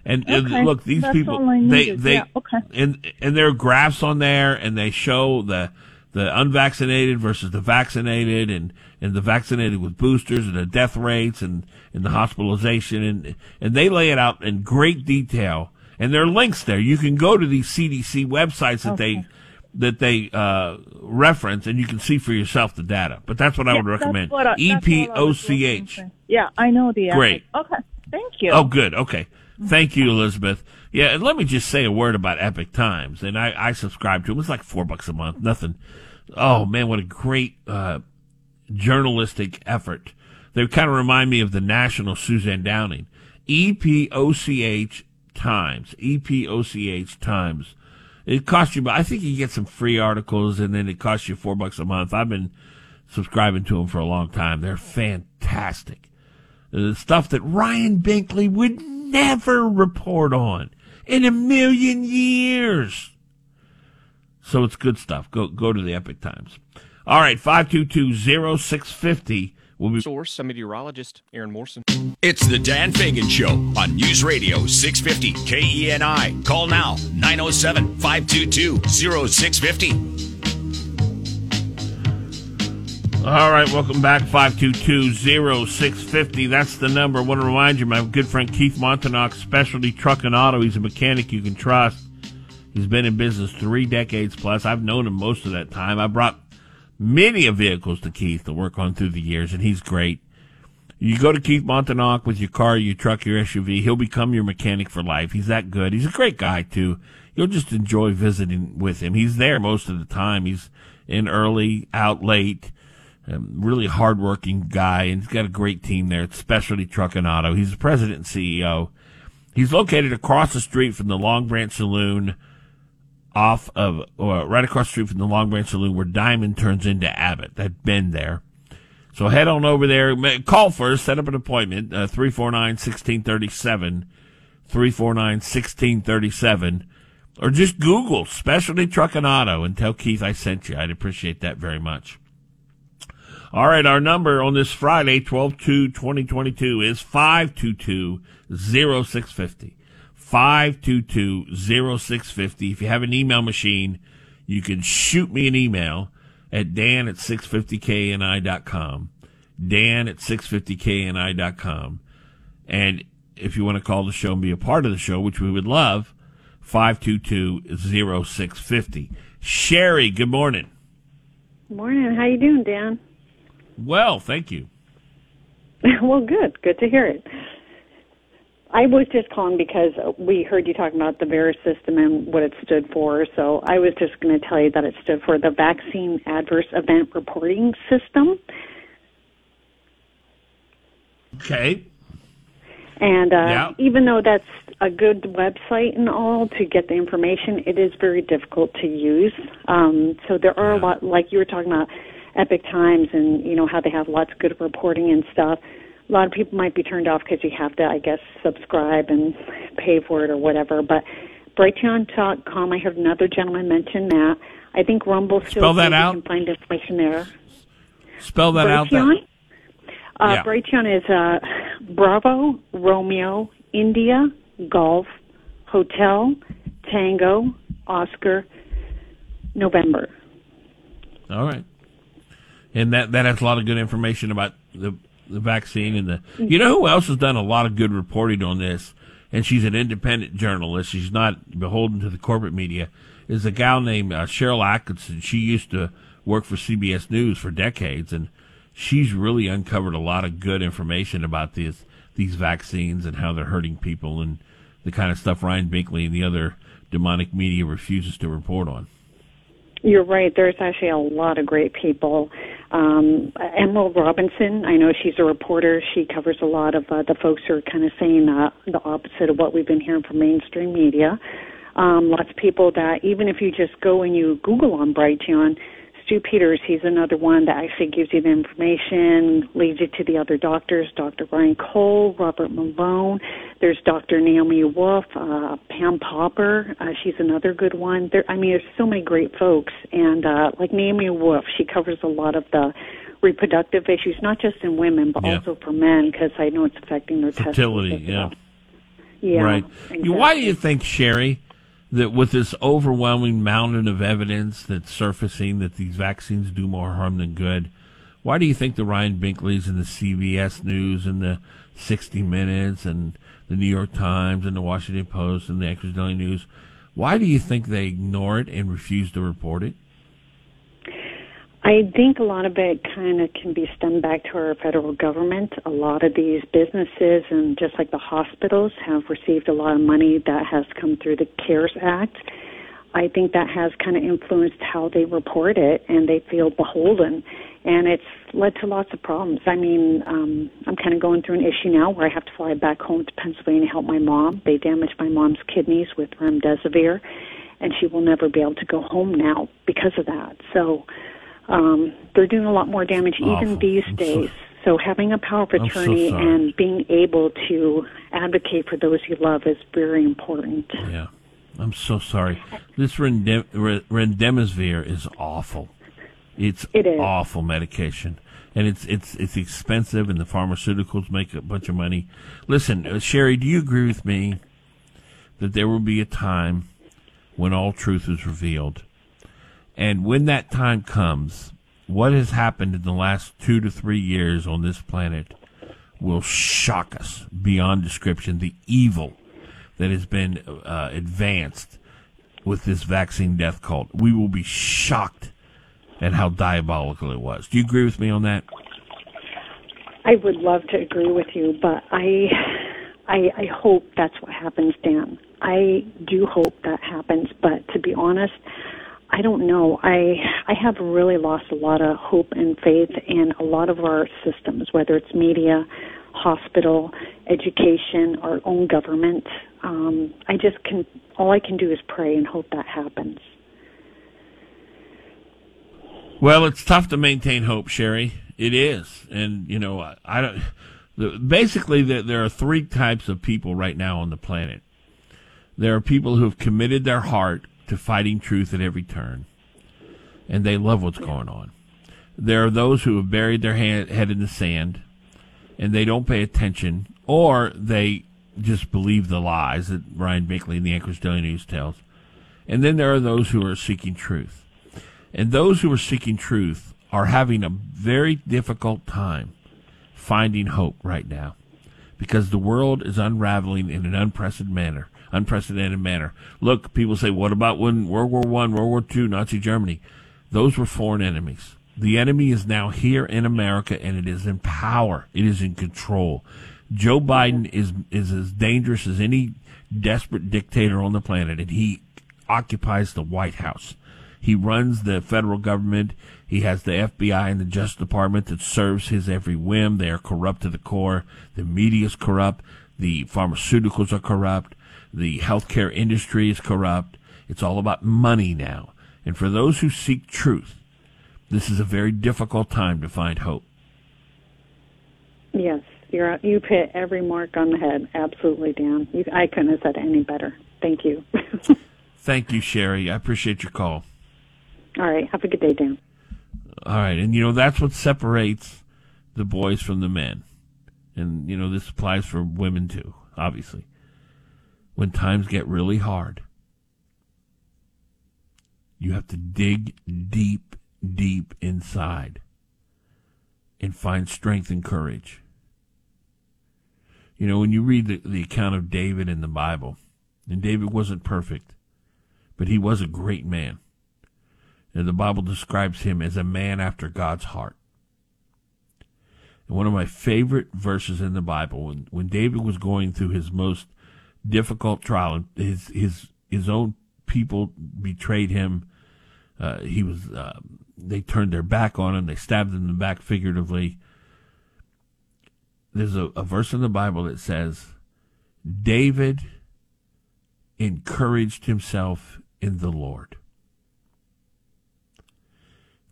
And, and look, these that's people, they, they, yeah. okay. and, and there are graphs on there, and they show the the unvaccinated versus the vaccinated, and and the vaccinated with boosters, and the death rates, and and the hospitalization, and and they lay it out in great detail. And there are links there. You can go to these CDC websites that they that they uh, reference, and you can see for yourself the data. But that's what I Yeah, would recommend. I- E that's P all I O was C H. Yeah, I know the Great. Okay, thank you. Oh, good. Okay. Thank you, Elizabeth. Yeah, and let me just say a word about Epoch Times. And I, I subscribe to them. It's like four bucks a month. Nothing. Oh, man, what a great uh, journalistic effort. They kind of remind me of the national Suzanne Downing. E EPOCH Times. E EPOCH Times. It costs you, I think you get some free articles and then it costs you four bucks a month. I've been subscribing to them for a long time. They're fantastic the stuff that Ryan Binkley would never report on in a million years. So it's good stuff. Go go to the Epoch Times. All right, 522-0650. We'll be Source, a meteorologist, Aaron Morrison. It's the Dan Fagan Show on News Radio 650 KENI. Call now 907 522 0650. All right, welcome back. 522-0650. That's the number. I want to remind you, my good friend Keith Montauk, Specialty Truck and Auto. He's a mechanic you can trust. He's been in business three decades plus. I've known him most of that time. I brought many of vehicles to Keith to work on through the years, and he's great. You go to Keith Montanak with your car, your truck, your SUV, he'll become your mechanic for life. He's that good. He's a great guy, too. You'll just enjoy visiting with him. He's there most of the time. He's in early, out late. Um, really hardworking guy, and he's got a great team there. It's Specialty Truck and Auto. He's the president and CEO. He's located across the street from the Long Branch Saloon, off of, right across the street from the Long Branch Saloon, where Diamond turns into Abbott. That bend there. So head on over there. Call first. Set up an appointment. Uh, 349 1637. 349 1637. Or just Google Specialty Truck and Auto and tell Keith I sent you. I'd appreciate that very much. All right, our number on this Friday, 12 2 2022, is 522 0650. 522 0650. If you have an email machine, you can shoot me an email at dan at 650keni.com. Dan at 650keni.com. And if you want to call the show and be a part of the show, which we would love, 522 0650. Sherry, good morning. Morning. How you doing, Dan? Well, thank you. well, good. Good to hear it. I was just calling because we heard you talking about the VAERS system and what it stood for. So I was just going to tell you that it stood for the Vaccine Adverse Event Reporting System. Okay. And uh, Yeah. even though that's a good website and all to get the information, it is very difficult to use. Um, so there are a lot, like you were talking about, Epoch Times and you know how they have lots of good reporting and stuff. A lot of people might be turned off because you have to, I guess, subscribe and pay for it or whatever. But Brighteon.com, I heard another gentleman mention that. I think Rumble still Spell that out. You can find information there. Spell that out. Brighteon? Uh, Yeah. Brighteon is uh, Bravo, Romeo, India, Golf, Hotel, Tango, Oscar, November. All right. And that, that has a lot of good information about the the vaccine and the. You know who else has done a lot of good reporting on this? And she's an independent journalist. She's not beholden to the corporate media. Is a gal named uh, Sharyl Attkisson. She used to work for CBS News for decades, and she's really uncovered a lot of good information about these these vaccines and how they're hurting people and the kind of stuff Ryan Binkley and the other demonic media refuses to report on. You're right. There's actually a lot of great people. Um, Emerald Robinson, I know she's a reporter. She covers a lot of uh, the folks who are kind of saying uh, the opposite of what we've been hearing from mainstream media. Um, lots of people that even if you just go and you Google on Brighteon, Stu Peters, he's another one that actually gives you the information, leads you to the other doctors, Dr. Ryan Cole, Robert Malone. There's Dr. Naomi Wolf, uh, Pam Popper. Uh, she's another good one. There, I mean, there's so many great folks. And uh, like Naomi Wolf, she covers a lot of the reproductive issues, not just in women, but Yeah. also for men, because I know it's affecting their Fertility, yeah. Yeah. right. exactly. Why do you think, Sherry, that with this overwhelming mountain of evidence that's surfacing that these vaccines do more harm than good, why do you think the Ryan Binkleys and the CBS News and the 60 Minutes and the New York Times and the Washington Post and the Extra Daily News, why do you think they ignore it and refuse to report it? I think a lot of it kind of can be stemmed back to our federal government. A lot of these businesses and just like the hospitals have received a lot of money that has come through the CARES Act. I think that has kind of influenced how they report it and they feel beholden. And it's led to lots of problems. I mean, um, I'm kind of going through an issue now where I have to fly back home to Pennsylvania to help my mom. They damaged my mom's kidneys with remdesivir, and she will never be able to go home now because of that. So, um, they're doing a lot more damage even Awful. these days. So having a power of I'm so attorney and being able to advocate for those you love is very important. Yeah. I'm so sorry. This Rendem- is awful. It's It is. awful medication, and it's it's it's expensive, and the pharmaceuticals make a bunch of money. Listen, uh, Sherry, do you agree with me that there will be a time when all truth is revealed, and when that time comes, what has happened in the last two to three years on this planet will shock us beyond description. The evil that has been uh, advanced with this vaccine death cult. We will be shocked at how diabolical it was. Do you agree with me on that? I would love to agree with you, but I, I, I hope that's what happens, Dan. I do hope that happens, but to be honest, I don't know. I I have really lost a lot of hope and faith in a lot of our systems, whether it's media, hospital, education, our own government. Um, I just can. All I can do is pray and hope that happens. Well, it's tough to maintain hope, Sherry. It is, and you know, I, I don't. The, basically, the, there are three types of people right now on the planet. There are people who have committed their heart to fighting truth at every turn, and they love what's going on. There are those who have buried their hand, head in the sand, and they don't pay attention, or they just believe the lies that Ryan Binkley and the Anchorage Daily News tells. And then there are those who are seeking truth. And those who are seeking truth are having a very difficult time finding hope right now because the world is unraveling in an unprecedented manner. Unprecedented manner. Look, people say, "What about when World War One, World War Two, Nazi Germany? Those were foreign enemies. The enemy is now here in America, and it is in power. It is in control. Joe Biden is is as dangerous as any desperate dictator on the planet, and he occupies the White House. He runs the federal government. He has the FBI and the Justice Department that serves his every whim. They are corrupt to the core. The media is corrupt. The pharmaceuticals are corrupt. The healthcare industry is corrupt. It's all about money now. And for those who seek truth, this is a very difficult time to find hope. Yes, you're you've hit every mark on the head. Absolutely, Dan. You, I couldn't have said it any better. Thank you. Thank you, Sherry. I appreciate your call. All right. Have a good day, Dan. All right, and you know that's what separates the boys from the men, and you know this applies for women too. Obviously, when times get really hard, you have to dig deep, deep inside and find strength and courage. You know, when you read the, the account of David in the Bible, and David wasn't perfect, but he was a great man. And the Bible describes him as a man after God's heart. And one of my favorite verses in the Bible, when, when David was going through his most difficult trial, his his his own people betrayed him. Uh, he was uh, they turned their back on him. They stabbed him in the back figuratively. There's a, a verse in the Bible that says, David encouraged himself in the Lord.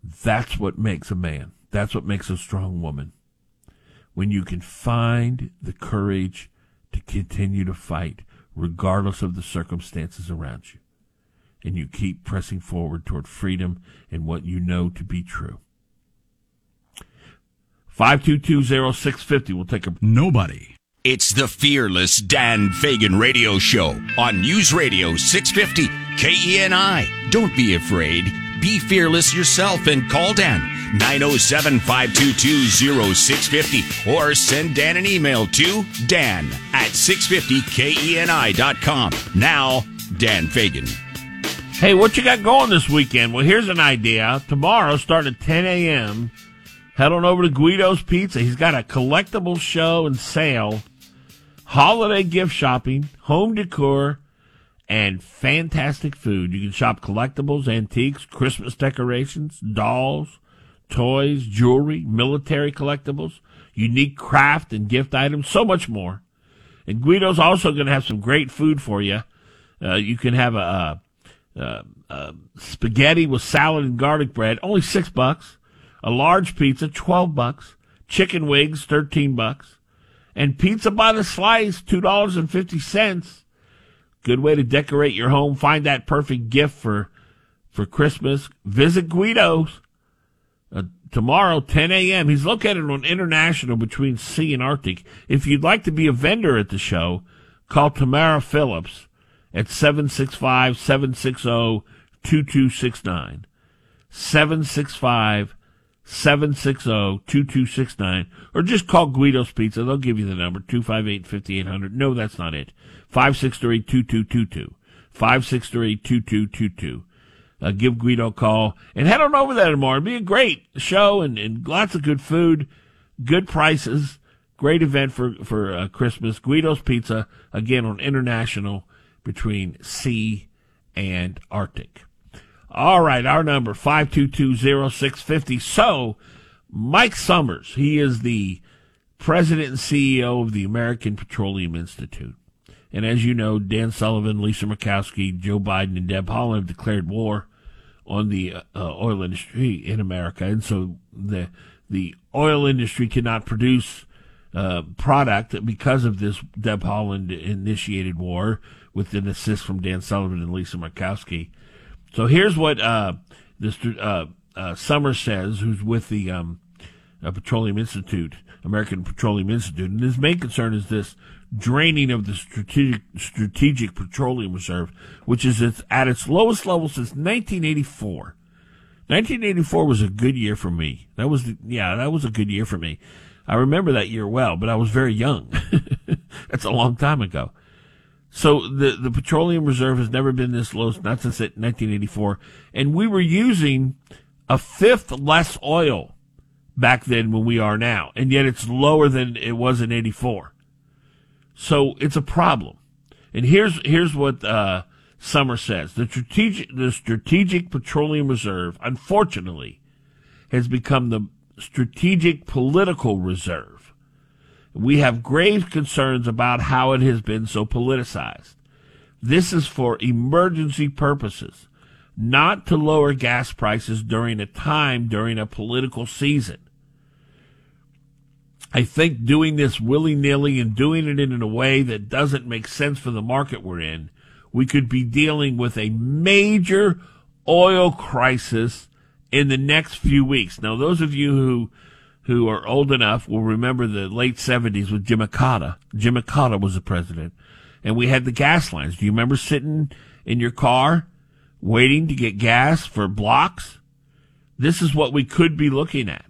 That's what makes a man. That's what makes a strong woman. When you can find the courage to continue to fight, regardless of the circumstances around you, and you keep pressing forward toward freedom and what you know to be true. 5220650. We'll take a. Nobody. It's the fearless Dan Fagan radio show on News Radio 650 KENI. Don't be afraid. Be fearless yourself and call Dan 907 522 0650 or send Dan an email to Dan at 650KENI.com. Now, Dan Fagan. Hey, what you got going this weekend? Well, here's an idea. Tomorrow, start at 10 a.m., head on over to Guido's Pizza. He's got a collectible show and sale, holiday gift shopping, home decor, and fantastic food. You can shop collectibles, antiques, Christmas decorations, dolls, toys, jewelry, military collectibles, unique craft and gift items, so much more. And Guido's also going to have some great food for you. Uh, you can have a, a, a, spaghetti with salad and garlic bread, only six bucks. A large pizza, twelve bucks. Chicken wings, thirteen bucks. And pizza by the slice, two dollars and fifty cents. Good way to decorate your home. Find that perfect gift for for Christmas. Visit Guido's tomorrow, 10 a.m. He's located on International between C and Arctic. If you'd like to be a vendor at the show, call Tamara Phillips at 765 760 2269. 765 760 2269. Or just call Guido's Pizza. They'll give you the number 258 5800. No, that's not it. 563 2222. 563 2222. Uh, give Guido a call and head on over there tomorrow. It'll be a great show and, and lots of good food, good prices, great event for, for uh, Christmas. Guido's Pizza, again on International between C and Arctic. All right, our number, 5220650. So, Mike Sommers, he is the president and CEO of the American Petroleum Institute. And as you know, Dan Sullivan, Lisa Murkowski, Joe Biden, and Deb Haaland have declared war on the uh, oil industry in America, and so the the oil industry cannot produce uh, product because of this Deb Haaland initiated war with an assist from Dan Sullivan and Lisa Murkowski. So here's what uh, this uh, uh, Summer says, who's with the um, uh, Petroleum Institute, American Petroleum Institute, and his main concern is this draining of the strategic strategic petroleum reserve, which is at its lowest level since 1984. 1984 was a good year for me. That was yeah, that was a good year for me. I remember that year well, but I was very young. That's a long time ago. So the the petroleum reserve has never been this low, not since 1984, and we were using a fifth less oil back then when we are now, and yet it's lower than it was in '84. So it's a problem. And here's here's what uh, Summer says: the strategic the strategic petroleum reserve, unfortunately, has become the strategic political reserve. We have grave concerns about how it has been so politicized. This is for emergency purposes, not to lower gas prices during a time during a political season. I think doing this willy nilly and doing it in a way that doesn't make sense for the market we're in, we could be dealing with a major oil crisis in the next few weeks. Now, those of you who who are old enough will remember the late 70s with Jimmy Carter. Jimmy Carter was the president, and we had the gas lines. Do you remember sitting in your car waiting to get gas for blocks? This is what we could be looking at.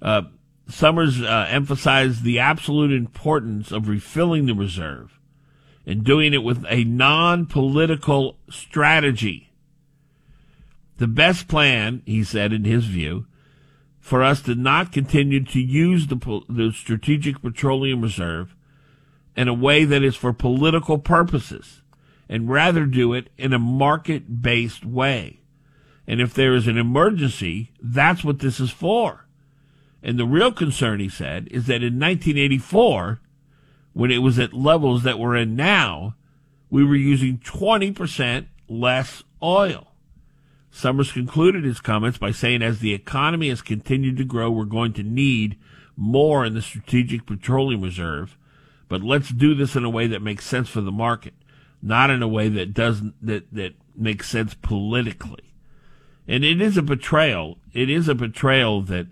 Uh, Sommers uh, emphasized the absolute importance of refilling the reserve and doing it with a non political strategy. The best plan, he said, in his view, for us to not continue to use the, the strategic petroleum reserve in a way that is for political purposes and rather do it in a market based way. And if there is an emergency, that's what this is for. And the real concern, he said, is that in 1984, when it was at levels that we're in now, we were using 20% less oil. Sommers concluded his comments by saying, as the economy has continued to grow, we're going to need more in the Strategic Petroleum Reserve, but let's do this in a way that makes sense for the market, not in a way that doesn't that that makes sense politically. And it is a betrayal. It is a betrayal that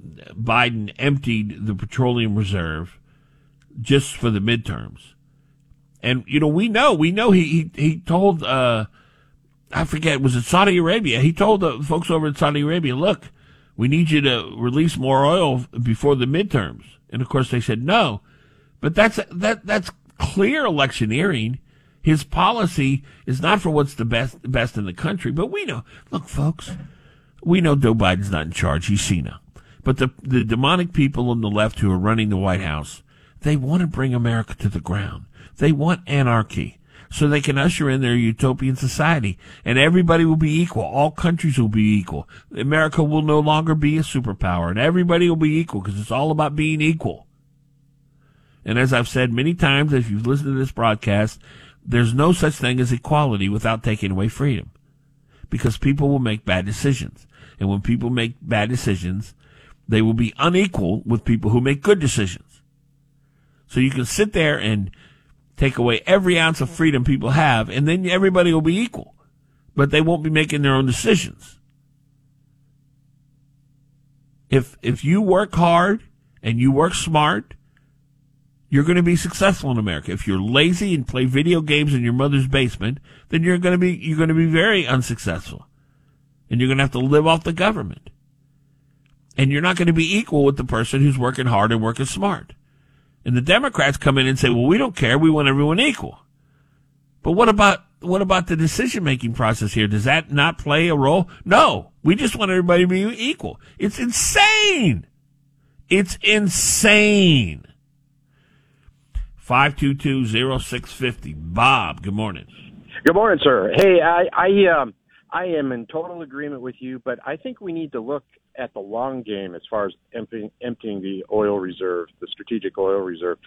Biden emptied the petroleum reserve just for the midterms. And, you know, we know, we know he, he, he told, uh, I forget, was it Saudi Arabia? He told the folks over in Saudi Arabia, look, we need you to release more oil before the midterms. And of course they said no. But that's, that, that's clear electioneering. His policy is not for what's the best, best in the country. But we know, look, folks, we know Joe Biden's not in charge. He's Cena. But the, the demonic people on the left who are running the White House, they want to bring America to the ground. They want anarchy so they can usher in their utopian society and everybody will be equal. All countries will be equal. America will no longer be a superpower and everybody will be equal because it's all about being equal. And as I've said many times, if you've listened to this broadcast, there's no such thing as equality without taking away freedom because people will make bad decisions. And when people make bad decisions, they will be unequal with people who make good decisions. So you can sit there and take away every ounce of freedom people have, and then everybody will be equal. But they won't be making their own decisions. If, if you work hard and you work smart, you're going to be successful in America. If you're lazy and play video games in your mother's basement, then you're going to be, you're going to be very unsuccessful. And you're going to have to live off the government. And you're not going to be equal with the person who's working hard and working smart. And the Democrats come in and say, well, we don't care. We want everyone equal. But what about what about the decision making process here? Does that not play a role? No. We just want everybody to be equal. It's insane. It's insane. 522-0650. Bob, good morning. Good morning, sir. Hey, I I um I am in total agreement with you, but I think we need to look at the long game as far as emptying, emptying the oil reserve, the strategic oil reserve.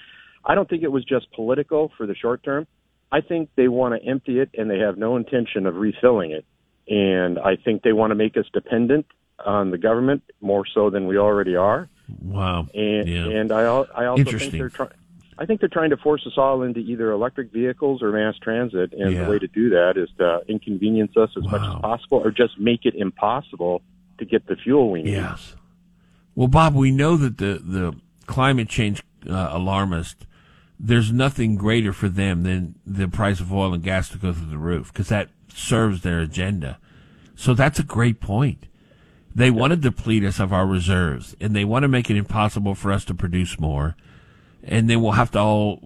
I don't think it was just political for the short term. I think they want to empty it and they have no intention of refilling it. And I think they want to make us dependent on the government more so than we already are. Wow. And Yeah. and I al- I also think they're trying. I think they're trying to force us all into either electric vehicles or mass transit, and Yeah. the way to do that is to inconvenience us as much as possible, or just make it impossible to get the fuel we need. Yes. Well, Bob, we know that the, the climate change uh, alarmist, there's nothing greater for them than the price of oil and gas to go through the roof because that serves their agenda. So that's a great point. They want to deplete us of our reserves and they want to make it impossible for us to produce more. And then we'll have to all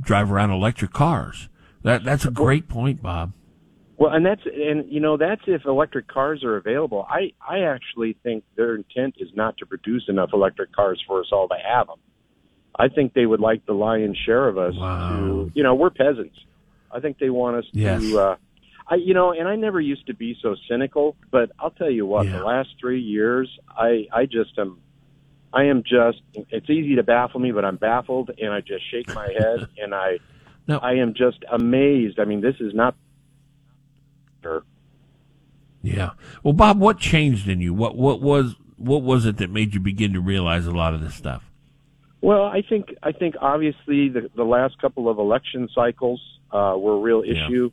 drive around electric cars. That that's a great point, Bob. Well, and that's and you know that's if electric cars are available. I I actually think their intent is not to produce enough electric cars for us all to have them. I think they would like the lion's share of us to, you know, we're peasants. I think they want us Yes. to, uh, I, you know, and I never used to be so cynical, but I'll tell you what, the last three years, I, I just am, I am just, it's easy to baffle me, but I'm baffled and I just shake my head and I, I am just amazed. I mean, this is not, Yeah. Well, Bob, what changed in you? What what was what was it that made you begin to realize a lot of this stuff? Well, I think I think obviously the the last couple of election cycles uh, were a real Yeah. issue.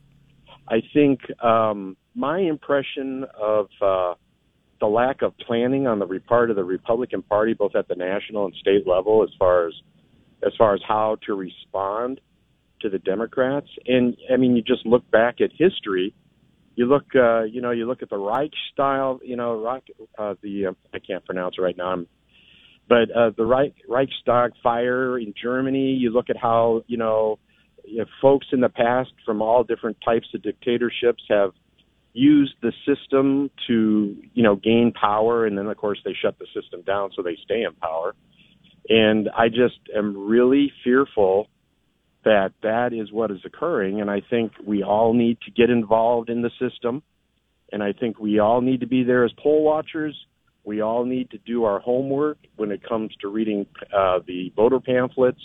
I think um, my impression of uh, the lack of planning on the part of the Republican Party, both at the national and state level, as far as as far as how to respond to the Democrats, and I mean, you just look back at history. You look, uh, you know, you look at the Reich style, you know, Reich, uh, the uh, I can't pronounce it right now. I'm but uh, the Reich, Reichstag fire in Germany, you look at how you know, you know folks in the past from all different types of dictatorships have used the system to you know gain power, and then of course they shut the system down so they stay in power. And I just am really fearful that that is what is occurring, and I think we all need to get involved in the system, and I think we all need to be there as poll watchers. We all need to do our homework when it comes to reading uh, the voter pamphlets,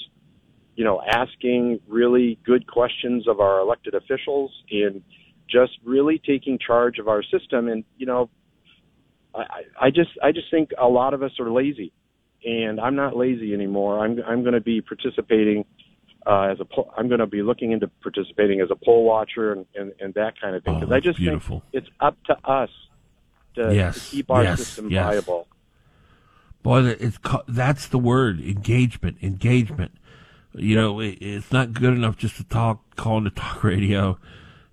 you know, asking really good questions of our elected officials and just really taking charge of our system. And, you know, I, I just I just think a lot of us are lazy, and I'm not lazy anymore. I'm I'm going to be participating uh, as a poll, I'm going to be looking into participating as a poll watcher and, and, and that kind of thing because I just beautiful. think it's up to us to, Yes, to keep our yes, system yes. viable. Boy, it's that's the word engagement. Engagement. You know, it, it's not good enough just to talk, call into talk radio,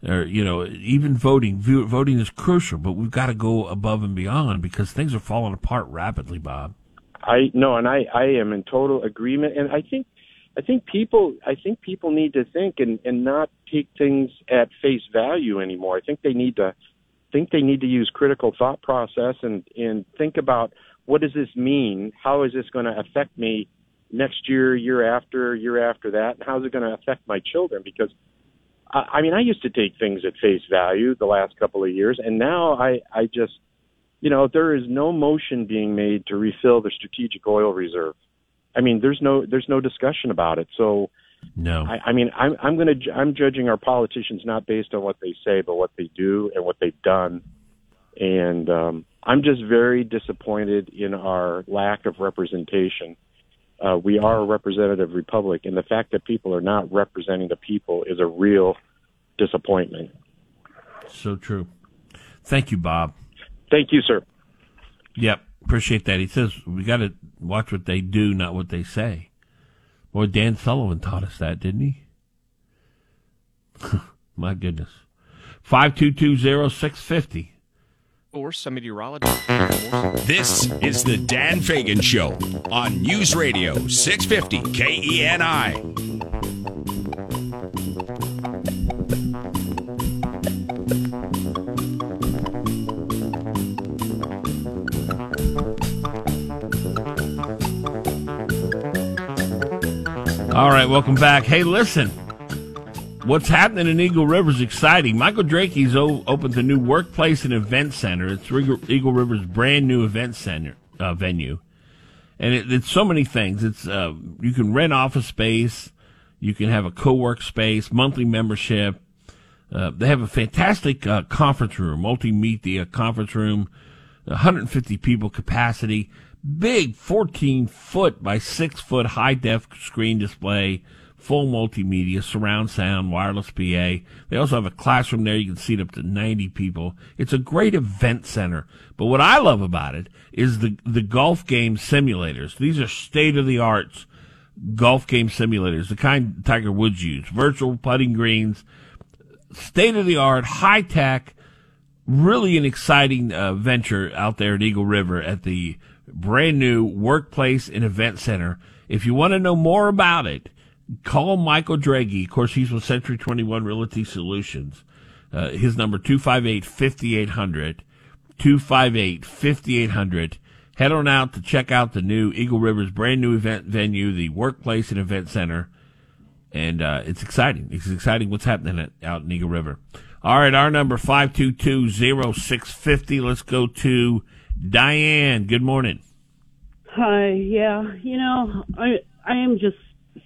or you know, even voting. Vo- Voting is crucial, but we've got to go above and beyond because things are falling apart rapidly, Bob. I no, and I I am in total agreement, and I think I think people I think people need to think and and not take things at face value anymore. I think they need to think they need to use critical thought process and and think about what does this mean? How is this going to affect me next year, year after, year after that? And how is it going to affect my children? Because I, I mean, I used to take things at face value the last couple of years, and now I I just you know, there is no motion being made to refill the strategic oil reserve. I mean, there's no there's no discussion about it. So, no, I, I mean, I'm I'm going to I'm judging our politicians not based on what they say, but what they do and what they've done. And um, I'm just very disappointed in our lack of representation. Uh, we are a representative republic, and the fact that people are not representing the people is a real disappointment. So true. Thank you, Bob. Thank you, sir. Yep, appreciate that. He says we got to watch what they do, not what they say. Boy, Dan Sullivan taught us that, didn't he? My goodness. Five two two zero six fifty. Or some meteorologist. This is the Dan Fagan Show on News Radio E 650 KENI. All right, welcome back. Hey, listen. What's happening in Eagle River is exciting. Michael Drakey's o- opened a new workplace and event center. It's Eagle, River's brand new event center uh, venue, and it, it's so many things. It's uh, you can rent office space, you can have a co-work space, monthly membership. Uh, they have a fantastic uh, conference room, multimedia conference room, 150 people capacity, big 14 foot by 6 foot high def screen display, full multimedia, surround sound, wireless PA. They also have a classroom there. You can seat up to 90 people. It's a great event center. But what I love about it is the, the golf game simulators. These are state of the art golf game simulators, the kind Tiger Woods used, virtual putting greens, state of the art, high tech, really an exciting uh, venture out there at Eagle River at the brand new workplace and event center. If you want to know more about it, call Michael Draghi. Of course, he's with Century 21 Realty Solutions. Uh, his number 258-5800, 258-5800. Head on out to check out the new Eagle River's brand new event venue, the workplace and event center. And, uh, it's exciting. It's exciting what's happening at, out in Eagle River. All right. Our number 522-0650. Let's go to Diane. Good morning. Hi. Yeah. You know, I I am just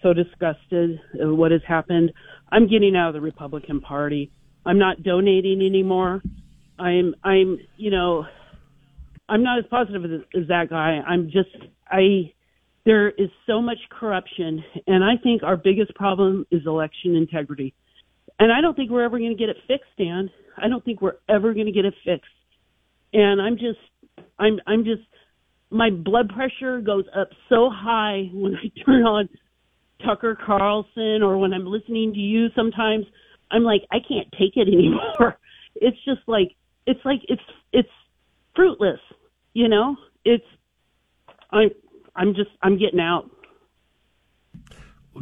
so disgusted at what has happened. I'm getting out of the Republican Party. I'm not donating anymore. I'm I'm you know, I'm not as positive as, as that guy. I'm just I there is so much corruption and I think our biggest problem is election integrity. And I don't think we're ever going to get it fixed, Dan. I don't think we're ever going to get it fixed. And I'm just I'm I'm just my blood pressure goes up so high when I turn on Tucker Carlson or when I'm listening to you sometimes I'm like I can't take it anymore. It's just like it's like it's it's fruitless, you know? It's I'm I'm just I'm getting out.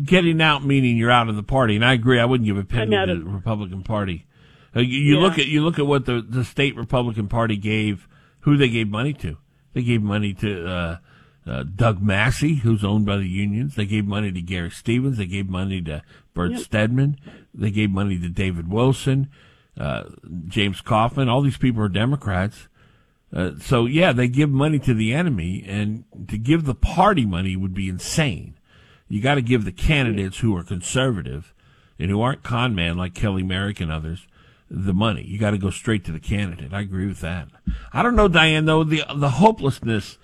Getting out meaning you're out of the party, and I agree. I wouldn't give a penny to the Republican Party. Uh, you you Yeah. look at you look at what the the state Republican Party gave, who they gave money to. They gave money to uh, uh, Doug Massey, who's owned by the unions. They gave money to Gary Stevens. They gave money to Bert Yep. Stedman. They gave money to David Wilson, uh, James Kaufman. All these people are Democrats. Uh, so yeah, they give money to the enemy, and to give the party money would be insane. You got to give the candidates who are conservative and who aren't con man like Kelly Merrick and others the money. You got to go straight to the candidate. I agree with that. I don't know, Diane. Though the the hopelessness,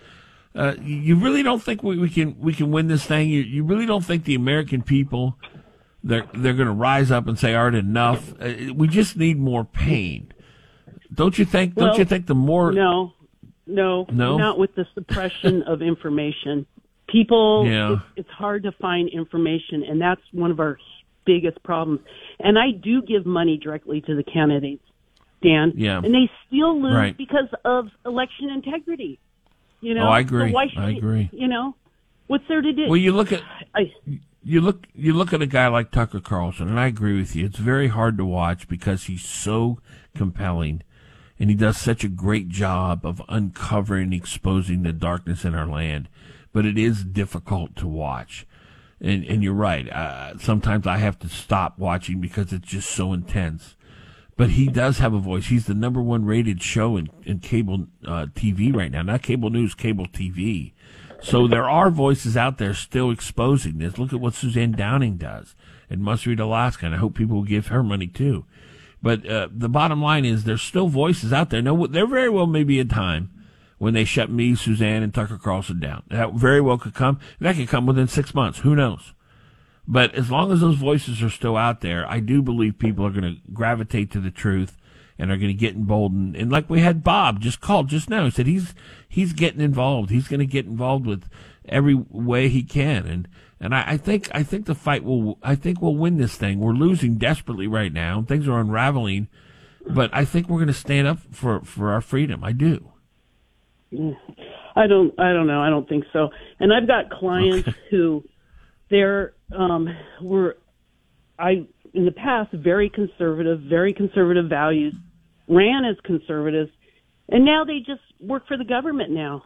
uh, you really don't think we, we can we can win this thing. You you really don't think the American people they're they're going to rise up and say, "Art enough." Uh, we just need more pain. Don't you think? don't you think the more No, no, No? not with the suppression of information. People, Yeah. it's, it's hard to find information, and that's one of our biggest problems. And I do give money directly to the candidates, Dan. Yeah. And they still lose Right. because of election integrity. You know. Oh, I agree. So I agree. You know, what's there to do? Well, you look at I, you look you look at a guy like Tucker Carlson, and I agree with you. It's very hard to watch because he's so compelling, and he does such a great job of uncovering, exposing the darkness in our land. But it is difficult to watch, and and you're right. Uh, sometimes I have to stop watching because it's just so intense. But he does have a voice. He's the number one rated show in, in cable uh, TV right now. Not cable news, cable TV. So there are voices out there still exposing this. Look at what Suzanne Downing does in Must Read Alaska, and I hope people will give her money too. But uh, the bottom line is there's still voices out there. No, there very well may be a time when they shut me, Suzanne, and Tucker Carlson down. That very well could come. That could come within six months. Who knows? But as long as those voices are still out there, I do believe people are going to gravitate to the truth and are going to get emboldened. And like we had Bob just called just now, he said he's he's getting involved. He's going to get involved with every way he can. And and I, I think I think the fight will. I think we'll win this thing. We're losing desperately right now. Things are unraveling, but I think we're going to stand up for for our freedom. I do. I don't I don't know. I don't think so. And I've got clients who they're um were I in the past very conservative, very conservative values, ran as conservatives, and now they just work for the government now.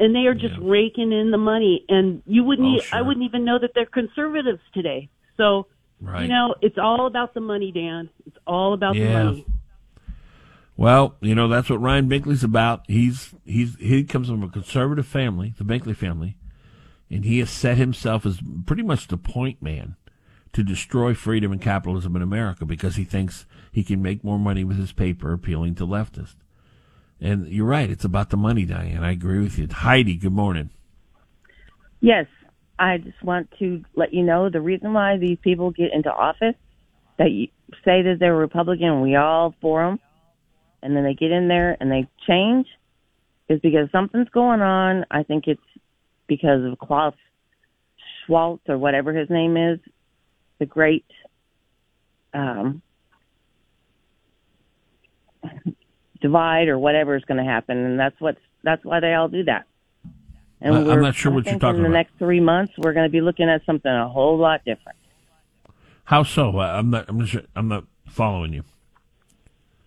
and they are just raking in the money. And you wouldn't, Oh, sure. I wouldn't even know that they're conservatives today. So, Right. you know, it's all about the money, Dan. It's all about the money. Well, you know that's what Ryan Binkley's about. He's he's he comes from a conservative family, the Binkley family, and he has set himself as pretty much the point man to destroy freedom and capitalism in America because he thinks he can make more money with his paper appealing to leftists. And you're right, it's about the money, Diane. I agree with you. Heidi, good morning. Yes, I just want to let you know the reason why these people get into office that you say that they're Republican and we all for them, and then they get in there and they change is because something's going on. I think it's because of Klaus Schwaltz or whatever his name is, the great um, divide or whatever is going to happen, and that's what's that's why they all do that. And I- I'm not sure what you're talking in the next three months, we're going to be looking at something a whole lot different. How so? I'm not. I'm not. Sure, I'm not following you.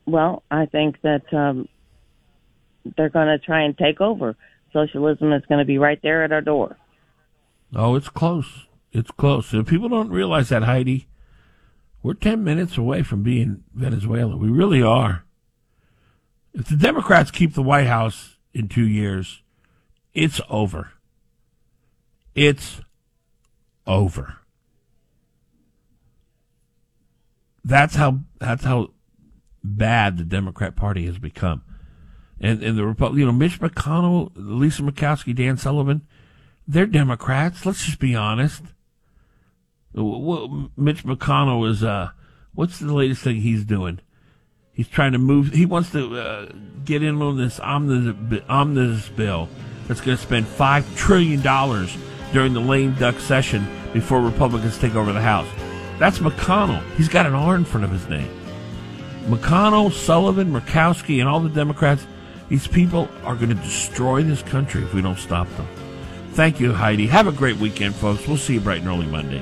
Well, I think that um, they're going to try and take over. Socialism is going to be right there at our door. Oh, it's close. It's close. If people don't realize that, Heidi, we're 10 minutes away from being Venezuela. We really are. If the Democrats keep the White House in two years, it's over. It's over. That's how that's how bad the Democrat Party has become. And and the Repu- you know, Mitch McConnell, Lisa Murkowski, Dan Sullivan, they're Democrats. Let's just be honest. W- w- Mitch McConnell is uh, what's the latest thing he's doing? He's trying to move. He wants to uh, get in on this omnibus, bill that's going to spend five trillion dollars during the lame duck session before Republicans take over the House. That's McConnell. He's got an R in front of his name. McConnell, Sullivan, Murkowski, and all the Democrats. These people are going to destroy this country if we don't stop them. Thank you, Heidi. Have a great weekend, folks. We'll see you bright and early Monday.